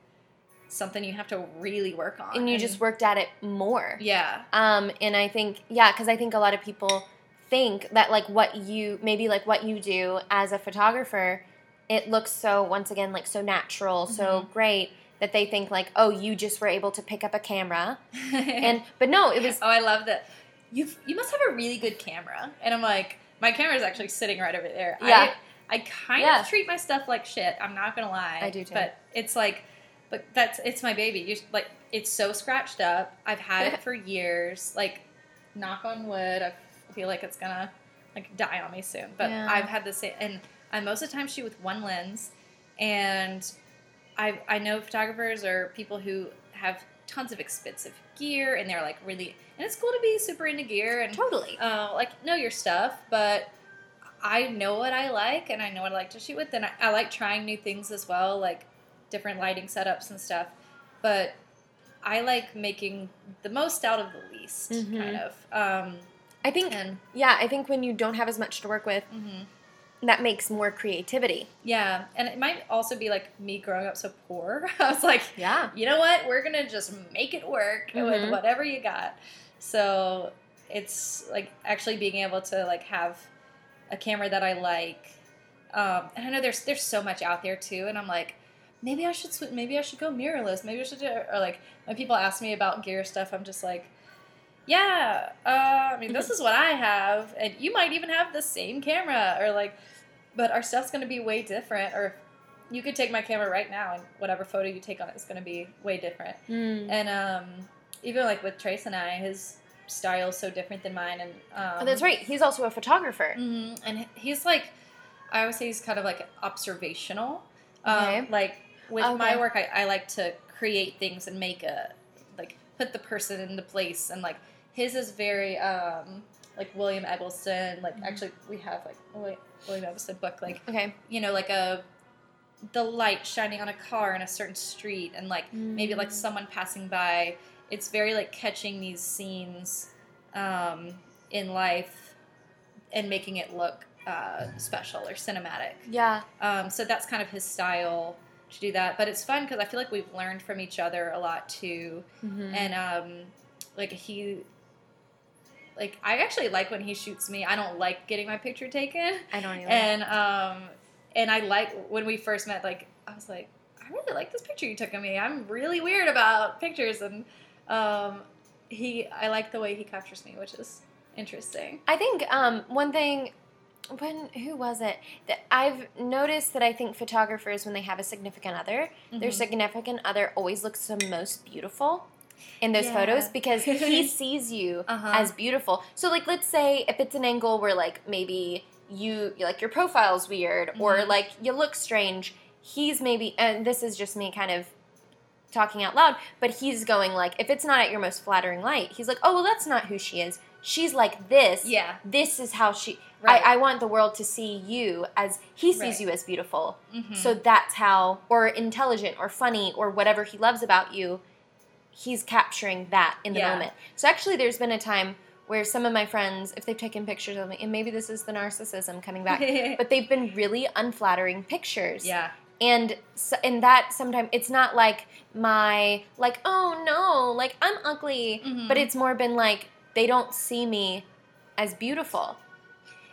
something you have to really work on. And you just worked at it more. yeah, Um, and I think, yeah, because I think a lot of people think that like what you maybe like what you do as a photographer, it looks so once again like so natural, so Mm-hmm. great that they think like, oh, you just were able to pick up a camera, (laughs) and but no, it was oh, I love that. You you must have a really good camera, and I'm like, my camera is actually sitting right over there. Yeah. I kind Yeah. of treat my stuff like shit. I'm not gonna lie. I do too. But it's like, but that's it's my baby. You like it's so scratched up. I've had it (laughs) for years. Like, knock on wood. I feel like it's gonna like die on me soon. But Yeah. I've had the same, and I most of the time shoot with one lens, and I I know photographers or people who have tons of expensive gear, and they're like really, and it's cool to be super into gear and Totally. uh, like know your stuff, but I know what I like and I know what I like to shoot with, and I, I like trying new things as well, like different lighting setups and stuff. But I like making the most out of the least, Mhm. kind of. Um, I think, and yeah, I think when you don't have as much to work with, mhm. That makes more creativity. yeah, and it might also be like me growing up so poor. (laughs) I was like, Yeah. you know what? We're gonna just make it work with Mhm. whatever you got. So it's like actually being able to like have a camera that I like. Um, and I know there's there's so much out there too, and I'm like, maybe I should sw- maybe I should go mirrorless. Maybe I should do or like when people ask me about gear stuff, I'm just like. Yeah, uh, I mean, this (laughs) is what I have, and you might even have the same camera, or like, but our stuff's gonna be way different. Or you could take my camera right now, and whatever photo you take on it is gonna be way different. Mm. And um, even like with Trace and I, his style is so different than mine. And um, Oh, that's right. He's also a photographer. hmm And he's like, I always say he's kind of like observational. Um, Like with Okay. my work, I, I like to create things and make a like put the person into place. And like his is very um, like William Eggleston. Like actually, we have like a William Eggleston book. Like Okay. you know, like a the light shining on a car in a certain street, and like maybe like someone passing by. It's very like catching these scenes um, in life and making it look uh, special or cinematic. Yeah. Um, so that's kind of his style to do that. But it's fun because I feel like we've learned from each other a lot too. Mhm. And um, like he, like I actually like when he shoots me. I don't like getting my picture taken I don't even. and um and I like when we first met like I was like I really like this picture you took of me I'm really weird about pictures and um he I like the way he captures me which is interesting I think um, one thing, when who was it that I've noticed that I think photographers when they have a significant other, their Mhm. significant other always looks the most beautiful in those Yeah. photos because he (laughs) sees you Uh-huh. as beautiful. So like, let's say if it's an angle where like maybe you like your profile's weird or Mhm. like you look strange, he's maybe and this is just me kind of talking out loud, but he's going like if it's not at your most flattering light, he's like, "Oh, well that's not who she is. She's like this. yeah This is how she Right. I, I want the world to see you as he sees Right. you as beautiful. Mhm. So that's how or intelligent or funny or whatever he loves about you, he's capturing that in the Yeah. moment. So actually there's been a time where some of my friends, if they've taken pictures of me, and maybe this is the narcissism coming back, (laughs) but they've been really unflattering pictures yeah and so, and that sometimes it's not like my like oh no like i'm ugly Mhm. but it's more been like they don't see me as beautiful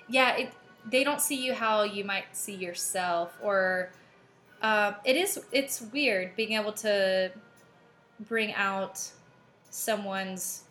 yeah it, they don't see you how you might see yourself or uh, it is it's weird being able to bring out someone's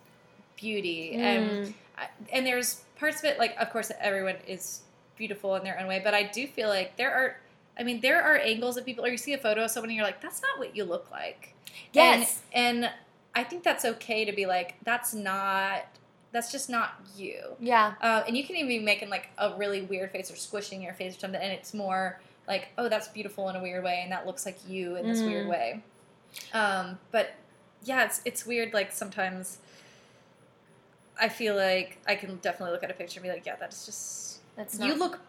beauty and Mm. I- and there's parts of it like of course everyone is beautiful in their own way but i do feel like there are i mean there are angles of people or you see a photo of someone and you're like that's not what you look like Yes. and, and i think that's okay to be like that's not that's just not you yeah uh, and you can even be making like a really weird face or squishing your face or something, and it's more like, oh, that's beautiful in a weird way, and that looks like you in this Mm. weird way. Um, but yeah, it's it's weird. Like sometimes I feel like I can definitely look at a picture and be like, yeah, that's just that's you look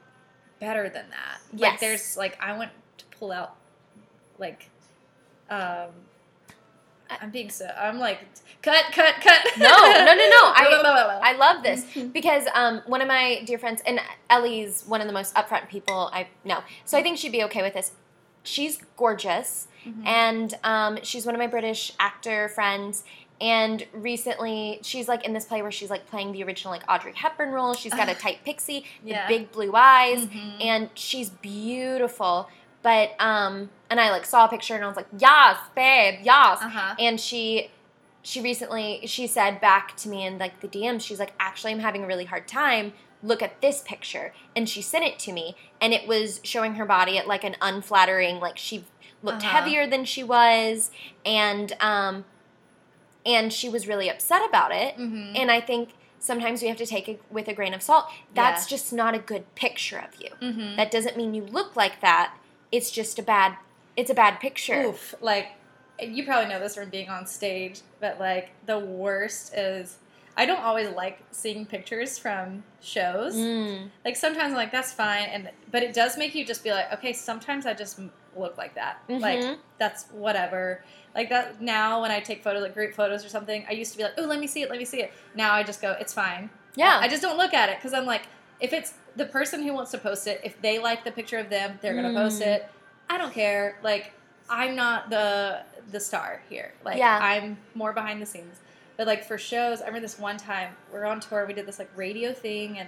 better than that. Yes. Like there's like I want to pull out like um. I'm being so. I'm like, cut, cut, cut. (laughs) No, no, no, no. (laughs) I-. I love this (laughs) because um, one of my dear friends, and Ellie's one of the most upfront people I know, so I think she'd be okay with this. She's gorgeous, Mhm. and um, she's one of my British actor friends. And recently, she's like in this play where she's like playing the original like Audrey Hepburn role. She's got a (laughs) tight pixie, the Yeah. big blue eyes, Mhm. and she's beautiful. But um, and I like saw a picture and I was like, yes, babe, yes. Uh-huh. And she she recently she said back to me in like the DM, she's like, actually, I'm having a really hard time look at this picture. And she sent it to me, and it was showing her body at like an unflattering, like she looked Uh-huh. heavier than she was, and um, and she was really upset about it. Mhm. And I think sometimes we have to take it with a grain of salt. That's Yeah. just not a good picture of you. Mhm. That doesn't mean you look like that. It's just a bad. It's a bad picture. Oof, like you probably know this from being on stage, but like the worst is I don't always like seeing pictures from shows. Mm. Like sometimes I'm like that's fine, and but it does make you just be like, okay, sometimes I just look like that. Like Mhm. that's whatever. Like that now when I take photos, like group photos or something, I used to be like, oh, let me see it, let me see it. Now I just go, it's fine. Yeah. I just don't look at it because I'm like, if it's the person who wants to post it, if they like the picture of them, they're gonna post Mm. it. I don't care. Like, I'm not the the star here. Like, Yeah. I'm more behind the scenes. But like for shows, I remember this one time we are on tour. We did this like radio thing in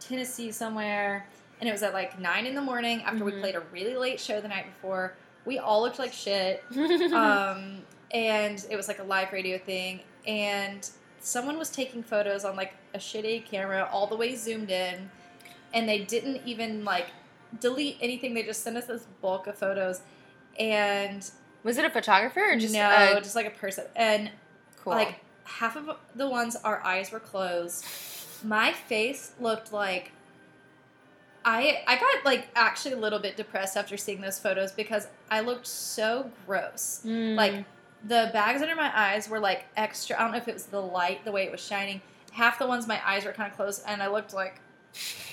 Tennessee somewhere, and it was at like nine in the morning after we Mhm. played a really late show the night before. We all looked like shit (laughs) um, and it was like a live radio thing and someone was taking photos on like a shitty camera all the way zoomed in and they didn't even like delete anything they just sent us this bulk of photos and Was it a photographer or just no a, just like a person and cool? like half of the ones our eyes were closed my face looked like I I got like actually a little bit depressed after seeing those photos because I looked so gross. Mm. Like the bags under my eyes were like extra. I don't know if it was the light, the way it was shining. Half the ones my eyes were kind of closed, and I looked like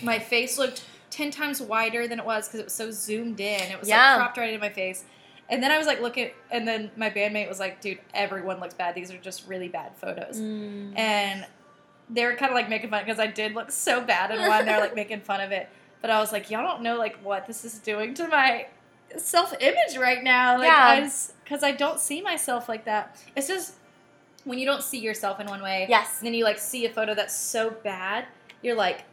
my face looked ten times wider than it was because it was so zoomed in. It was Yeah. like cropped right into my face. And then I was like looking, and then my bandmate was like, "Dude, everyone looks bad. These are just really bad photos." Mm. And they were kind of like making fun because I did look so bad in one. They're like making fun of it, but I was like, "Y'all don't know like what this is doing to my self image right now." Like, Yeah. I because I don't see myself like that. It's just when you don't see yourself in one way, Yes. and then you like see a photo that's so bad, you're like,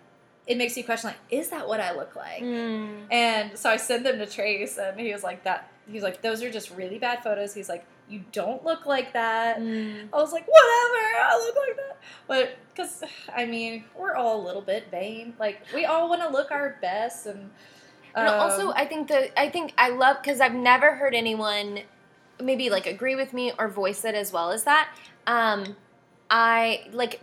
it makes you question like, is that what I look like? Mm. And so I sent them to Trace, and he was like, that. He's like, those are just really bad photos. He's like, you don't look like that. Mm. I was like, whatever, I look like that. But because I mean, we're all a little bit vain. Like we all want to look our best, and And also, um, I think the I think I love because I've never heard anyone maybe like agree with me or voice it as well as that. Um, I like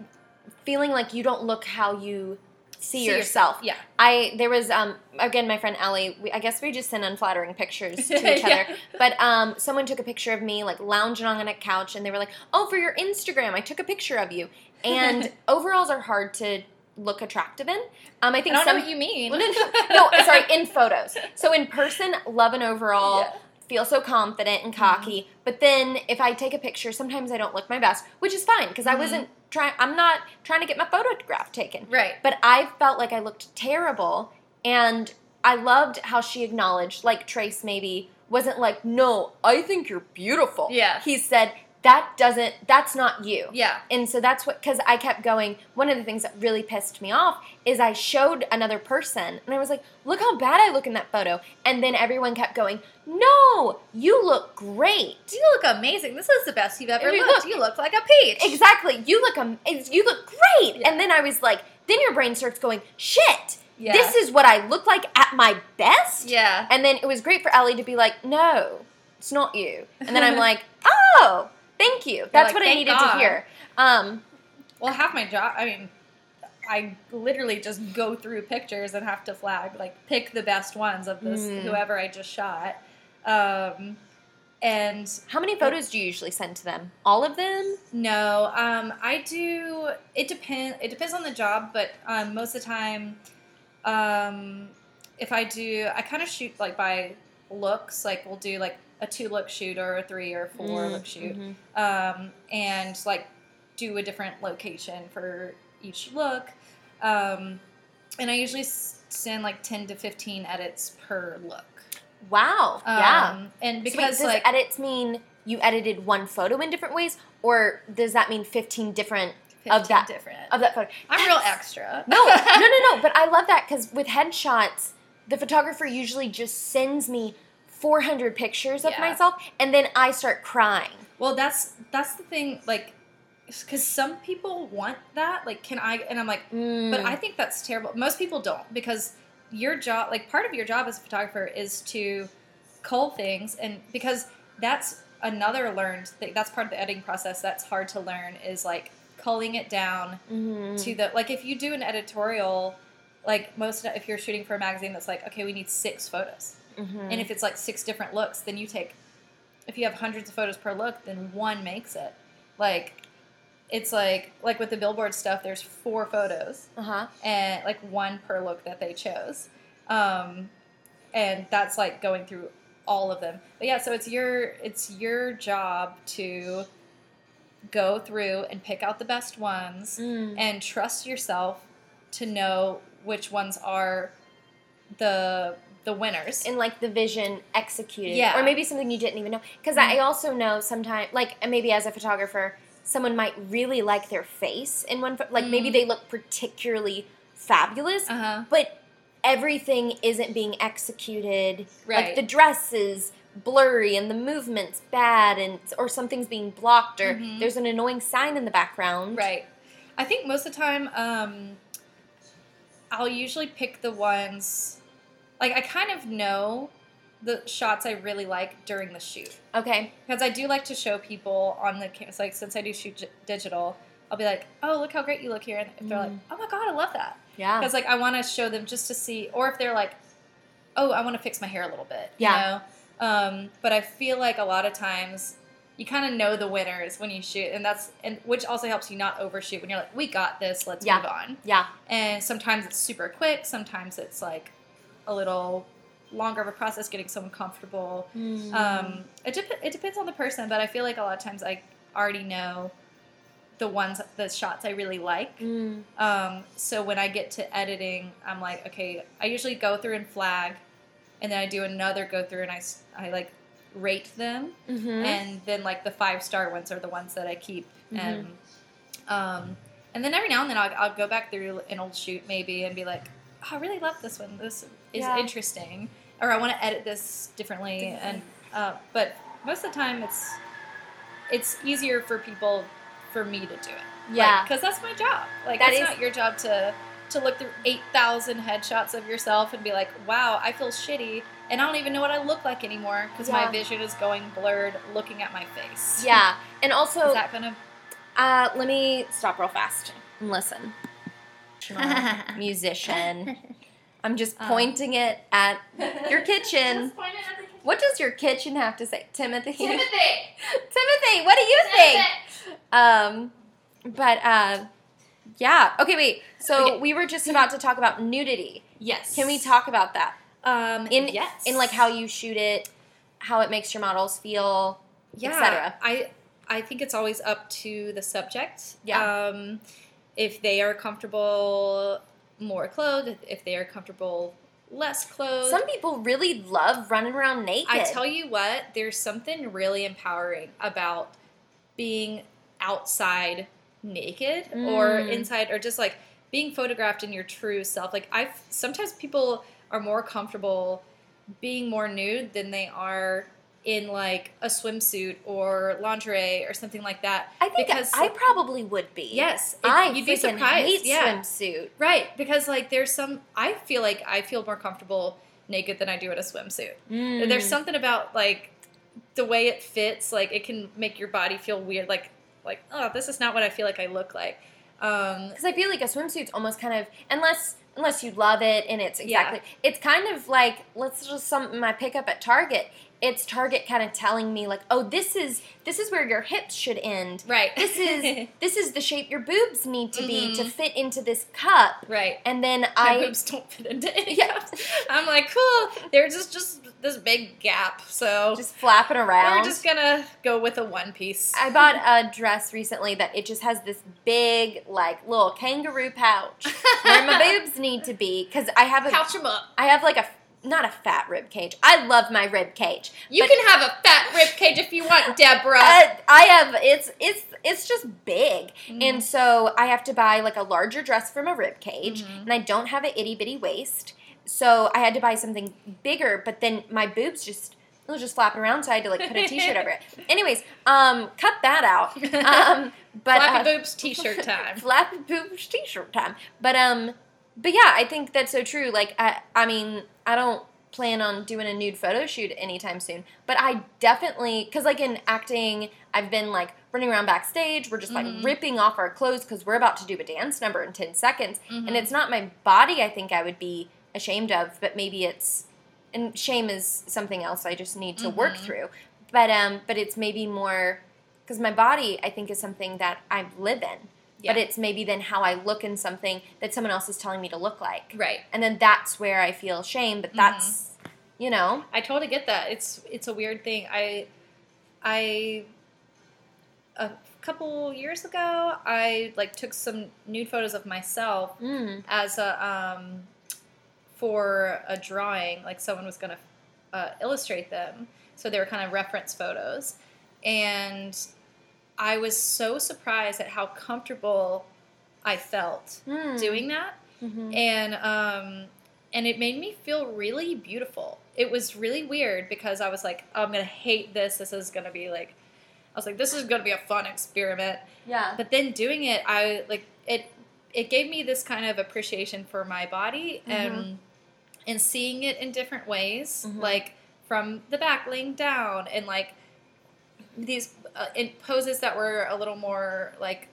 feeling like you don't look how you see, yourself. Yeah, I there was um again my friend Ellie. We, I guess we just send unflattering pictures (laughs) to each Yeah. other. But um, someone took a picture of me like lounging on a couch, and they were like, "Oh, for your Instagram, I took a picture of you." And (laughs) overalls are hard to look attractive in. Um, I I think don't some know what you mean. (laughs) no, no, sorry, in photos. So in person, love an overall, Yeah. feel so confident and cocky. But then if I take a picture, sometimes I don't look my best, which is fine because I Mhm. wasn't trying. I'm not trying to get my photograph taken. Right. But I felt like I looked terrible, and I loved how she acknowledged, like Trace maybe wasn't like, "No, I think you're beautiful." Yeah. He said that doesn't. That's not you. Yeah. And so that's what, because I kept going. One of the things that really pissed me off is I showed another person and I was like, look how bad I look in that photo. And then everyone kept going, no, you look great. You look amazing. This is the best you've ever You looked. look- you look like a peach. Exactly. You look, am- you look great. Yeah. And then I was like, then your brain starts going, shit, Yeah. this is what I look like at my best. Yeah. And then it was great for Ellie to be like, no, it's not you. And then I'm (laughs) like, oh, thank you. That's like, what I needed God." to hear. Um, Well, half my job. I mean, I literally just go through pictures and have to flag like pick the best ones of this Mm. whoever I just shot. Um, and How many photos do you usually send to them? All of them? No, um, I do. It depends. It depends on the job, but um, most of the time, um, if I do, I kind of shoot like by looks. Like we'll do like a two look shoot or a three or four Mm, look shoot, mhm. um, and like do a different location for each look. Um, and I usually send like ten to fifteen edits per look. Wow. Um, yeah. and So wait, because does like edits mean you edited one photo in different ways, or does that mean fifteen different 15 of that- different. of that photo? I'm real extra. No, no, no, no. (laughs) But I love that because with headshots, the photographer usually just sends me 400 pictures of Yeah. myself, and then I start crying. Well, that's that's the thing. Like, because some people want that. Like, can I? And I'm like, Mm. but I think that's terrible. Most people don't because your job, like part of your job as a photographer, is to cull things, and because that's another learned thing. That's part of the editing process. That's hard to learn. Is like culling it down Mhm. to the like if you do an editorial. Like most, if you're shooting for a magazine that's like, okay, we need six photos, Mhm. and if it's like six different looks, then you take, if you have hundreds of photos per look, then one makes it. Like, it's like like with the billboard stuff. There's four photos, uh-huh. and like one per look that they chose, um, and that's like going through all of them. But yeah, so it's your it's your job to go through and pick out the best ones Mm. and trust yourself to know which ones are the the winners. and like the vision executed Yeah. or maybe something you didn't even know because i also know sometimes like maybe as a photographer someone might really like their face in one like maybe Mm. they look particularly fabulous Uh huh. but everything isn't being executed like Right. the dress is blurry and the movement's bad and or something's being blocked or Mhm. there's an annoying sign in the background Right. I think most of the time, um, I'll usually pick the ones. Like I kind of know the shots I really like during the shoot okay because I do like to show people on the cameras. Like since I do shoot j- digital, I'll be like, "Oh, look how great you look here," and if they're like, Mhm. "Oh my god, I love that," yeah because like I want to show them just to see, or if they're like, "Oh, I want to fix my hair a little bit," you Yeah. know. Um, but I feel like a lot of times you kind of know the winners when you shoot, and that's and which also helps you not overshoot when you're like, "We got this, let's Yeah. move on." yeah And sometimes it's super quick, sometimes it's like a little longer of a process getting someone comfortable. Mm. Um, it, dep- it depends on the person, but I feel like a lot of times I already know the ones, the shots I really like. Mm. Um, so when I get to editing, I'm like, okay, I usually go through and flag, and then I do another go through and I I like rate them, Mhm. and then like the five star ones are the ones that I keep, Mhm. and um, and then every now and then I'll, I'll go back through an old shoot maybe and be like, oh, I really love this one. This is Yeah. interesting, or I want to edit this differently, and uh, but most of the time it's it's easier for people for me to do it. Yeah. because that's my job. Like That it's is- not your job to to look through eight thousand headshots of yourself and be like, wow, I feel shitty, and I don't even know what I look like anymore because Yeah. my vision is going blurred looking at my face. yeah and also is that gonna? Uh, let me stop real fast and listen. Musician. (laughs) I'm just Um, pointing it at (laughs) your kitchen. Just point it at the What does your kitchen have to say? Timothy. Timothy. (laughs) Timothy, what do you think? Um, but uh, yeah. Okay, wait. So Okay. we were just about to talk about nudity. Yes. Can we talk about that Um, in yes. in like how you shoot it, how it makes your models feel, yeah, etc. I I think it's always up to the subject. Yeah. Um, if they are comfortable more clothed, if they are comfortable less clothed. Some people really love running around naked. I tell you what, there's something really empowering about being outside naked or Mm. inside or just like being photographed in your true self. Like I've sometimes people are more comfortable being more nude than they are in like a swimsuit or lingerie or something like that. I think because I probably would be. yes, it- I you'd be surprised. hate yeah. swimsuit. Right, because like there's some I feel like I feel more comfortable naked than I do in a swimsuit. Mm. There's something about like the way it fits, like it can make your body feel weird, like like oh, this is not what I feel like I look like. Um, because I feel like a swimsuit's almost kind of unless unless you love it and it's Yeah. exactly it's kind of like let's just something I pick up at Target. It's Target kind of telling me like, oh, this is this is where your hips should end. right. This is (laughs) this is the shape your boobs need to be to Mhm. fit into this cup. right. And then My I boobs don't fit into any Yeah. cups. I'm like, cool. There's just just this big gap, so just flapping around. we're just gonna go with a one piece. I bought a dress recently that it just has this big, like, little kangaroo pouch where my (laughs) boobs need to be because I have a, Couch them up. I have like a, not a fat rib cage. I love my rib cage. You can have a fat rib cage if you want, (laughs) Deborah. Uh, I have it's it's it's just big, Mm. and so I have to buy like a larger dress from a rib cage, Mhm. and I don't have an itty bitty waist, so I had to buy something bigger. But then my boobs just it was just flapping around, so I had to like put a t-shirt over it. (laughs) Anyways, um, cut that out. (laughs) Um, but Flappy uh, boobs t-shirt time. flappy boobs t-shirt time. But um, but yeah, I think that's so true. Like I, I mean, I don't plan on doing a nude photo shoot anytime soon, but I definitely because like in acting, I've been like running around backstage. We're just like Mhm. ripping off our clothes because we're about to do a dance number in ten seconds, Mhm. and it's not my body. I think I would be ashamed of, but maybe it's and shame is something else I just need to work Mhm. through. But um, but it's maybe more because my body I think is something that I live in. Yeah. But it's maybe then how I look in something that someone else is telling me to look like, right. and then that's where I feel shame. But that's you know, I totally get that. It's it's a weird thing. I I a couple years ago, I like took some nude photos of myself mm, as a um for a drawing. Like someone was gonna uh, illustrate them, so they were kind of reference photos, and I was so surprised at how comfortable I felt mm, doing that. Mhm. and um and it made me feel really beautiful. It was really weird because i was like oh, i'm gonna hate this. This is gonna be like i was like this is gonna be a fun experiment. Yeah, but then doing it i like it it gave me this kind of appreciation for my body and and seeing it in different ways Mhm. like from the back laying down and like these uh, in poses that were a little more like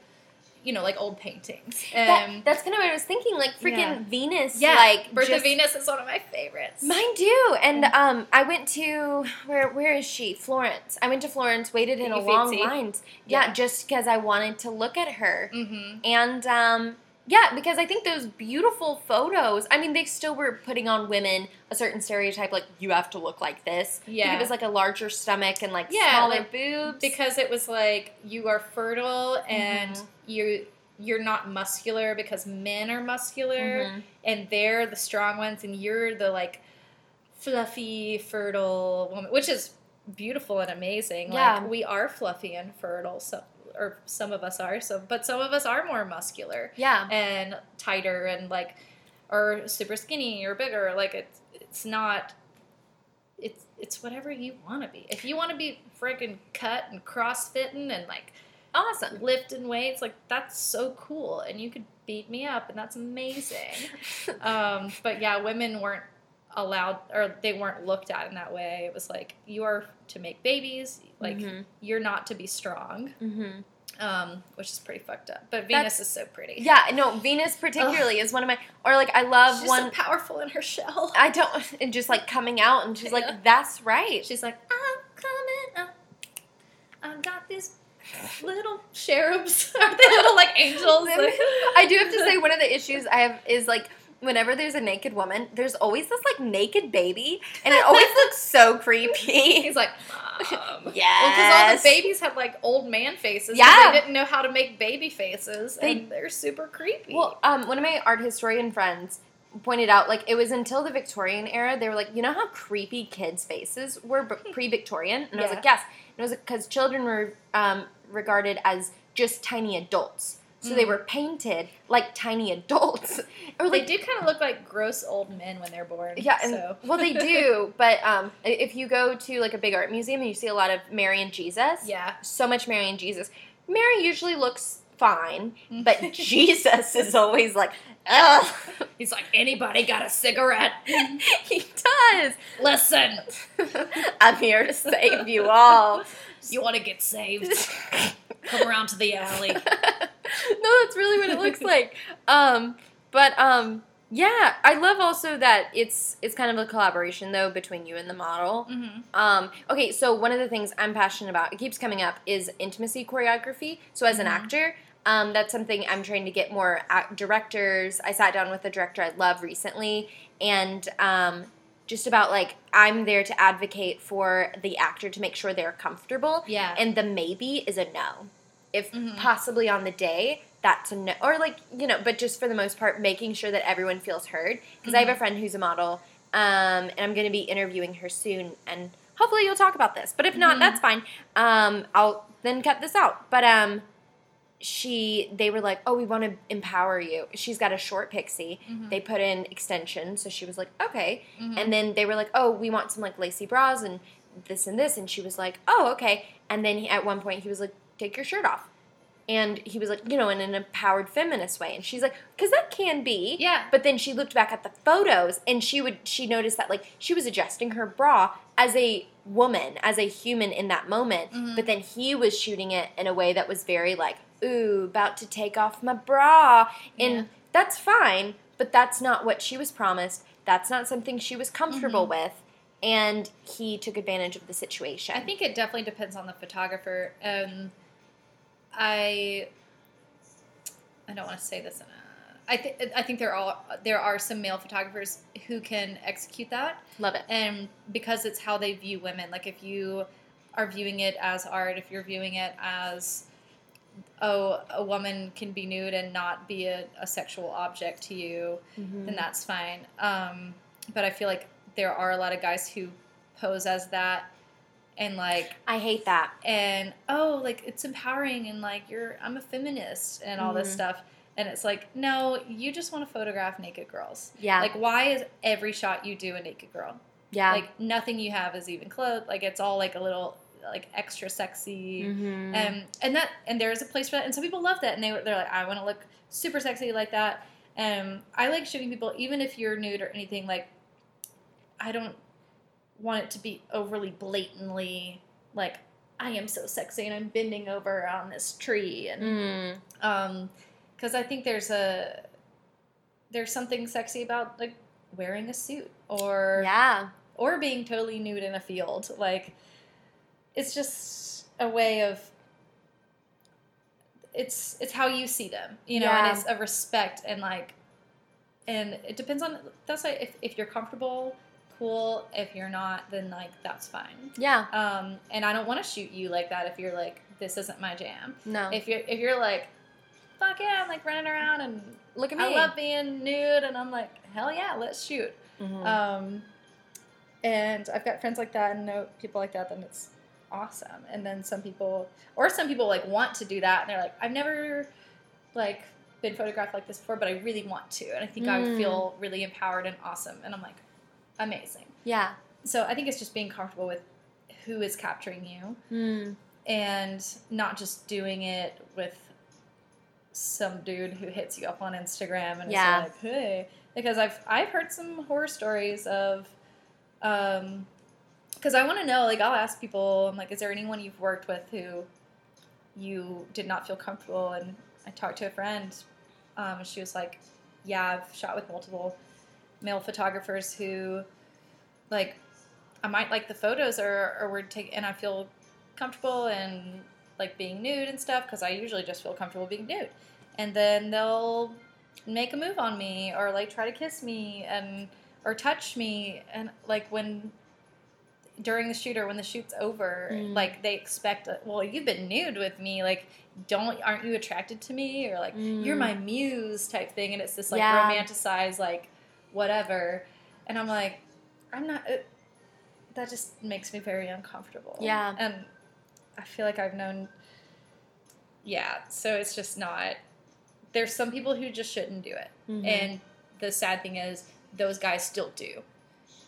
you know like old paintings that, um, that's kind of what I was thinking. Like freaking Yeah. Venus, yeah, like Birth just- of Venus is one of my favorites. Mine do. And um, I went to where? Where is she? Florence. I went to Florence, waited in a long line. Yeah, Yeah. just because I wanted to look at her. Mm-hmm. And um, yeah, because I think those beautiful photos. I mean, they still were putting on women a certain stereotype, like you have to look like this. I think Yeah. it was like a larger stomach and like Yeah, smaller like, boobs. Because it was like you are fertile and Mhm. you you're not muscular because men are muscular Mhm. and they're the strong ones and you're the like fluffy fertile woman, which is beautiful and amazing. Yeah. Like we are fluffy and fertile, so or some of us are. So, but some of us are more muscular. yeah. and tighter and like or super skinny or bigger like it's it's not it's it's whatever you want to be if you want to be freaking cut and crossfitting and like Awesome. lifting weights like that's so cool and you could beat me up and that's amazing (laughs) um but yeah women weren't allowed or they weren't looked at in that way it was like you are to make babies like Mhm. you're not to be strong hmm um which is pretty fucked up but venus That's- is so pretty Yeah, no, Venus particularly is one of my, or like I love She's one. so powerful in her shell. I don't, (laughs) and just like coming out, and she's Yeah. like, "That's right." She's like, I'm coming up. I've got these little cherubs. (laughs) Are they little like angels? (laughs) I do have to say one of the issues I have is like whenever there's a naked woman, there's always this like naked baby, and it always (laughs) looks so creepy. He's like, Mom. Yes. (laughs) Well, because all the babies had like old man faces. Yeah. They didn't know how to make baby faces, They- and they're super creepy. Well, um, one of my art historian friends pointed out like it was until the Victorian era they were like, you know how creepy kids' faces were (laughs) pre-Victorian, and I was like, yes, and it was because children were um, regarded as just tiny adults. So they Mm. were painted like tiny adults, (laughs) or they like do kind of look like gross old men when they're born. Yeah, and so. well, they do. (laughs) But um, if you go to like a big art museum and you see a lot of Mary and Jesus, yeah. so much Mary and Jesus. Mary usually looks fine, but (laughs) Jesus is always like, ugh. He's like, anybody got a cigarette? he does. Listen, I'm here to save you all. (laughs) you want to get saved? (laughs) Come around to the alley. (laughs) no, that's really what it looks like. Um, but um, yeah, I love also that it's it's kind of a collaboration though between you and the model. Mm-hmm. Um, okay, so one of the things I'm passionate about, it keeps coming up, is intimacy choreography. So as an Mhm. actor, um, that's something I'm trying to get more directors. I sat down with a director I love recently, and um, just about like I'm there to advocate for the actor to make sure they're comfortable, Yeah. and the maybe is a no. If Mhm. possibly on the day, that's a no, or like you know, but just for the most part, making sure that everyone feels heard. Because I have a friend who's a model, um, and I'm going to be interviewing her soon, and hopefully you'll talk about this. But if not, Mhm. that's fine. Um, I'll then cut this out. But um, she, they were like, oh, we want to empower you. She's got a short pixie. Mhm. They put in extensions, so she was like, okay. Mhm. And then they were like, oh, we want some like lacy bras and this and this, and she was like, oh, okay. And then he, at one point he was like, take your shirt off. And he was like, you know, in an empowered feminist way. And she's like, because that can be. Yeah. But then she looked back at the photos and she would she noticed that like she was adjusting her bra as a woman, as a human in that moment. Mm-hmm. But then he was shooting it in a way that was very like, ooh, about to take off my bra. And Yeah. that's fine, but that's not what she was promised. That's not something she was comfortable Mm-hmm. with. And he took advantage of the situation. I think it definitely depends on the photographer. Um, I I don't want to say this in a. I think I think there are there are some male photographers who can execute that, Love it. and because it's how they view women. Like if you are viewing it as art, if you're viewing it as oh a woman can be nude and not be a, a sexual object to you, Mm-hmm. then that's fine. Um, but I feel like there are a lot of guys who pose as that and like I hate that. and oh like it's empowering and like you're i'm a feminist and all this Mhm. stuff and it's like no you just want to photograph naked girls Yeah. like why is every shot you do a naked girl yeah. like nothing you have is even clothed like it's all like a little like extra sexy Mhm. um, and that and there is a place for that and some people love that and they, they're like i want to look super sexy like that um, i like shooting people even if you're nude or anything like i don't want it to be overly blatantly like i am so sexy and i'm bending over on this tree and Mm. um because i think there's a there's something sexy about like wearing a suit or yeah. or being totally nude in a field. Like, it's just a way of. It's it's how you see them, you know, Yeah. and it's a respect and like, and it depends on that's why if if you're comfortable, cool. If you're not, then like that's fine. Yeah. Um, and I don't want to shoot you like that if you're like this isn't my jam. No. If you're if you're like, fuck yeah, I'm like running around and Look at me. I love being nude, and I'm like, hell yeah, let's shoot. Mhm. Um, and I've got friends like that and know people like that, then it's awesome. And then some people, or some people like want to do that, and they're like, I've never like been photographed like this before, but I really want to, and I think I would Mm. feel really empowered and awesome. And I'm like, amazing. yeah. So I think it's just being comfortable with who is capturing you, Mm. and not just doing it with some dude who hits you up on Instagram and Yeah. is like, "Hey," because I've I've heard some horror stories of, um, because I want to know. Like, I'll ask people, I'm like, "Is there anyone you've worked with who you did not feel comfortable?" And I talked to a friend, um, she was like, "Yeah, I've shot with multiple male photographers who, like, I might like the photos or or we're take and I feel comfortable and like being nude and stuff because I usually just feel comfortable being nude, and then they'll make a move on me or like try to kiss me and or touch me and like when during the shoot or when the shoot's over Mm. like they expect well you've been nude with me like don't aren't you attracted to me or like you're Mm. my muse type thing and it's this like Yeah. romanticized like whatever and i'm like i'm not it, that just makes me very uncomfortable Yeah. and i feel like i've known yeah so it's just not there's some people who just shouldn't do it Mhm. and the sad thing is those guys still do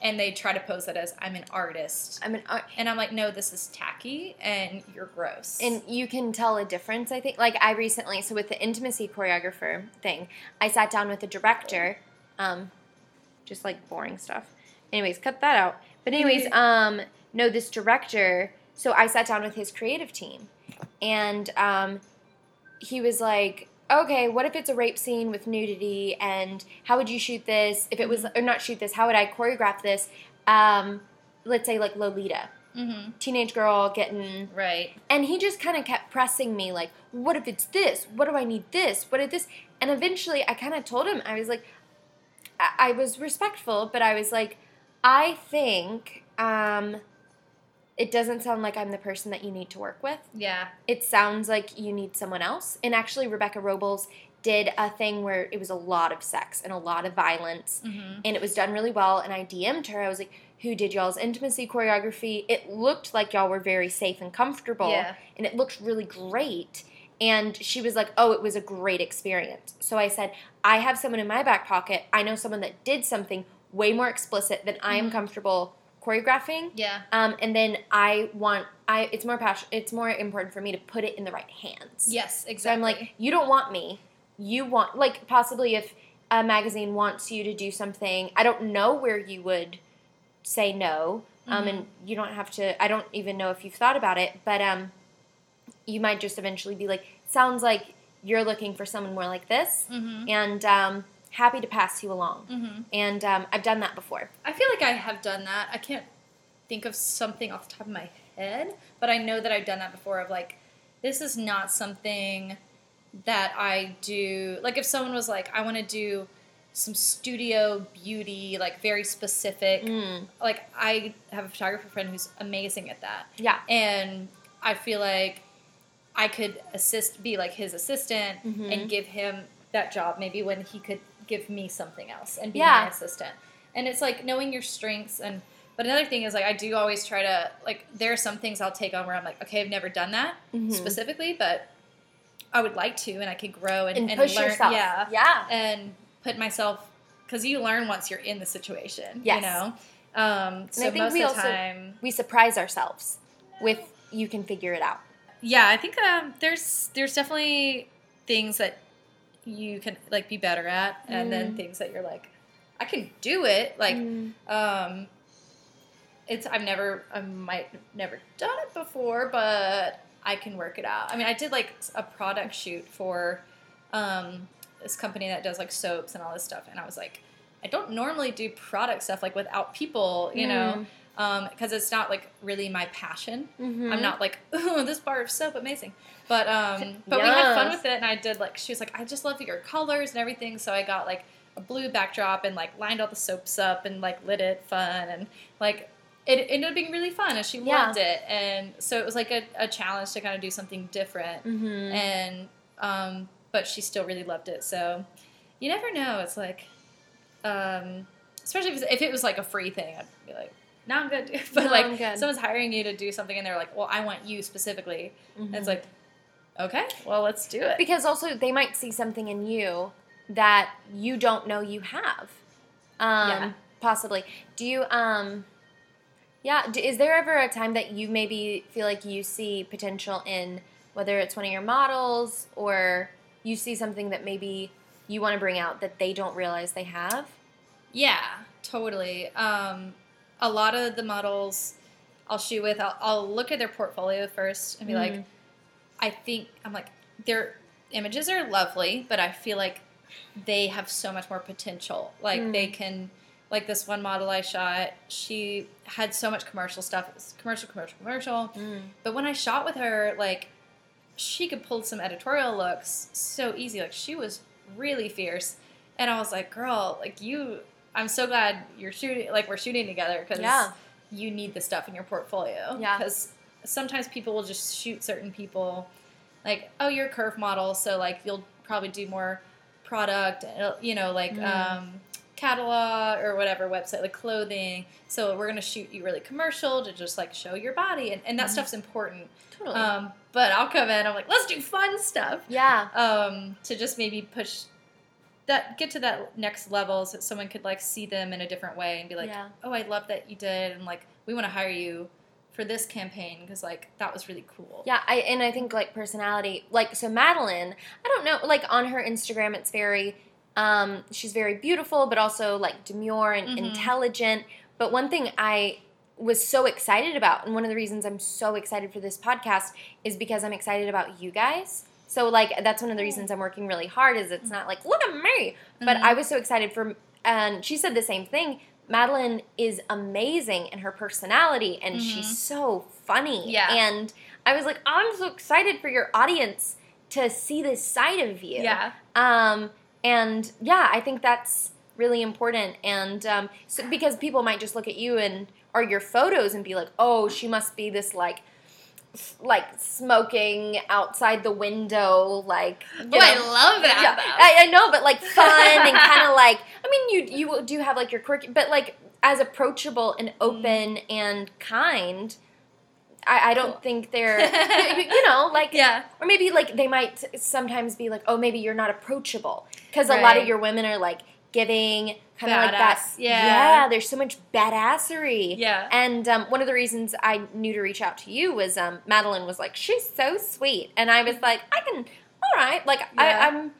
and they try to pose that as i'm an artist I mean, uh, and i'm like no this is tacky and you're gross and you can tell a difference. I think, like I recently, so with the intimacy choreographer thing, I sat down with the director, um, just like boring stuff. Anyways, cut that out. But anyways, um, no, this director. So I sat down with his creative team, and um, he was like, "Okay, what if it's a rape scene with nudity? And how would you shoot this? If it was, or not shoot this, how would I choreograph this? Um, let's say like Lolita, hmm teenage girl getting right and he just kind of kept pressing me, like, what if it's this? What do I need this? What if this? And eventually I kind of told him, I was like, I, I was respectful, but I was like, I think um, it doesn't sound like I'm the person that you need to work with. yeah It sounds like you need someone else. And actually, Rebecca Robles did a thing where it was a lot of sex and a lot of violence hmm and it was done really well. And I DM'd her. I was like, "Who did y'all's intimacy choreography? It looked like y'all were very safe and comfortable, Yeah. and it looked really great." And she was like, "Oh, it was a great experience." So I said, "I have someone in my back pocket. I know someone that did something way more explicit than I am Mhm. comfortable choreographing. Yeah. Um, and then I want I it's more passion it's more important for me to put it in the right hands. Yes, exactly. So I'm like, you don't want me. You want like possibly if a magazine wants you to do something, I don't know where you would say no. Um, and you don't have to. I don't even know if you've thought about it, but um, you might just eventually be like, sounds like you're looking for someone more like this, Mhm. and um, happy to pass you along. Mhm. And um, I've done that before. I feel like I have done that. I can't think of something off the top of my head, but I know that I've done that before. Of like, this is not something that I do. Like, if someone was like, I want to do some studio beauty, like very specific. Mm. Like, I have a photographer friend who's amazing at that. Yeah. and I feel like I could assist, be like his assistant, Mhm. and give him that job. Maybe when he could give me something else and be Yeah. my assistant. And it's like knowing your strengths and. But another thing is like I do always try to like there are some things I'll take on where I'm like okay I've never done that Mhm. specifically but I would like to and I could grow and, And, and learn yourself. yeah Yeah. and put myself because you learn once you're in the situation Yes. you know um, so I think most we of the also- time We surprise ourselves with you can figure it out. yeah i think um, there's there's definitely things that you can like be better at and then Mm. things that you're like i can do it like Mm. um it's i've never i might have never done it before but i can work it out i mean i did like a product shoot for um this company that does like soaps and all this stuff and i was like i don't normally do product stuff like without people you know um because it's not like really my passion Mhm. I'm not like, ooh, this bar of soap, amazing. But um, (laughs) but we had fun with it, and I did like she was like, I just love your colors and everything. So I got like a blue backdrop and like lined all the soaps up and like lit it fun and like it ended up being really fun, and she Yeah. loved it. And so it was like a, a challenge to kind of do something different, Mhm. and um, but she still really loved it. So you never know. It's like, um, especially if, if it was like a free thing, I'd be like. No, I'm good. (laughs) But No, like, good. someone's hiring you to do something, and they're like, "Well, I want you specifically." And Mhm. it's like, okay, well, let's do it. because also they might see something in you that you don't know you have. Um, Yeah. Possibly. Do you? Um, yeah. Do, is there ever a time that you maybe feel like you see potential in whether it's one of your models or you see something that maybe you want to bring out that they don't realize they have? Yeah, totally. Um, a lot of the models I'll shoot with, I'll, I'll look at their portfolio first and be like, Mhm. I think I'm like their images are lovely, but I feel like they have so much more potential. Like Mm. they can, like this one model I shot, she had so much commercial stuff. It was commercial, commercial, commercial. Mm. But when I shot with her, like she could pull some editorial looks so easy. Like she was really fierce, and I was like, "Girl, like you, I'm so glad you're shooting. Like we're shooting together because Yeah. you need the stuff in your portfolio. Yeah. because sometimes people will just shoot certain people, like, oh, you're a curve model, so like you'll probably do more product, you know, like Mm. um, catalog or whatever website, like clothing. So we're gonna shoot you really commercial to just like show your body, and, and that Mhm. stuff's important. Totally. Um, but I'll come in. I'm like, let's do fun stuff. yeah. Um, to just maybe push that, get to that next level, so that someone could like see them in a different way and be like, Yeah. oh, I love that you did, and like we want to hire you for this campaign because like that was really cool. Yeah, I and I think like personality, like so Madeline, I don't know, like on her Instagram it's very um she's very beautiful but also like demure and Mhm. intelligent. But one thing I was so excited about and one of the reasons I'm so excited for this podcast is because I'm excited about you guys. So like that's one of the reasons I'm working really hard is it's not like look at me, but Mhm. I was so excited for and she said the same thing. Madeline is amazing in her personality and Mhm. she's so funny. Yeah. And I was like, I'm so excited for your audience to see this side of you. Yeah. Um, and yeah, I think that's really important. And um, so, because people might just look at you and or your photos and be like, oh, she must be this like. Like smoking outside the window, like Oh, I love that. Yeah. I, I know, but like (laughs) fun and kind of like. I mean, you you do have like your quirky, but like as approachable and mm. open and kind. I, I don't Cool. think they're (laughs) you, you know like yeah. or maybe like they might sometimes be like, oh, maybe you're not approachable because a lot of your women are like giving, kind of like that. Badass, yeah. there's so much badassery. Yeah. And um, one of the reasons I knew to reach out to you was um, Madeline was like, she's so sweet. And I was like, I can, all right. Like, I, I'm,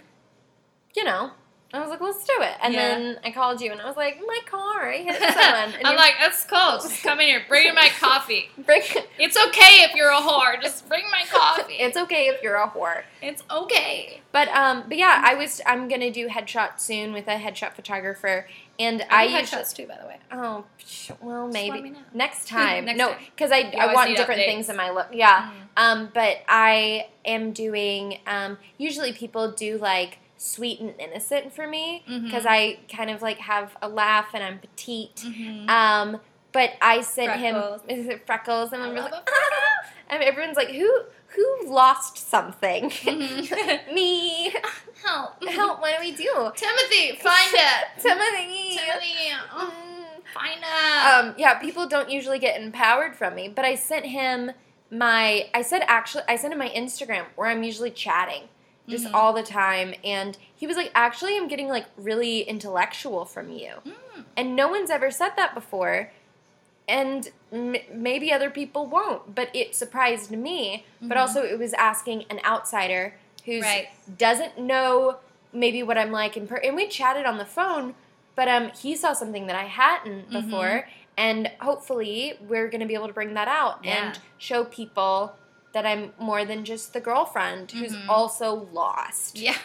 you know, I was like, let's do it. And Yeah. then I called you and I was like, my car, I hit (laughs) someone. And I'm like, that's cool. Just (laughs) come in here. Bring me my coffee. (laughs) bring, It's okay if you're a whore. Just bring my coffee. it's okay if you're a whore. it's okay. But um, but yeah, I was I'm gonna do headshots soon with a headshot photographer, and I, I do usually headshots too, by the way. oh well maybe let me know. next time Next no because I You I want different updates. things in my look yeah Mm. um but I am doing um usually people do like sweet and innocent for me because Mhm. I kind of like have a laugh and I'm petite Mhm. um but I sent Freckles. him (laughs) is it freckles and I I'm like a (laughs) and everyone's like who who lost something Mhm. (laughs) me Help. help what do we do Timothy, find it. Timothy. Timothy, oh, Mm. find it. Um, yeah, people don't usually get empowered from me, but I sent him my. I said actually, I sent him my Instagram where I'm usually chatting just Mhm. all the time, and he was like, "Actually, I'm getting like really intellectual from you," Mm. and no one's ever said that before. And m- maybe other people won't, but it surprised me. But Mhm. also, it was asking an outsider who Right. doesn't know maybe what I'm like in per- and we chatted on the phone, but um he saw something that I hadn't Mhm. before and hopefully we're going to be able to bring that out Yeah. and show people that I'm more than just the girlfriend who's Mhm. also lost. Yeah.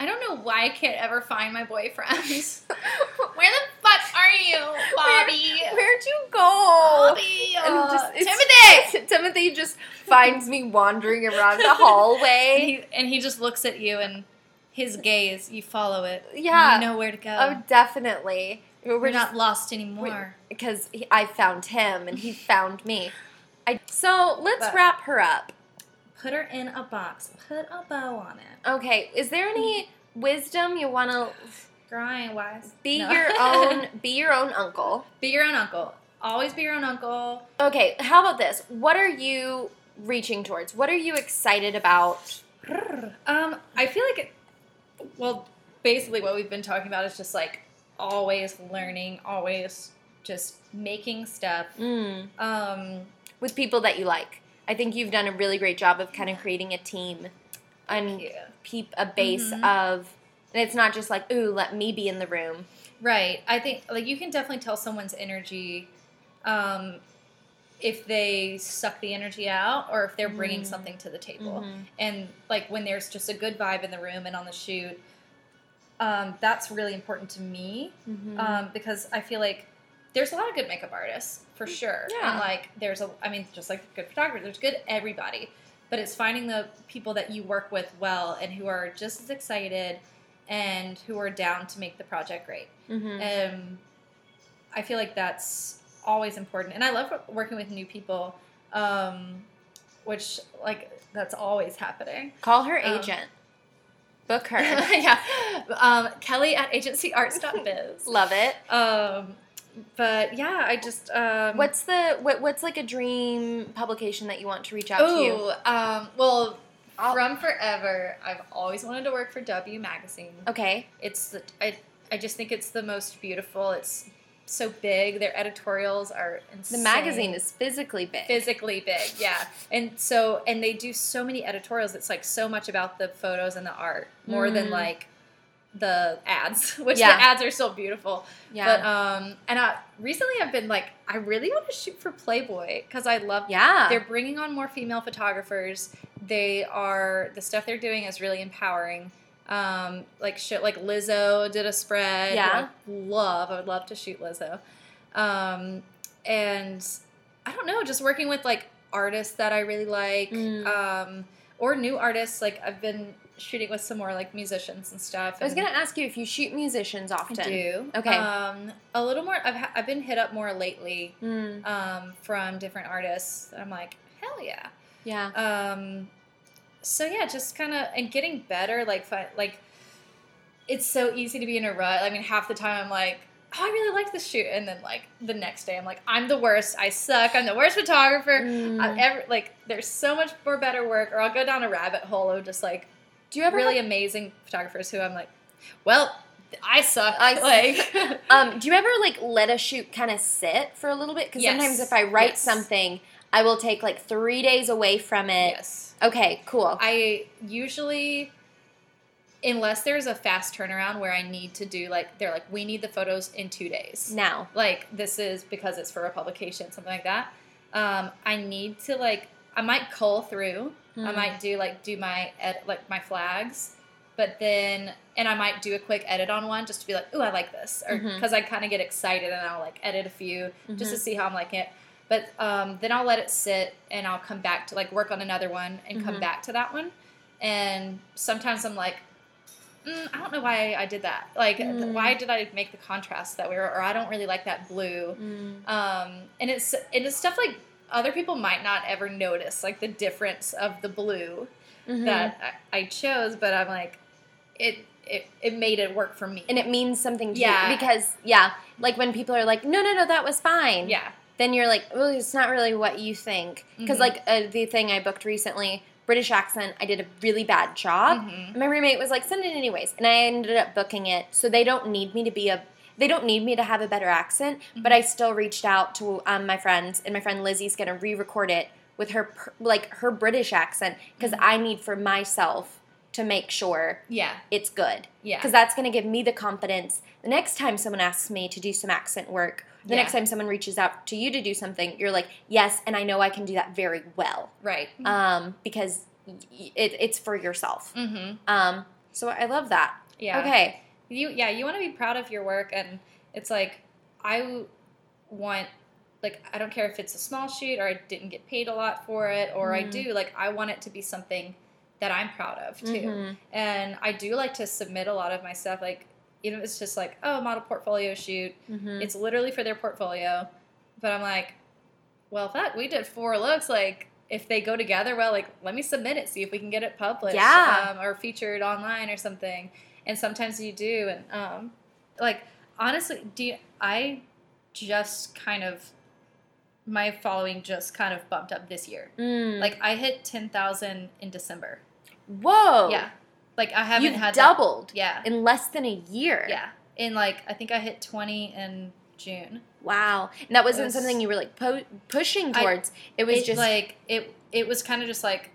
I don't know why I can't ever find my boyfriend. (laughs) Where the fuck are you, Bobby? Where'd you go? Bobby, uh, just- Timothy. (laughs) Timothy just finds me wandering around the And hallway. he, and he just looks at you and his gaze, you follow it. Yeah. You know where to go. Oh, definitely. We're, We're just not lost anymore. because I found him and he found me. I, so let's But- wrap her up. Put her in a box. Put a bow on it. Okay, is there any wisdom you want to Grind wise. be No. your own (laughs) be your own uncle? be your own uncle. Always be your own uncle. Okay, how about this? What are you reaching towards? What are you excited about? Um, I feel like it. Well, basically, what we've been talking about is just like always learning, always just making stuff. Mm, Um, with people that you like. I think you've done a really great job of kind of creating a team and keep a base Mhm. of and it's not just like, ooh, let me be in the room. Right. I think like you can definitely tell someone's energy um, if they suck the energy out or if they're bringing Mm. something to the table. Mhm. And like when there's just a good vibe in the room and on the shoot, um, that's really important to me Mhm. um, because I feel like there's a lot of good makeup artists for sure. Yeah. And like there's a, I mean, just like good photographers, there's good everybody. But it's finding the people that you work with well and who are just as excited and who are down to make the project great. Mhm. Um, I feel like that's always important, and I love working with new people, um, which like that's always happening. Call her Um, agent. Book (laughs) her. yeah, um, Kelly at agencyarts.biz. (laughs) Love it. um, but yeah, I just um, What's the what, what's like a dream publication that you want to reach out to you? Um, well, from forever, I've always wanted to work for W Magazine. Okay. It's the, I I just think it's the most beautiful. It's so big. Their editorials are The magazine is physically big. physically big, yeah. And so and they do so many editorials. It's like so much about the photos and the art more than Mm. like the ads, (laughs) which Yeah. the ads are so beautiful. yeah. But um, and I, recently I've been like, I really want to shoot for Playboy because I love yeah. they're bringing on more female photographers. They are the stuff they're doing is really empowering. Um, like shit, like Lizzo did a spread. Yeah. I love. I would love to shoot Lizzo. Um, and I don't know, just working with like artists that I really like, Mm. um, or new artists. Like I've been shooting with some more like musicians and stuff. I was gonna ask you if you shoot musicians often. I do. Okay. Um, a little more. I've ha- I've been hit up more lately Mm, um, from different artists. I'm like, hell yeah. yeah. Um, so yeah, just kind of and getting better. Like, fi- like it's so easy to be in a rut. I mean, half the time I'm like, oh, I really like this shoot, and then like the next day I'm like, I'm the worst. I suck. I'm the worst photographer. Mm. I ever like. There's so much more better work, or I'll go down a rabbit hole of just like Do you ever really have- amazing photographers who I'm like, well, I suck. I (laughs) like (laughs) Um, do you ever like let a shoot kind of sit for a little bit? Because Yes. sometimes if I write Yes. something, I will take like three days away from it. yes. Okay, cool. I usually, unless there's a fast turnaround where I need to do like they're like we need the photos in two days. now. Like this is because it's for a publication, something like that. Um, I need to like I might cull through. I Hmm. might do like do my ed- like my flags, but then and I might do a quick edit on one just to be like, oh, I like this, or because I kind of get excited and I'll like edit a few just to Mhm. see how I'm liking it. But um, then I'll let it sit and I'll come back to like work on another one and come Mhm. back to that one. And sometimes I'm like, mm, I don't know why I did that. Like, Mm. why did I make the contrast that way? Or, or I don't really like that blue. Mm. Um, and it's and it's stuff like other people might not ever notice, like the difference of the blue Mhm. that I, I chose. But I'm like, it it it made it work for me. and it means something to Yeah. you because yeah, like when people are like, no, no, no, that was fine. yeah, Then you're like, well, it's not really what you think. Because Mhm. like uh, the thing I booked recently, British accent, I did a really bad job. Mhm. My roommate was like, send it anyways, and I ended up booking it. So they don't need me to be a. They don't need me to have a better accent, but I still reached out to um, my friends, and my friend Lizzie's gonna re-record it with her like her British accent because I need for myself to make sure yeah, it's good yeah. because that's going to give me the confidence the next time someone asks me to do some accent work the Yeah. next time someone reaches out to you to do something you're like yes and i know i can do that very well right. um, because it, it's for yourself Mm-hmm. um, so i love that Yeah. okay you yeah you want to be proud of your work and it's like i want like i don't care if it's a small shoot or i didn't get paid a lot for it or i Mhm. do like i want it to be something that i'm proud of too Mhm. and i do like to submit a lot of my stuff like even if it's just like oh model portfolio shoot Mhm. it's literally for their portfolio but i'm like well fuck we did four looks like if they go together well like let me submit it see if we can get it published Yeah. um, or featured online or something and sometimes you do and um, like honestly do you, i just kind of my following just kind of bumped up this year. Mm. like i hit 10000 in december. Whoa. Yeah. Like i haven't you've had that- doubled yeah. in less than a year. Yeah. In like i think i hit 20 in june. Wow. And that wasn't was- something you were like po- pushing I- towards. It was It, just like it it was kind of just like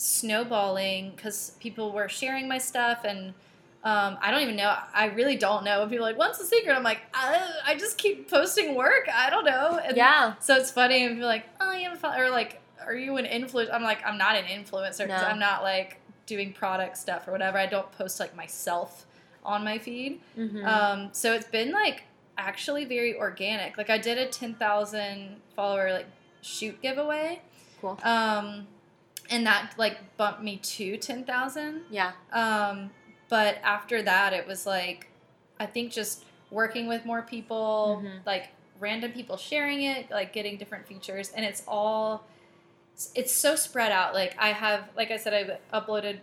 snowballing because people were sharing my stuff and um, I don't even know. I really don't know. People are like, "What's the secret?" I'm like, I, I just keep posting work. I don't know. And yeah So it's funny and people like, "Oh, you have or like, "Are you an influencer?" I'm like, I'm not an influencer No. I'm not like doing product stuff or whatever. I don't post like myself on my feed. Mhm. Um, so it's been like actually very organic. Like I did a ten thousand follower like shoot giveaway, cool um, and that like bumped me to ten thousand. yeah Um, but after that, it was like I think just working with more people, Mhm. like random people sharing it, like getting different features, and it's all it's so spread out. Like I have, like I said, I've uploaded.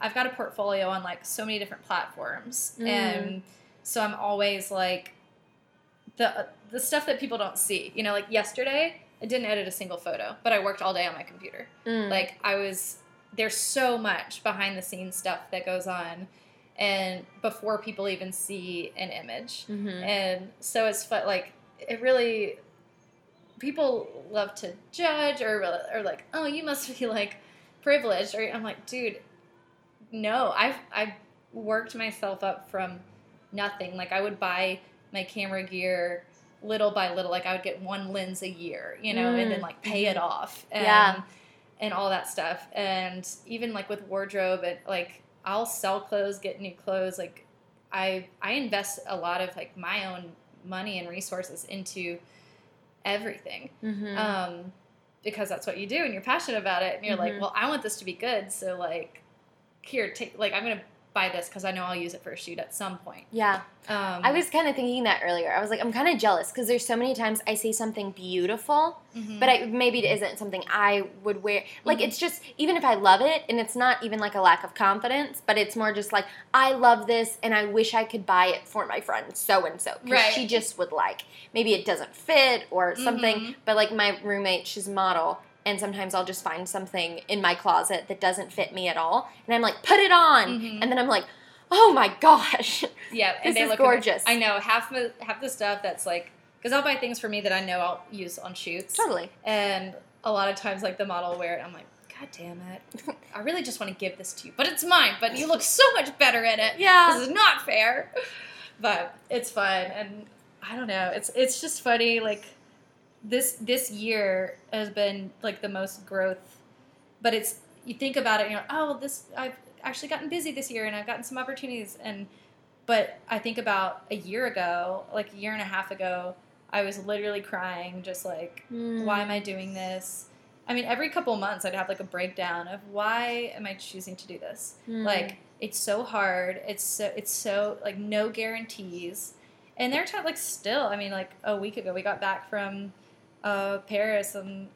I've got a portfolio on like so many different platforms, Mm. and so I'm always like the the stuff that people don't see. You know, like yesterday, I didn't edit a single photo, but I worked all day on my computer. Mm. Like I was there's so much behind the scenes stuff that goes on and before people even see an image. Mhm. And so it's fun like it really people love to judge or or like, "Oh, you must be like privileged." Or I'm like, "Dude, no. I've I've worked myself up from nothing. Like I would buy my camera gear little by little. Like I would get one lens a year, you know, and then Mm. like pay it off. And, Yeah. And all that stuff. And even like with wardrobe and like I'll sell clothes, get new clothes. Like I I invest a lot of like my own money and resources into everything. Mhm. Um because that's what you do and you're passionate about it and you're Mhm. like, well, I want this to be good, so like here, take like I'm gonna buy this because I know I'll use it for a shoot at some point. yeah Um, I was kind of thinking that earlier. I was like, I'm kind of jealous because there's so many times I see something beautiful, mhm. but I, maybe it isn't something I would wear. Like, Mhm. it's just, even if I love it, and it's not even like a lack of confidence, but it's more just like, I love this and I wish I could buy it for my friend so and so. Because she just would like, maybe it doesn't fit or something. Mhm. But like, my roommate, she's a model. And sometimes I'll just find something in my closet that doesn't fit me at all. And I'm like, put it on. Mhm. And then I'm like, Oh my gosh. Yeah, and (laughs) they is look gorgeous. I know half the half the stuff that's like because I'll buy things for me that I know I'll use on shoots. Totally. And a lot of times, like the model will wear it, I'm like, God damn it! (laughs) I really just want to give this to you, but it's mine. But you look so much better in it. Yeah. this is not fair. (laughs) But it's fun, and I don't know. It's it's just funny. Like this this year has been like the most growth, but it's you think about it, and you're like, oh, this I've actually gotten busy this year, and I've gotten some opportunities, and but I think about a year ago, like a year and a half ago, I was literally crying, just like, Hmm. why am I doing this? I mean, every couple months I'd have like a breakdown of why am I choosing to do this? Hmm. Like, it's so hard. It's so it's so like no guarantees. And they're t- like still. I mean, like a week ago we got back from uh, Paris and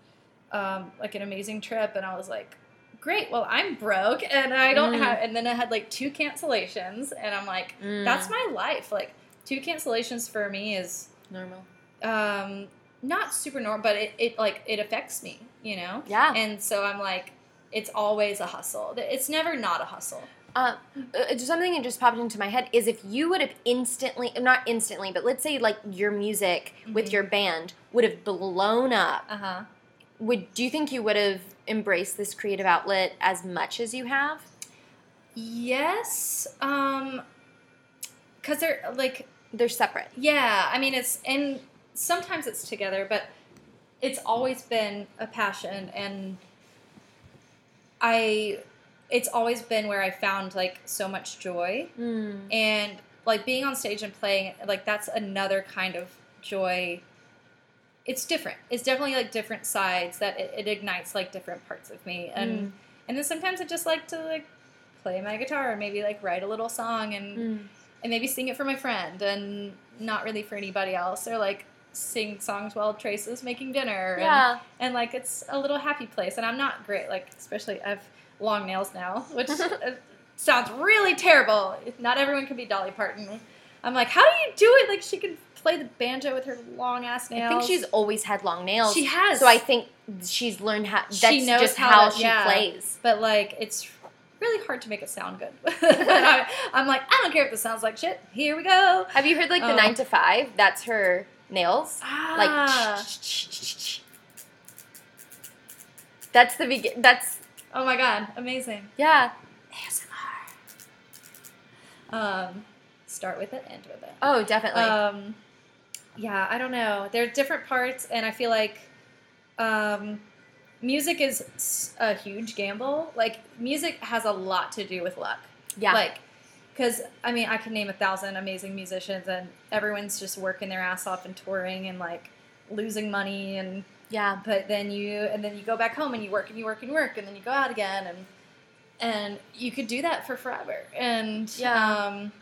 um, like an amazing trip, and I was like, great. Well, I'm broke and I don't Mm. have. And then I had like two cancellations, and I'm like, Mm. that's my life. Like two cancellations for me is normal. um, not super normal, but it, it like it affects me, you know. Yeah. And so I'm like, it's always a hustle. It's never not a hustle. Uh, uh, something that just popped into my head is if you would have instantly, not instantly, but let's say like your music with Mhm. your band would have blown up. Uh huh. Would do you think you would have embraced this creative outlet as much as you have? Yes. Um, because they're like, They're separate. yeah. I mean, it's and sometimes it's together, but it's always been a passion, and I, it's always been where I found like so much joy. Mm. and like being on stage and playing like that's another kind of joy it's different it's definitely like different sides that it, it ignites like different parts of me and Mm. and then sometimes i just like to like play my guitar or maybe like write a little song and Mm. and maybe sing it for my friend and not really for anybody else or like sing songs while trace is making dinner and, Yeah. and like it's a little happy place and i'm not great like especially i have long nails now (laughs) which (laughs) uh, sounds really terrible not everyone can be dolly parton i'm like how do you do it like she can play the banjo with her long ass nails. I think she's always had long nails. She has. So I think she's learned how. That's She knows just how how, she yeah. plays. but like it's really hard to make it sound good I, (laughs) i'm like i don't care if this sounds like shit here we go Have you heard like the Oh. nine to five? That's her nails. Ah. Like. That's the begin. That's oh my god amazing yeah. ASMR. um start with it end with it Oh, definitely. um yeah i don't know there are different parts and i feel like um music is a huge gamble like music has a lot to do with luck yeah. like because i mean i can name a thousand amazing musicians and everyone's just working their ass off and touring and like losing money and yeah. but then you and then you go back home and you work and you work and you work and then you go out again and and you could do that for forever and Yeah. um,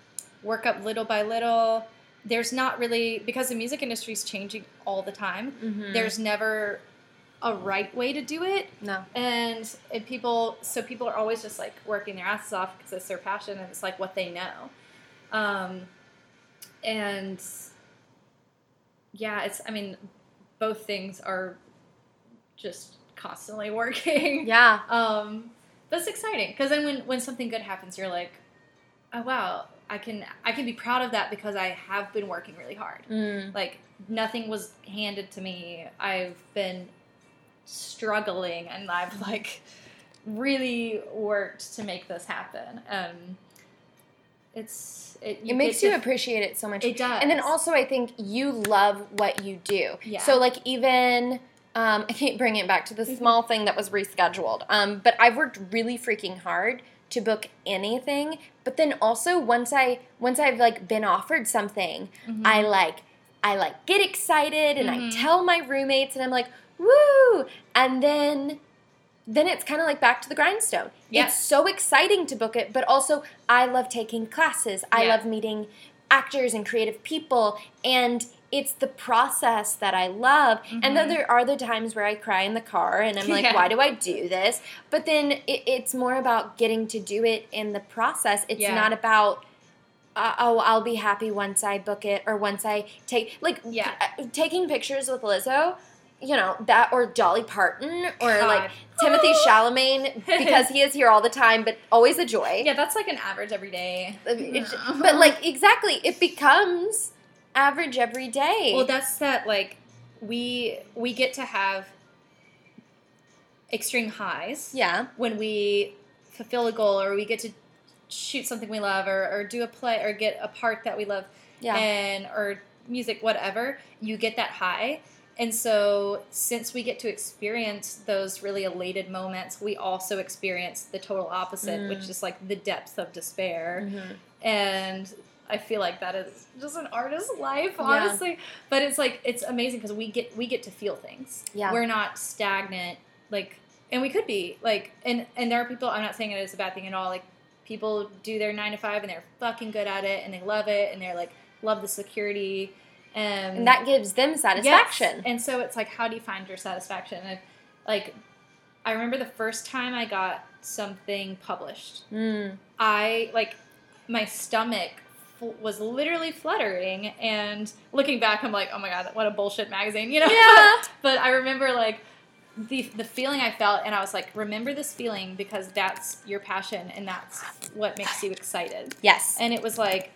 work up little by little there's not really because the music industry is changing all the time Mhm. there's never a right way to do it no. and, and people so people are always just like working their asses off because it's their passion and it's like what they know um, and yeah it's i mean both things are just constantly (laughs) working Yeah. um, but it's exciting because then when, when something good happens you're like oh wow i can i can be proud of that because i have been working really hard Mm. like nothing was handed to me i've been struggling and i've like really worked to make this happen um it's it, It makes you to- appreciate it so much. it does And then also, I think you love what you do. Yeah. So, like, even um, (laughs) I can't bring it back to the small thing that was rescheduled. Um, but I've worked really freaking hard to book anything. But then also, once I once I've like been offered something, Mhm. I like I like get excited and I Mhm. tell my roommates and I'm like, woo! And then then it's kind of like back to the grindstone. Yeah. It's so exciting to book it, but also I love taking classes. I Yeah. love meeting actors and creative people and it's the process that I love. And then there are the times where I cry in the car and I'm like, (laughs) Yeah. why do I do this? But then it, it's more about getting to do it in the process. It's Yeah. not about uh, oh, I'll be happy once I book it or once I take like Yeah. uh, taking pictures with Lizzo. you know that or Dolly Parton or God. like Timothée (laughs) Chalamet because he is here all the time, but always a joy. Yeah, that's like an average every day. It's- but like exactly, it becomes average every day. Well, that's that. Like we we get to have extreme highs yeah, when we fulfill a goal, or we get to shoot something we love, or, or do a play, or get a part that we love, yeah, and or music, whatever. You get that high. And so, since we get to experience those really elated moments, we also experience the total opposite, Mm. which is like the depth of despair Mhm. and I feel like that is just an artist's life, Yeah. honestly. But it's like it's amazing because we get we get to feel things. Yeah. we're not stagnant, like, and we could be like, and and there are people. I'm not saying it is a bad thing at all. Like, people do their nine to five and they're fucking good at it and they love it and they're like love the security. And, and that gives them Yes. satisfaction. And so it's like, how do you find your satisfaction? And like, I remember the first time I got something published. Mm. I like my stomach was literally fluttering and looking back I'm like oh my god what a bullshit magazine you know Yeah. (laughs) but I remember like the the feeling I felt and I was like remember this feeling because that's your passion and that's what makes you excited Yes. and it was like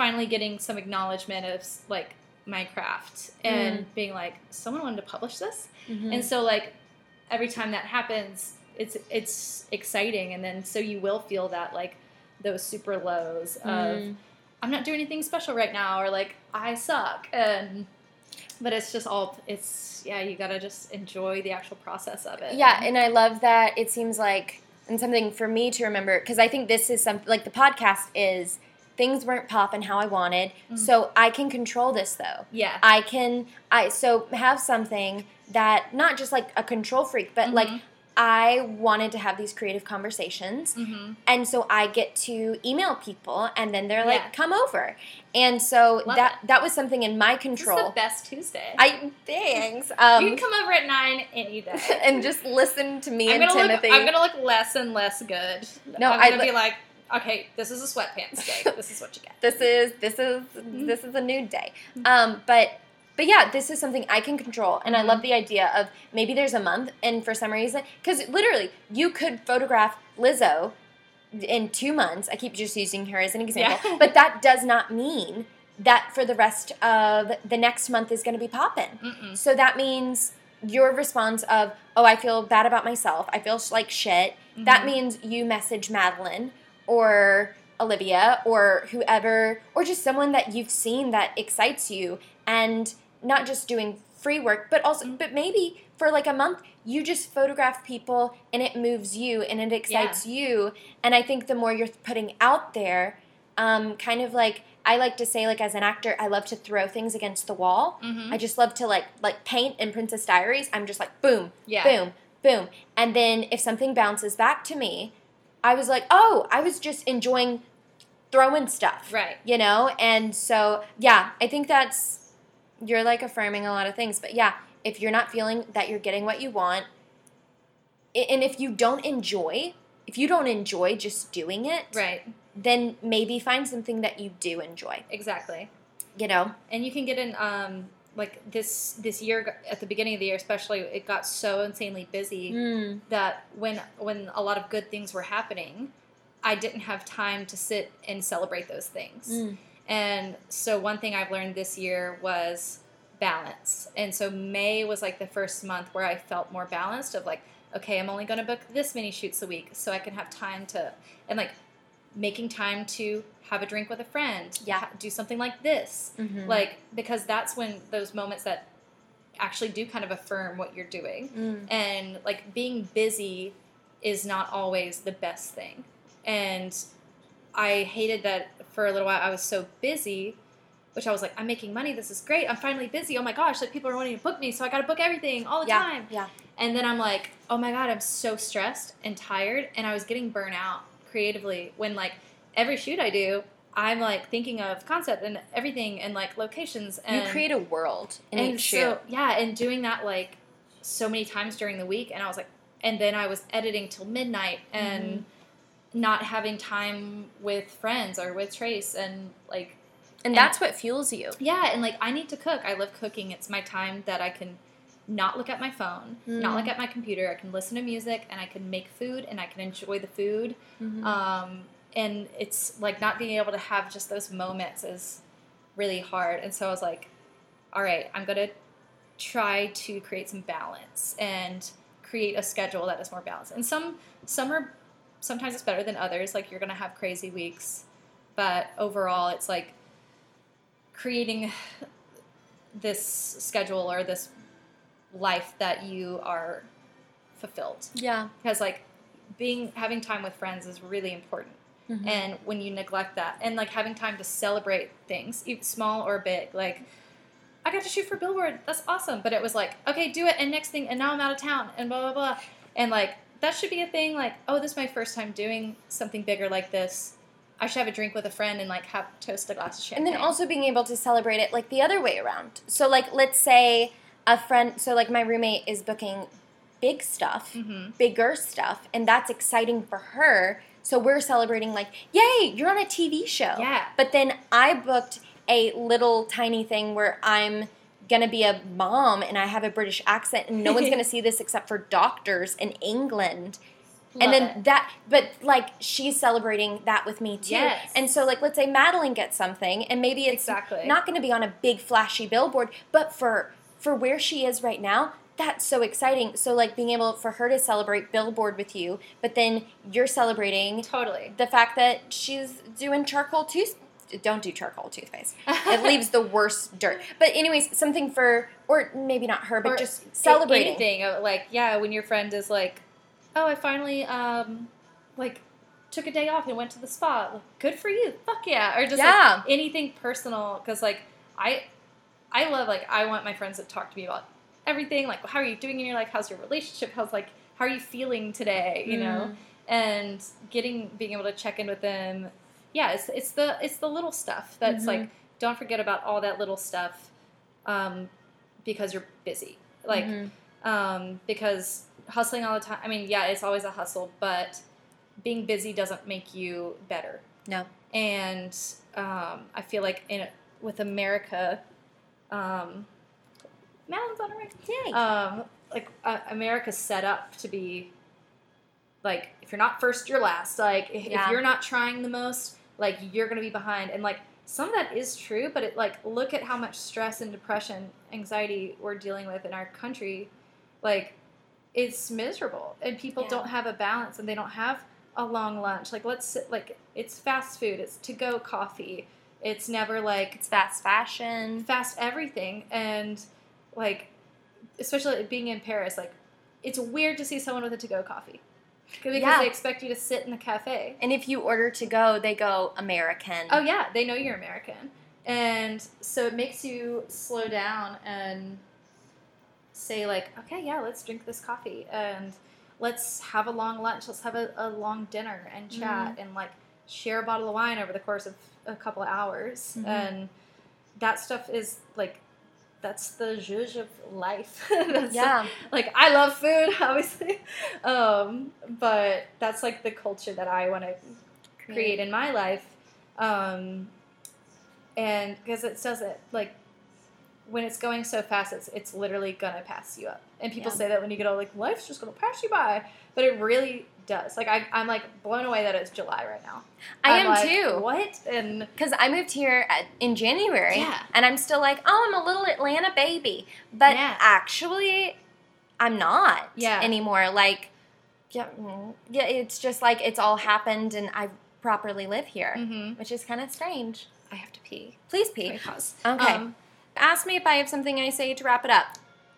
finally getting some acknowledgement of like my craft and being like someone wanted to publish this? Mhm. and so like every time that happens it's it's exciting. And then so you will feel that like those super lows of Mm. i'm not doing anything special right now or like i suck. And but it's just all it's yeah you gotta just enjoy the actual process of it. Yeah, and I love that it seems like and something for me to remember because I think this is some like the podcast is things weren't popping how I wanted, so I can control this though. yeah I can I so have something that not just like a control freak, but like Mhm. I wanted to have these creative conversations. mm-hmm. And so I get to email people and then they're like, Yeah. come over. And so Love that that was something in my this control. the best tuesday I thanks. you Um can come over at nine any (laughs) day and just listen to me I'm and gonna Timothy. look. I'm gonna look less and less good. No, I'm gonna li- be like, okay, this is a sweatpants day. (laughs) This is what you get. this is this is Mm-hmm. this is a nude day. Um, but but yeah, this is something I can control, and I Mm-hmm. love the idea of maybe there's a month, and for some reason, because literally you could photograph Lizzo in two months. I keep just using her as an example, Yeah. (laughs) but that does not mean that for the rest of the next month is going to be popping. So that means your response of, oh, I feel bad about myself. I feel like shit. That Mhm. means you message Madeline or Olivia or whoever, or just someone that you've seen that excites you, and not just doing free work, but also, but maybe for like a month, you just photograph people and it moves you and it excites you. And I think the more you're putting out there, um, kind of like I like to say, like as an actor, I love to throw things against the wall. Mhm. I just love to like like paint in Princess Diaries. I'm just like boom, Yeah. boom, boom, and then if something bounces back to me, I was like, oh, I was just enjoying throwing stuff, Right. You know, and so yeah, I think that's you're like affirming a lot of things, but yeah, if you're not feeling that you're getting what you want, and if you don't enjoy, if you don't enjoy just doing it, Right. then maybe find something that you do enjoy. Exactly. You know, And you can get an um like this this year at the beginning of the year especially it got so insanely busy mm. that when when a lot of good things were happening I didn't have time to sit and celebrate those things. Mm. And so one thing I've learned this year was balance. And so May was like the first month where I felt more balanced of like, okay, I'm only going to book this many shoots a week so I can have time to and like making time to have a drink with a friend. Yeah. ha- Do something like this. Mhm. Like because that's when those moments that actually do kind of affirm what you're doing Mm. and like being busy is not always the best thing and i hated that for a little while i was so busy which i was like i'm making money this is great i'm finally busy oh my gosh like people are wanting to book me so i gotta book everything all the yeah, time yeah. and then i'm like oh my god i'm so stressed and tired and i was getting burnt out creatively when like every shoot i do i'm like thinking of concept and everything and like locations and you create a world in and each so shoot. yeah and doing that like so many times during the week and i was like and then i was editing till midnight and Mm-hmm. not having time with friends or with trace and like and and- that's what fuels you. yeah and like i need to cook i love cooking it's my time that i can not look at my phone, not Mm. look at my computer. I can listen to music and I can make food and I can enjoy the food. Mm-hmm. Um, and it's like not being able to have just those moments is really hard. And so I was like, all right, I'm going to try to create some balance and create a schedule that is more balanced. And some some are sometimes it's better than others. Like you're going to have crazy weeks, but overall it's like creating this schedule or this life that you are fulfilled Yeah. because like being having time with friends is really important Mhm. and when you neglect that and like having time to celebrate things even small or big like i got to shoot for billboard that's awesome but it was like okay do it and next thing and now i'm out of town and blah blah blah and like that should be a thing like oh this is my first time doing something bigger like this i should have a drink with a friend and like have toast a glass of champagne. And then also being able to celebrate it like the other way around. So like let's say a friend so like my roommate is booking big stuff, Mhm. bigger stuff, and that's exciting for her. So we're celebrating like, "Yay, you're on a TV show." Yeah. But then I booked a little tiny thing where I'm going to be a mom and I have a British accent and no one's (laughs) going to see this except for doctors in England Love and then it. that but like she's celebrating that with me too Yes. and so like let's say madeline gets something and maybe it's Exactly. not going to be on a big flashy billboard but for for where she is right now that's so exciting. So like being able for her to celebrate billboard with you but then you're celebrating totally. the fact that she's doing charcoal tooth don't do charcoal toothpaste. It (laughs) leaves the worst dirt. But anyways something for or maybe not her but Or just celebrating. anything uh, like yeah when your friend is like oh i finally um like took a day off and went to the spa. Like, good for you. Fuck yeah. Or just Yeah. like anything personal. Because like i i love like i want my friends to talk to me about everything like how are you doing in your life? How's your relationship? How's like how are you feeling today you know? And getting being able to check in with them yeah it's, it's the it's the little stuff that's like don't forget about all that little stuff um, because you're busy. Like Mhm. um, because hustling all the time i mean yeah it's always a hustle but being busy doesn't make you better. No. And um, i feel like in with america um, Madeline's on her way Yay. um, like uh, America's set up to be like if you're not first, you're last. Like if, Yeah. if you're not trying the most, like you're gonna be behind. And like some of that is true, but it like look at how much stress and depression, anxiety we're dealing with in our country. Like it's miserable, and people Yeah. don't have a balance, and they don't have a long lunch. Like let's sit, like it's fast food, it's to go coffee. It's never like it's fast fashion fast everything and like especially being in paris like it's weird to see someone with a to-go coffee. Because Yeah. they expect you to sit in the cafe. And if you order to go, they go American. oh yeah. They know you're american. And so it makes you slow down and say like okay yeah let's drink this coffee and let's have a long lunch. Let's have a, a long dinner and chat and like share a bottle of wine over the course of a couple of hours. Mhm. and that stuff is like that's the zhuzh of life (laughs) Yeah. like I love food, (laughs) obviously, um, but that's like the culture that I want to create in my life, um, and because it says it like when it's going so fast, it's it's literally gonna pass you up. And people Yeah. say that when you get all like life's just gonna pass you by, but it really does. Like I, I'm like blown away that it's July right now. I I'm am like, too. What and Because I moved here at, in January, Yeah. and I'm still like, oh, I'm a little Atlanta baby. But Yeah. actually, I'm not Yeah. anymore. Like, yeah, mm, yeah, it's just like it's all happened, and I properly live here, Mhm. which is kind of strange. I have to pee. Please pee. pause. Okay. Um, Ask me if I have something I say to wrap it up.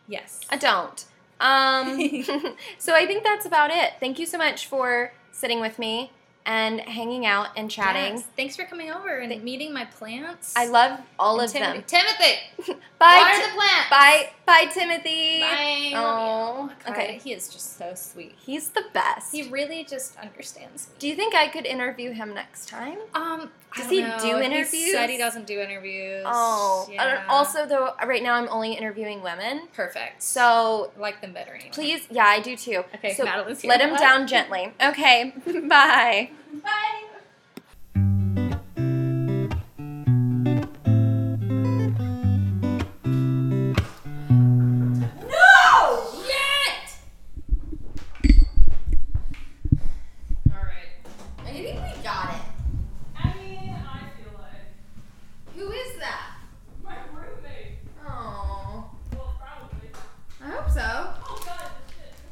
yes. I don't. Um, (laughs) (laughs) so I think that's about it. Thank you so much for sitting with me and hanging out and chatting. Yes. Thanks for coming over and meeting my plants. I love all And of Tim- them. Timothy. (laughs) Bye. Water the plants. Bye. Bye, Timothy. Bye. Oh, Okay. He is just so sweet. He's the best. He really just understands me. do you think I could interview him next time? Um, I Does he know. do interviews? He said he doesn't do interviews. Oh, yeah. and also though, right now I'm only interviewing women. perfect. So I like them better anyway. please, yeah, I do too. Okay, so Madeline's here. let him down gently. Okay, (laughs) bye. Bye.